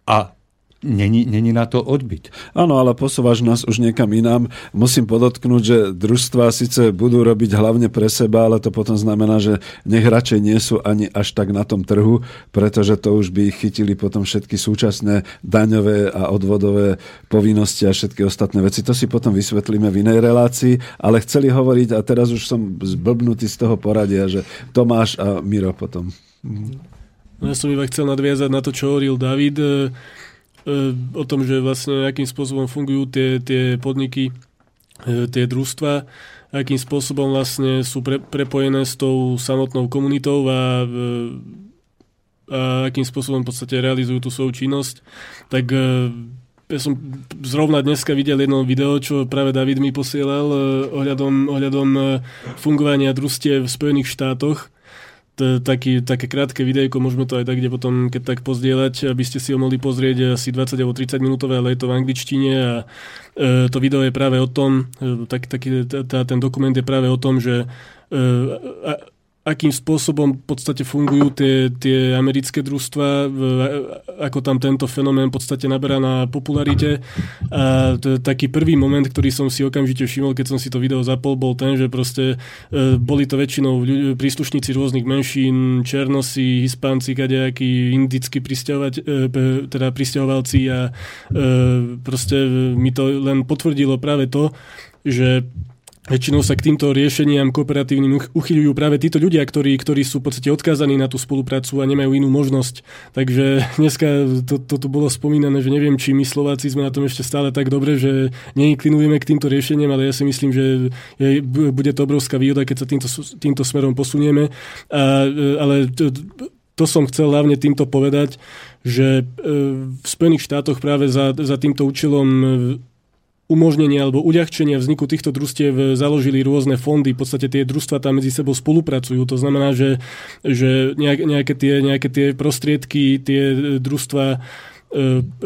A Není, není na to odbyt. Áno, ale posúvaš nás už niekam inám. Musím podotknúť, že družstva síce budú robiť hlavne pre seba, ale to potom znamená, že nech radšej nie sú ani až tak na tom trhu, pretože to už by ich chytili potom všetky súčasné daňové a odvodové povinnosti a všetky ostatné veci. To si potom vysvetlíme v inej relácii, ale chceli hovoriť, a teraz už som zblbnutý z toho poradia, že Tomáš a Miro potom. No ja som iba chcel nadviazať na to, čo hovoril David o tom, že vlastne akým spôsobom fungujú tie, tie podniky, e, tie družstva, akým spôsobom vlastne sú pre, prepojené s tou samotnou komunitou a, e, a akým spôsobom v podstate realizujú tú svoju činnosť, tak e, ja som zrovna dneska videl jedno video, čo práve David mi posielal ohľadom, ohľadom fungovania družstiev v Spojených štátoch taký, také krátke videjko, môžeme to aj tak, kde potom, keď tak pozdieľať, aby ste si ho mohli pozrieť asi 20 alebo 30 minútové, ale je to v angličtine a e, to video je práve o tom, e, tak, taký, tá, ten dokument je práve o tom, že e, a, akým spôsobom v podstate fungujú tie, tie americké družstva, ako tam tento fenomén v podstate naberá na popularite. A to je taký prvý moment, ktorý som si okamžite všimol, keď som si to video zapol, bol ten, že proste e, boli to väčšinou príslušníci rôznych menšín, černosi, hispánci, kadejakí, indickí e, teda pristahovalci a e, proste mi to len potvrdilo práve to, že Väčšinou sa k týmto riešeniam kooperatívnym uchyľujú práve títo ľudia, ktorí, ktorí sú v podstate odkázaní na tú spoluprácu a nemajú inú možnosť. Takže dneska to, to tu bolo spomínané, že neviem, či my Slováci sme na tom ešte stále tak dobre, že neinklinujeme k týmto riešeniam, ale ja si myslím, že je, bude to obrovská výhoda, keď sa týmto, týmto smerom posunieme. A, ale to, to som chcel hlavne týmto povedať, že e, v Spojených štátoch práve za, za týmto účelom umožnenia alebo uľahčenia vzniku týchto družstiev založili rôzne fondy. V podstate tie družstva tam medzi sebou spolupracujú. To znamená, že, že nejaké, tie, nejaké tie prostriedky, tie družstva e,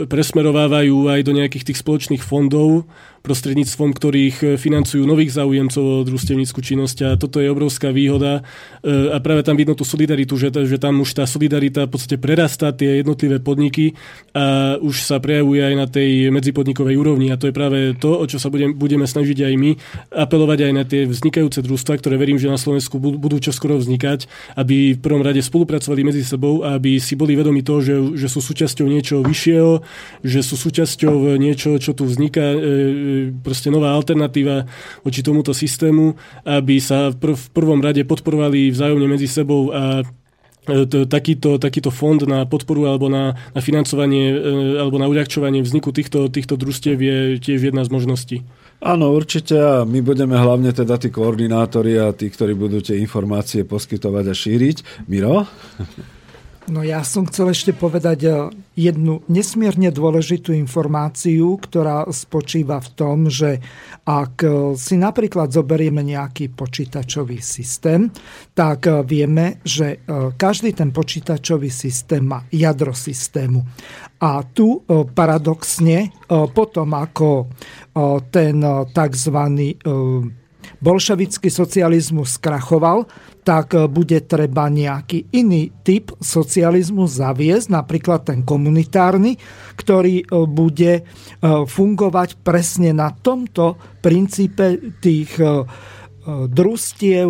presmerovávajú aj do nejakých tých spoločných fondov, prostredníctvom ktorých e, financujú nových záujemcov o družstevníckú činnosť. A toto je obrovská výhoda. E, a práve tam vidno tú solidaritu, že, že tam už tá solidarita v podstate prerastá tie jednotlivé podniky a už sa prejavuje aj na tej medzipodnikovej úrovni. A to je práve to, o čo sa budem, budeme snažiť aj my, apelovať aj na tie vznikajúce družstva, ktoré verím, že na Slovensku budú čoskoro vznikať, aby v prvom rade spolupracovali medzi sebou a aby si boli vedomi toho, že, že sú súčasťou niečoho vyššieho, že sú súčasťou niečo, čo tu vzniká e, proste nová alternatíva voči tomuto systému, aby sa v, v prvom rade podporovali vzájomne medzi sebou a e, takýto, takýto fond na podporu alebo na, na financovanie e, alebo na uľahčovanie vzniku týchto, týchto družstiev je tiež jedna z možností. Áno, určite a my budeme hlavne teda tí koordinátori a tí, ktorí budú tie informácie poskytovať a šíriť. Miro? No ja som chcel ešte povedať eh, jednu nesmierne dôležitú informáciu, ktorá spočíva v tom, že ak eh, si napríklad zoberieme nejaký počítačový systém, tak eh, vieme, že každý ten počítačový systém má jadro systému. A tu paradoxne, potom ako ten tzv bolševický socializmus skrachoval, tak e, bude treba nejaký iný typ socializmu zaviesť, napríklad ten komunitárny, ktorý e, bude e, fungovať presne na tomto princípe tých družstiev,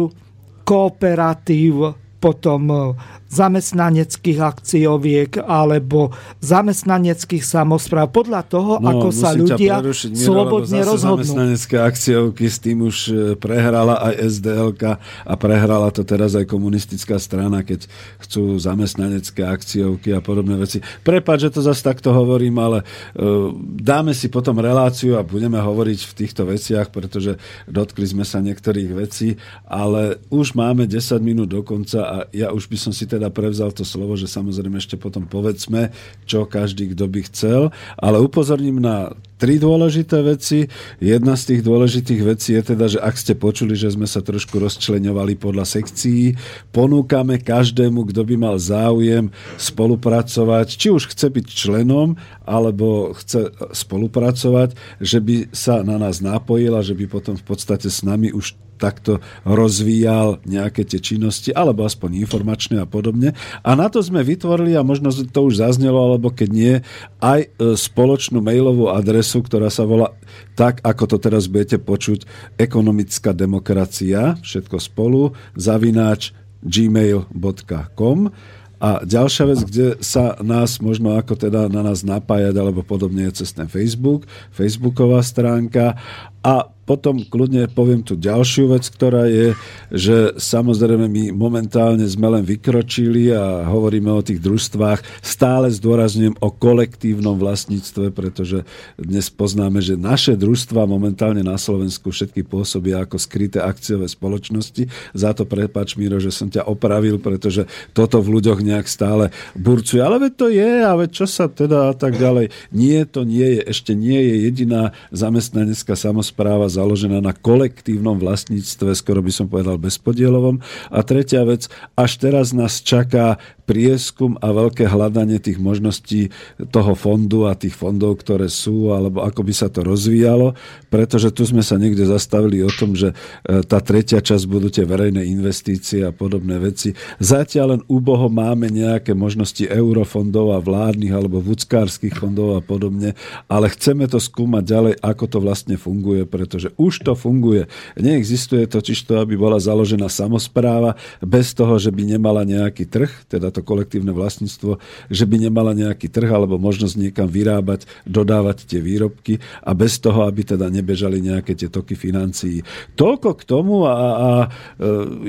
kooperatív, potom zamestnaneckých akcioviek alebo zamestnaneckých samozpráv podľa toho, no, ako sa ľudia prerušiť, Miro, slobodne rozhodnú. Zamestnanecké akciovky s tým už e, prehrala aj SDLK a prehrala to teraz aj komunistická strana, keď chcú zamestnanecké akciovky a podobné veci. Prepač, že to zase takto hovorím, ale uh, dáme si potom reláciu a budeme hovoriť v týchto veciach, pretože dotkli sme sa niektorých vecí, ale už máme 10 minút do konca a ja už by som si teda teda prevzal to slovo, že samozrejme ešte potom povedzme, čo každý, kto by chcel, ale upozorním na tri dôležité veci. Jedna z tých dôležitých vecí je teda, že ak ste počuli, že sme sa trošku rozčleňovali podľa sekcií, ponúkame každému, kto by mal záujem spolupracovať, či už chce byť členom, alebo chce spolupracovať, že by sa na nás napojil a že by potom v podstate s nami už takto rozvíjal nejaké tie činnosti, alebo aspoň informačné a podobne. A na to sme vytvorili, a možno to už zaznelo, alebo keď nie, aj e, spoločnú mailovú adresu, ktorá sa volá tak, ako to teraz budete počuť, ekonomická demokracia, všetko spolu, zavináč gmail.com a ďalšia vec, kde sa nás možno ako teda na nás napájať alebo podobne je cez ten Facebook, Facebooková stránka a potom kľudne poviem tu ďalšiu vec, ktorá je, že samozrejme my momentálne sme len vykročili a hovoríme o tých družstvách. Stále zdôrazňujem o kolektívnom vlastníctve, pretože dnes poznáme, že naše družstva momentálne na Slovensku všetky pôsobia ako skryté akciové spoločnosti. Za to prepač, Miro, že som ťa opravil, pretože toto v ľuďoch nejak stále burcuje. Ale veď to je, a veď čo sa teda a tak ďalej. Nie, to nie je, ešte nie je jediná zamestnanecká samozpráva založená na kolektívnom vlastníctve, skoro by som povedal bezpodielovom. A tretia vec, až teraz nás čaká prieskum a veľké hľadanie tých možností toho fondu a tých fondov, ktoré sú, alebo ako by sa to rozvíjalo, pretože tu sme sa niekde zastavili o tom, že e, tá tretia časť budú tie verejné investície a podobné veci. Zatiaľ len úboho máme nejaké možnosti eurofondov a vládnych alebo vúckárskych fondov a podobne, ale chceme to skúmať ďalej, ako to vlastne funguje, pretože už to funguje. Neexistuje totiž to, aby bola založená samozpráva bez toho, že by nemala nejaký trh, teda to to kolektívne vlastníctvo, že by nemala nejaký trh alebo možnosť niekam vyrábať, dodávať tie výrobky a bez toho, aby teda nebežali nejaké tie toky financií. Toľko k tomu a, a e,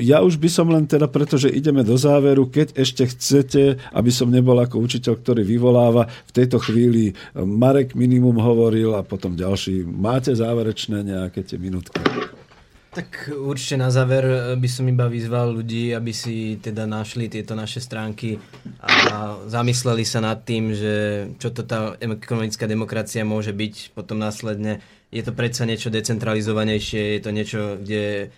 ja už by som len teda, pretože ideme do záveru, keď ešte chcete, aby som nebol ako učiteľ, ktorý vyvoláva, v tejto chvíli Marek minimum hovoril a potom ďalší. Máte záverečné nejaké tie minútky? Tak určite na záver eh, by som iba vyzval ľudí, aby si teda našli tieto naše stránky a zamysleli sa nad tým, že čo to tá ekonomická demokracia môže byť potom následne. Je to predsa niečo decentralizovanejšie, je to niečo, kde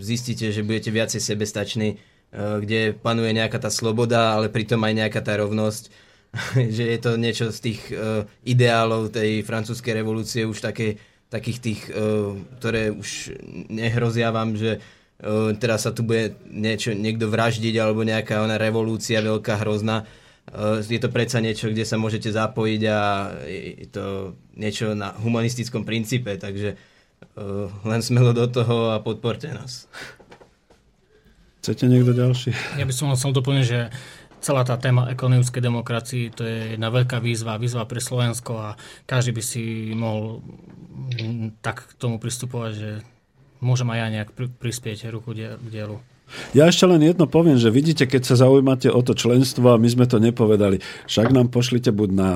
zistíte, že budete viacej sebestační, eh, kde panuje nejaká tá sloboda, ale pritom aj nejaká tá rovnosť (laughs) že je to niečo z tých uh, ideálov tej francúzskej revolúcie už také takých tých, uh, ktoré už nehrozia vám, že uh, teraz sa tu bude niečo, niekto vraždiť alebo nejaká ona revolúcia veľká, hrozná. Uh, je to predsa niečo, kde sa môžete zapojiť a je to niečo na humanistickom princípe, takže len smelo do toho a podporte nás. Chcete niekto ďalší? Ja by som chcel doplniť, že celá tá téma ekonomickej demokracii, to je jedna veľká výzva, výzva pre Slovensko a každý by si mohol tak k tomu pristupovať, že môžem aj ja nejak prispieť ruku k dielu. Ja ešte len jedno poviem, že vidíte, keď sa zaujímate o to členstvo a my sme to nepovedali, však nám pošlite buď na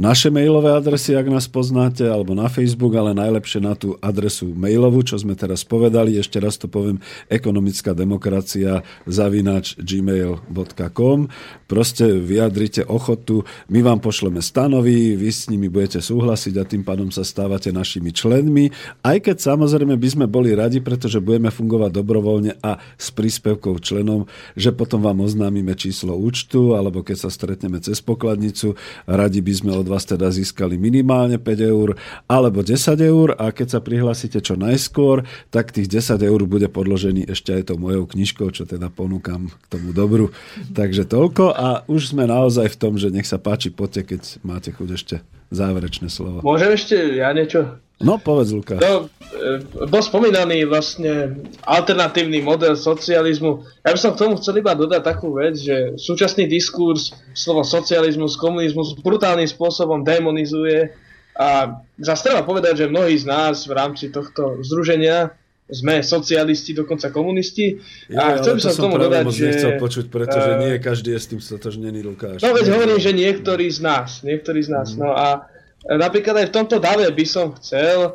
naše mailové adresy, ak nás poznáte, alebo na Facebook, ale najlepšie na tú adresu mailovú, čo sme teraz povedali. Ešte raz to poviem, ekonomická demokracia zavinač gmail.com. Proste vyjadrite ochotu, my vám pošleme stanovy, vy s nimi budete súhlasiť a tým pádom sa stávate našimi členmi. Aj keď samozrejme by sme boli radi, pretože budeme fungovať dobrovoľne a s príspevkov členom, že potom vám oznámime číslo účtu, alebo keď sa stretneme cez pokladnicu, radi by sme od vás teda získali minimálne 5 eur alebo 10 eur a keď sa prihlásite čo najskôr, tak tých 10 eur bude podložený ešte aj tou mojou knižkou, čo teda ponúkam k tomu dobru. Takže toľko a už sme naozaj v tom, že nech sa páči, poďte, keď máte chuť ešte záverečné slovo. Môžem ešte ja niečo? No, povedz, Lukáš. No, e, bol spomínaný vlastne alternatívny model socializmu. Ja by som k tomu chcel iba dodať takú vec, že súčasný diskurs slovo socializmus, komunizmus brutálnym spôsobom demonizuje a zase treba povedať, že mnohí z nás v rámci tohto združenia sme socialisti, dokonca komunisti. Ja, a chcel by som tomu dodať, že... nechcel počuť, pretože uh, nie každý je s tým stotožnený, Lukáš. No veď hovorím, že niektorí z nás, niektorí z nás. Mm. No a Napríklad aj v tomto dave by som chcel e,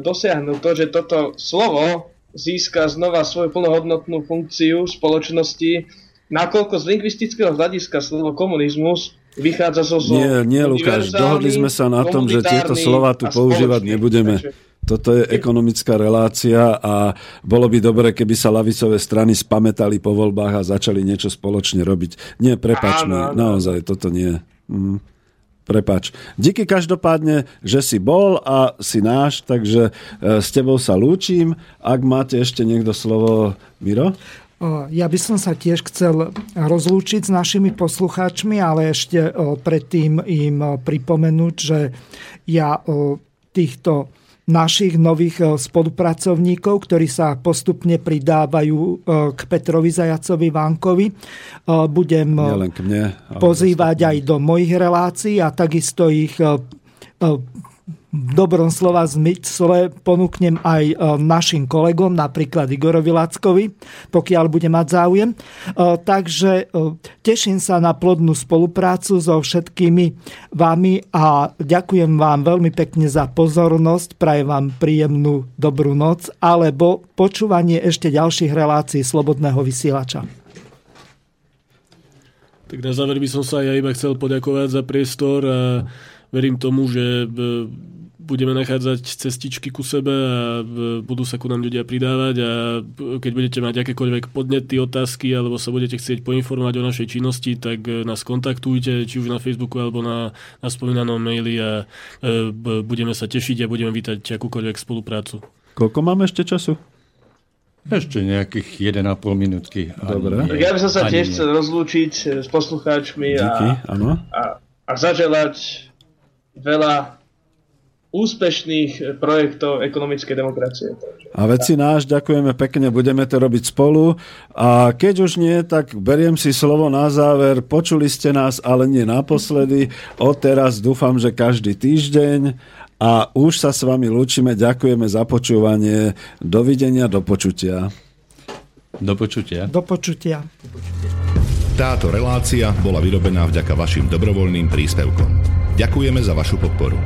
dosiahnuť to, že toto slovo získa znova svoju plnohodnotnú funkciu v spoločnosti, nakoľko z lingvistického hľadiska slovo komunizmus vychádza zo zo Nie, nie Lukáš, dohodli sme sa na tom, že tieto slova tu používať nebudeme. Toto je ekonomická relácia a bolo by dobre, keby sa lavicové strany spametali po voľbách a začali niečo spoločne robiť. Nie, prepač mi, naozaj, toto nie. Mm. Prepač. Díky každopádne, že si bol a si náš, takže e, s tebou sa lúčim. Ak máte ešte niekto slovo, Miro? Ja by som sa tiež chcel rozlúčiť s našimi poslucháčmi, ale ešte predtým im pripomenúť, že ja týchto našich nových spolupracovníkov, ktorí sa postupne pridávajú k Petrovi Zajacovi Vánkovi. Budem mne, pozývať aj do mojich relácií a takisto ich dobrom slova zmysle ponúknem aj e, našim kolegom, napríklad Igorovi Lackovi, pokiaľ bude mať záujem. E, takže e, teším sa na plodnú spoluprácu so všetkými vami a ďakujem vám veľmi pekne za pozornosť, prajem vám príjemnú dobrú noc alebo počúvanie ešte ďalších relácií Slobodného vysielača. Tak na záver by som sa ja iba chcel poďakovať za priestor a verím tomu, že budeme nachádzať cestičky ku sebe a budú sa ku nám ľudia pridávať a keď budete mať akékoľvek podnety, otázky alebo sa budete chcieť poinformovať o našej činnosti, tak e, nás kontaktujte, či už na Facebooku alebo na, na spomínanom maili a e, budeme sa tešiť a budeme vítať akúkoľvek spoluprácu. Koľko máme ešte času? Ešte nejakých 1,5 minútky. Dobre. Ja by som sa tiež chcel rozlúčiť s poslucháčmi Díky, a, a, a zaželať veľa úspešných projektov ekonomickej demokracie. A veci náš, ďakujeme pekne, budeme to robiť spolu. A keď už nie, tak beriem si slovo na záver. Počuli ste nás, ale nie naposledy. Odteraz dúfam, že každý týždeň. A už sa s vami lúčime. Ďakujeme za počúvanie. Dovidenia, do počutia. Do počutia. Do počutia. Táto relácia bola vyrobená vďaka vašim dobrovoľným príspevkom. Ďakujeme za vašu podporu.